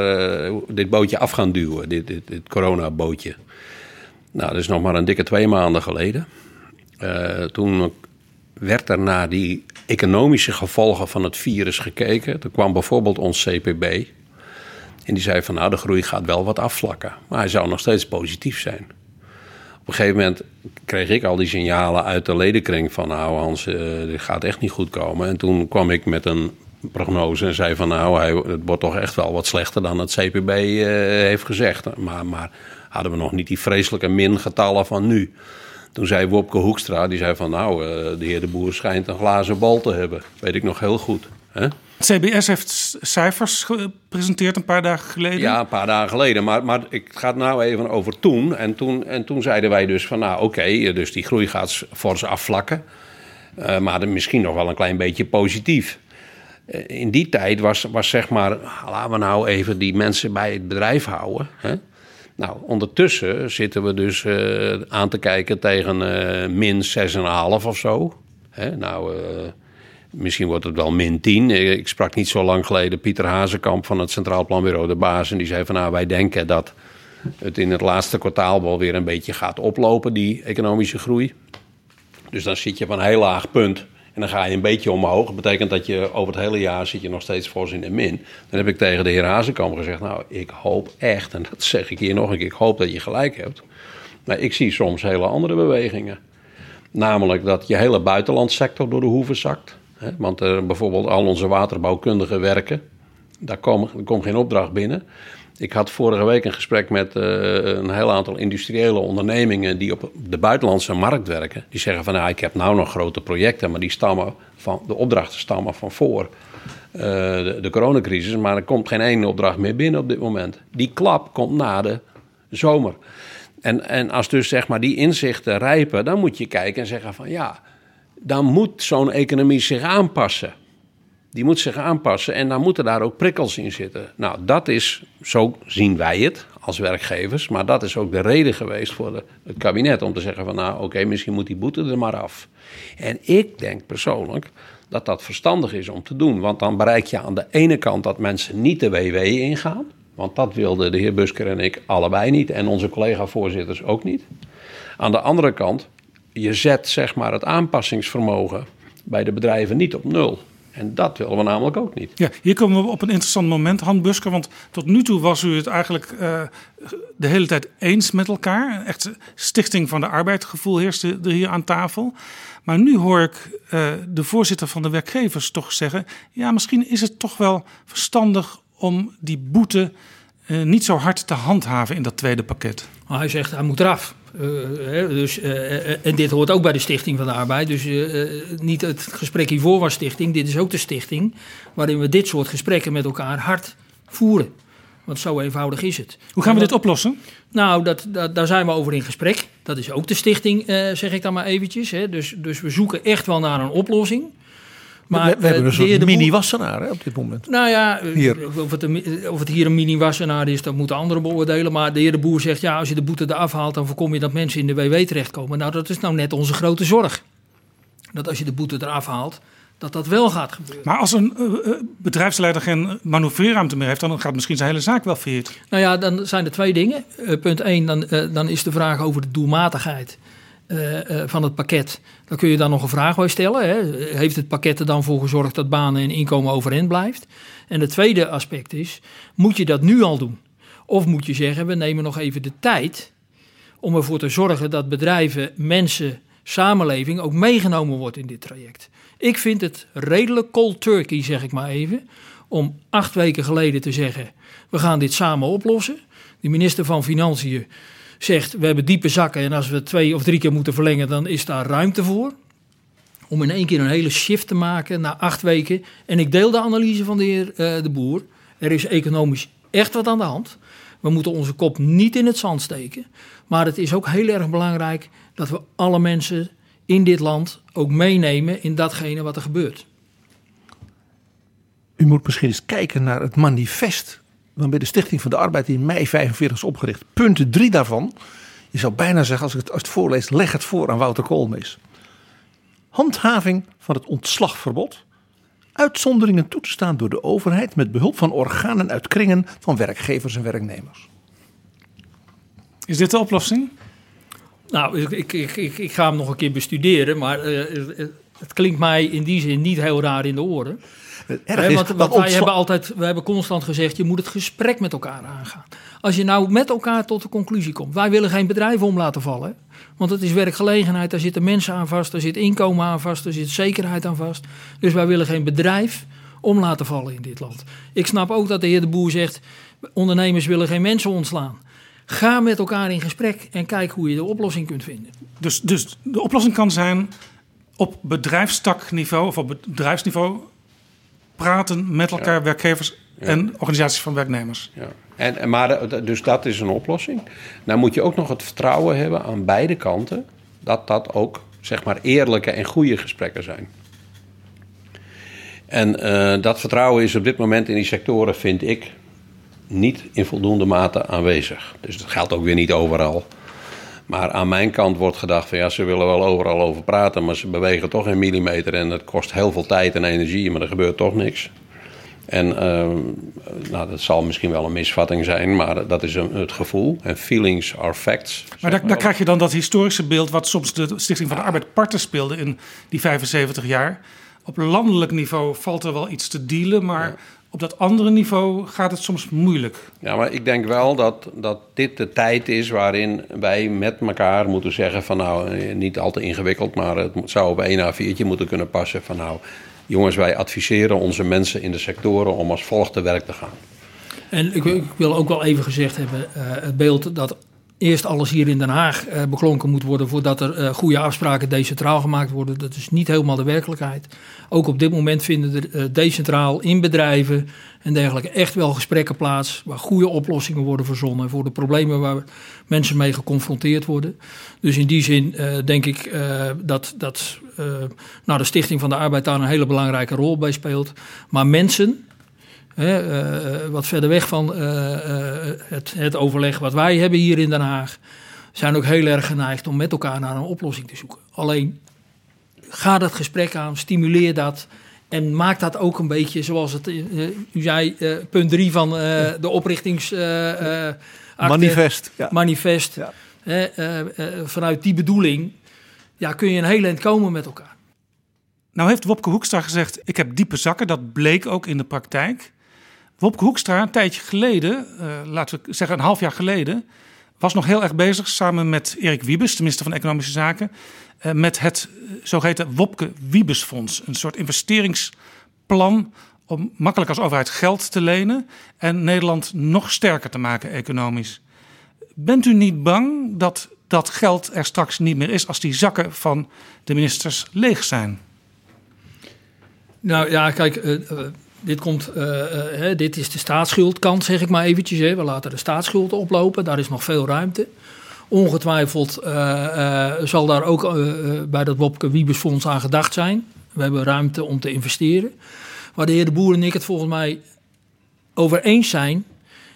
dit bootje af gaan duwen, dit, dit, dit coronabootje. Nou, dat is nog maar een dikke twee maanden geleden. toen werd er naar die economische gevolgen van het virus gekeken. Er kwam bijvoorbeeld ons CPB. En die zei van nou, de groei gaat wel wat afvlakken. Maar hij zou nog steeds positief zijn. Op een gegeven moment kreeg ik al die signalen uit de ledenkring van nou Hans, uh, dit gaat echt niet goed komen. En toen kwam ik met een prognose en zei van nou, hij, het wordt toch echt wel wat slechter dan het CPB uh, heeft gezegd. Maar, maar hadden we nog niet die vreselijke mingetallen van nu. Toen zei Wopke Hoekstra, die zei van nou, uh, de heer de Boer schijnt een glazen bal te hebben. Weet ik nog heel goed. Hè? CBS heeft cijfers gepresenteerd een paar dagen geleden. Ja, een paar dagen geleden. Maar, maar ik ga het nou even over toen. En toen, en toen zeiden wij dus van nou oké, okay, dus die groei gaat fors afvlakken. Uh, maar misschien nog wel een klein beetje positief. Uh, in die tijd was, was zeg maar, laten we nou even die mensen bij het bedrijf houden. Hè? Nou, ondertussen zitten we dus aan te kijken tegen min 6,5 of zo. Hè? Nou, Misschien wordt het wel min 10. Ik sprak niet zo lang geleden Pieter Hazekamp van het Centraal Planbureau de Baas. En die zei van nou, wij denken dat het in het laatste kwartaal wel weer een beetje gaat oplopen, die economische groei. Dus dan zit je van een heel laag punt en dan ga je een beetje omhoog. Dat betekent dat je over het hele jaar zit je nog steeds fors in de min. Dan heb ik tegen de heer Hazekamp gezegd, nou ik hoop echt, en dat zeg ik hier nog een keer, ik hoop dat je gelijk hebt. Maar ik zie soms hele andere bewegingen. Namelijk dat je hele buitenlandsector door de hoeven zakt. Want uh, bijvoorbeeld al onze waterbouwkundige werken, daar komt kom geen opdracht binnen. Ik had vorige week een gesprek met uh, een heel aantal industriële ondernemingen die op de buitenlandse markt werken. Die zeggen van nou, ik heb nou nog grote projecten, maar die stammen van, de opdrachten stammen van voor uh, de, de, coronacrisis. Maar er komt geen ene opdracht meer binnen op dit moment. Die klap komt na de zomer. En, en als dus zeg maar die inzichten rijpen, dan moet je kijken en zeggen van ja, dan moet zo'n economie zich aanpassen. Die moet zich aanpassen en dan moeten daar ook prikkels in zitten. Nou, dat is, zo zien wij het als werkgevers, maar dat is ook de reden geweest voor de, het kabinet om te zeggen van nou oké, misschien moet die boete er maar af. En ik denk persoonlijk dat dat verstandig is om te doen, want dan bereik je aan de ene kant dat mensen niet de WW ingaan, want dat wilden de heer Busker en ik allebei niet en onze collega-voorzitters ook niet. Aan de andere kant je zet zeg maar het aanpassingsvermogen bij de bedrijven niet op nul. En dat willen we namelijk ook niet. Ja, hier komen we op een interessant moment, Han Busker. Want tot nu toe was u het eigenlijk uh, de hele tijd eens met elkaar. Echt stichting van de arbeid gevoel heerste er hier aan tafel. Maar nu hoor ik uh, de voorzitter van de werkgevers toch zeggen... ja, misschien is het toch wel verstandig om die boete uh, niet zo hard te handhaven in dat tweede pakket. Maar hij zegt, hij moet eraf. Uh, dus, uh, en dit hoort ook bij de Stichting van de Arbeid. Dus niet het gesprek hiervoor was stichting. Dit is ook de stichting waarin we dit soort gesprekken met elkaar hard voeren. Want zo eenvoudig is het. Hoe gaan we dit oplossen? Nou, dat, dat, daar zijn we over in gesprek. Dat is ook de stichting, zeg ik dan maar eventjes. Hè. Dus, dus we zoeken echt wel naar een oplossing. Maar, we, we hebben een soort mini-wassenaar op dit moment. Nou ja, hier. Of, het of het hier een mini-wassenaar is, dat moeten anderen beoordelen. Maar de heer de Boer zegt, ja, als je de boete eraf haalt... dan voorkom je dat mensen in de WW terechtkomen. Nou, dat is nou net onze grote zorg. Dat als je de boete eraf haalt, dat dat wel gaat gebeuren. Maar als een uh, bedrijfsleider geen manoeuvreerruimte meer heeft... dan gaat misschien zijn hele zaak wel failliet. Nou ja, dan zijn er twee dingen. Uh, punt één, dan, uh, dan is de vraag over de doelmatigheid... Uh, uh, van het pakket. Dan kun je dan nog een vraag bij stellen. Hè? Heeft het pakket er dan voor gezorgd dat banen en inkomen overeind blijft? En het tweede aspect is, moet je dat nu al doen? Of moet je zeggen, we nemen nog even de tijd om ervoor te zorgen dat bedrijven, mensen, samenleving ook meegenomen wordt in dit traject. Ik vind het redelijk cold turkey, zeg ik maar even, om acht weken geleden te zeggen, we gaan dit samen oplossen. De minister van Financiën zegt, we hebben diepe zakken en als we twee of drie keer moeten verlengen, dan is daar ruimte voor. Om in één keer een hele shift te maken na acht weken. En ik deel de analyse van de heer uh, De Boer. Er is economisch echt wat aan de hand. We moeten onze kop niet in het zand steken. Maar het is ook heel erg belangrijk dat we alle mensen in dit land ook meenemen in datgene wat er gebeurt. U moet misschien eens kijken naar het manifest bij de Stichting van de Arbeid in mei 45 is opgericht. Punt 3 daarvan, je zou bijna zeggen als ik het, als het voorlees, leg het voor aan Wouter Koolmees. Handhaving van het ontslagverbod. Uitzonderingen toe te staan door de overheid met behulp van organen uit kringen van werkgevers en werknemers. Is dit de oplossing? Nou, ik, ik, ik, ik ga hem nog een keer bestuderen, maar uh, het klinkt mij in die zin niet heel raar in de oren. Erg want, want wij hebben altijd, we hebben constant gezegd, je moet het gesprek met elkaar aangaan. Als je nou met elkaar tot de conclusie komt, wij willen geen bedrijven om laten vallen. Want het is werkgelegenheid, daar zitten mensen aan vast, daar zit inkomen aan vast, daar zit zekerheid aan vast. Dus wij willen geen bedrijf om laten vallen in dit land. Ik snap ook dat de heer De Boer zegt, ondernemers willen geen mensen ontslaan. Ga met elkaar in gesprek en kijk hoe je de oplossing kunt vinden. Dus, dus de oplossing kan zijn op bedrijfstakniveau of op bedrijfsniveau praten met elkaar, werkgevers en organisaties van werknemers. Ja. En, maar dus dat is een oplossing. Nou moet je ook nog het vertrouwen hebben aan beide kanten dat dat ook zeg maar eerlijke en goede gesprekken zijn. En uh, dat vertrouwen is op dit moment in die sectoren, vind ik, niet in voldoende mate aanwezig. Dus dat geldt ook weer niet overal. Maar aan mijn kant wordt gedacht van ja, ze willen wel overal over praten, maar ze bewegen toch een millimeter en het kost heel veel tijd en energie, maar er gebeurt toch niks. En uh, nou, dat zal misschien wel een misvatting zijn, maar dat is een, het gevoel. En feelings are facts. Maar daar, daar, krijg je dan dat historische beeld wat soms de Stichting van de Arbeid parten speelde in die 75 jaar. Op landelijk niveau valt er wel iets te dealen, maar op dat andere niveau gaat het soms moeilijk. Ja, maar ik denk wel dat, dat dit de tijd is waarin wij met elkaar moeten zeggen van nou, eh, niet al te ingewikkeld, maar het zou op één A4'tje moeten kunnen passen van nou, jongens, wij adviseren onze mensen in de sectoren om als volgt te werk te gaan. En ik, ik wil ook wel even gezegd hebben, uh, het beeld dat eerst alles hier in Den Haag uh, beklonken moet worden voordat er uh, goede afspraken decentraal gemaakt worden. Dat is niet helemaal de werkelijkheid. Ook op dit moment vinden er uh, decentraal in bedrijven en dergelijke echt wel gesprekken plaats waar goede oplossingen worden verzonnen voor de problemen waar mensen mee geconfronteerd worden. Dus in die zin denk ik dat, dat nou, de Stichting van de Arbeid daar een hele belangrijke rol bij speelt. Maar mensen, uh, wat verder weg van uh, het, het, overleg wat wij hebben hier in Den Haag, zijn ook heel erg geneigd om met elkaar naar een oplossing te zoeken. Alleen ga dat gesprek aan, stimuleer dat. En maak dat ook een beetje zoals het, u zei, punt 3 van de oprichtings. manifest. Ja. Manifest. Ja. vanuit die bedoeling ja, kun je een heel eind komen met elkaar. Nou heeft Wopke Hoekstra gezegd, ik heb diepe zakken. Dat bleek ook in de praktijk. Wopke Hoekstra, een tijdje geleden, uh, laten we zeggen een half jaar geleden, was nog heel erg bezig samen met Erik Wiebes, de minister van Economische Zaken, uh, met het uh, zogeheten Wopke Wiebesfonds. Een soort investeringsplan om makkelijk als overheid geld te lenen en Nederland nog sterker te maken economisch. Bent u niet bang dat dat geld er straks niet meer is als die zakken van de ministers leeg zijn? Nou ja, kijk, dit, komt, uh, uh, dit is de staatsschuldkant, zeg ik maar eventjes. Hè. We laten de staatsschuld oplopen, daar is nog veel ruimte. Ongetwijfeld uh, zal daar ook bij dat Wopke Wiebesfonds aan gedacht zijn. We hebben ruimte om te investeren. Waar de heer De Boer en ik het volgens mij over eens zijn...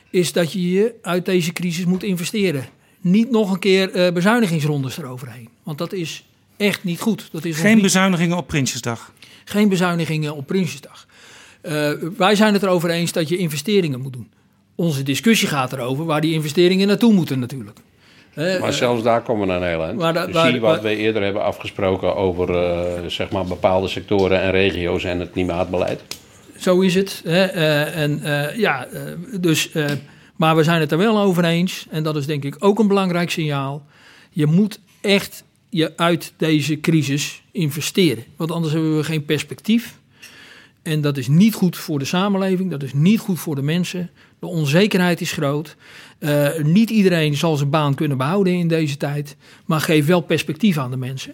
is dat je je uit deze crisis moet investeren. Niet nog een keer bezuinigingsrondes eroverheen. Want dat is echt niet goed. Dat is Geen bezuinigingen op Prinsjesdag? Geen bezuinigingen op Prinsjesdag. Uh, wij zijn het erover eens dat je investeringen moet doen. Onze discussie gaat erover waar die investeringen naartoe moeten natuurlijk. Uh, maar zelfs daar komen we naar een heel eind. Maar da, Zie wat we eerder hebben afgesproken over uh, zeg maar bepaalde sectoren en regio's en het klimaatbeleid. Zo is het. Hè? en ja, dus, maar we zijn het er wel over eens. En dat is denk ik ook een belangrijk signaal. Je moet echt je uit deze crisis investeren. Want anders hebben we geen perspectief. En dat is niet goed voor de samenleving, dat is niet goed voor de mensen. De onzekerheid is groot. Uh, niet iedereen zal zijn baan kunnen behouden in deze tijd, maar geef wel perspectief aan de mensen.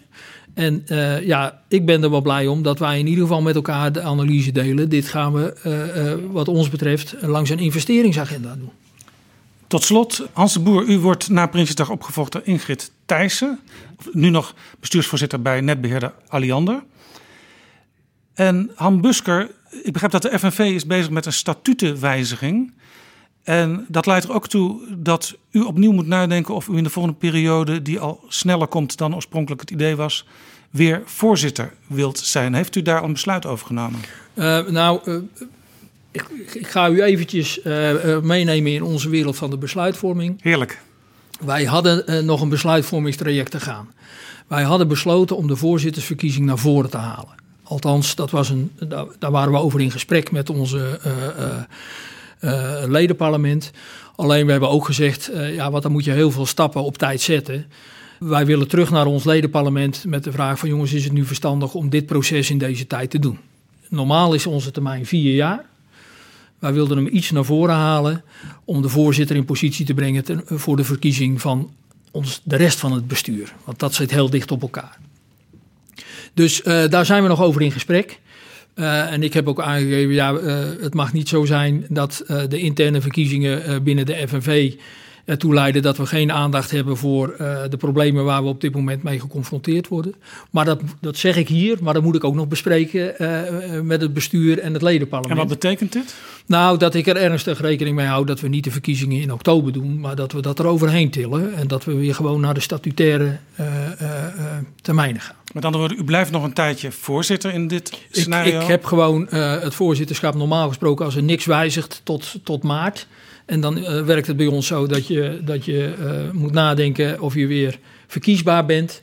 En uh, ja, ik ben er wel blij om dat wij in ieder geval met elkaar de analyse delen. Dit gaan we, uh, wat ons betreft, langs een investeringsagenda doen. Tot slot, Hans de Boer, u wordt na Prinsjesdag opgevolgd door Ingrid Thijssen. Nu nog bestuursvoorzitter bij netbeheerder Alliander. En Han Busker, ik begrijp dat de FNV is bezig met een statutenwijziging. En dat leidt er ook toe dat u opnieuw moet nadenken of u in de volgende periode, die al sneller komt dan oorspronkelijk het idee was, weer voorzitter wilt zijn. Heeft u daar al een besluit over genomen? Uh, nou, uh, ik, ik, ga u eventjes uh, meenemen in onze wereld van de besluitvorming. Heerlijk. Wij hadden nog een besluitvormingstraject te gaan. Wij hadden besloten om de voorzittersverkiezing naar voren te halen. Althans, dat was een, daar, waren we over in gesprek met onze uh, ledenparlement. Alleen we hebben ook gezegd, ja, wat dan moet je heel veel stappen op tijd zetten. Wij willen terug naar ons ledenparlement met de vraag van jongens, is het nu verstandig om dit proces in deze tijd te doen? Normaal is onze termijn vier jaar. Wij wilden hem iets naar voren halen om de voorzitter in positie te brengen voor de verkiezing van ons, de rest van het bestuur. Want dat zit heel dicht op elkaar. Dus uh, daar zijn we nog over in gesprek. Uh, en ik heb ook aangegeven, ja, uh, het mag niet zo zijn dat de interne verkiezingen binnen de FNV ertoe leiden dat we geen aandacht hebben voor de problemen waar we op dit moment mee geconfronteerd worden. Maar dat, dat zeg ik hier, maar dat moet ik ook nog bespreken met het bestuur en het ledenparlement. En wat betekent dit? Nou, dat ik er ernstig rekening mee hou dat we niet de verkiezingen in oktober doen, maar dat we dat er overheen tillen en dat we weer gewoon naar de statutaire termijnen gaan. Met andere woorden, u blijft nog een tijdje voorzitter in dit scenario? Ik, ik heb gewoon uh, het voorzitterschap normaal gesproken als er niks wijzigt tot, tot maart. En dan uh, werkt het bij ons zo dat je, dat je uh, moet nadenken of je weer verkiesbaar bent.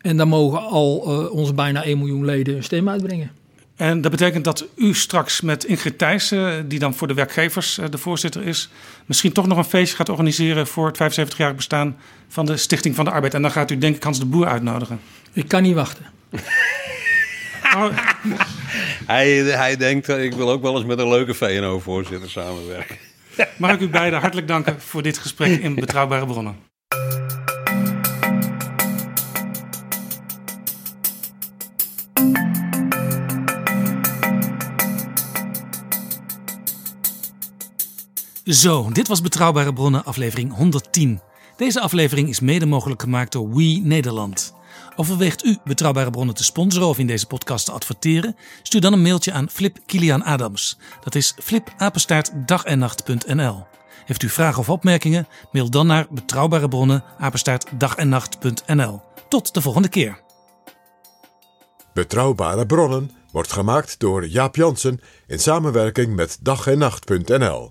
En dan mogen al onze bijna 1 miljoen leden een stem uitbrengen. En dat betekent dat u straks met Ingrid Thijssen, die dan voor de werkgevers de voorzitter is, misschien toch nog een feestje gaat organiseren voor het 75-jarig bestaan van de Stichting van de Arbeid. En dan gaat u denk ik Hans de Boer uitnodigen. Ik kan niet wachten. oh. hij, hij denkt, ik wil ook wel eens met een leuke VNO-voorzitter samenwerken. Mag ik u beiden hartelijk danken voor dit gesprek in Betrouwbare Bronnen. Zo, dit was Betrouwbare Bronnen, aflevering 110. Deze aflevering is mede mogelijk gemaakt door We Nederland. Overweegt u betrouwbare bronnen te sponsoren of in deze podcast te adverteren? Stuur dan een mailtje aan Flip Kilian Adams. Dat is flipapenstaartdagennacht.nl. Heeft u vragen of opmerkingen? Mail dan naar betrouwbare. Tot de volgende keer. Betrouwbare bronnen wordt gemaakt door Jaap Jansen in samenwerking met dag en nacht.nl.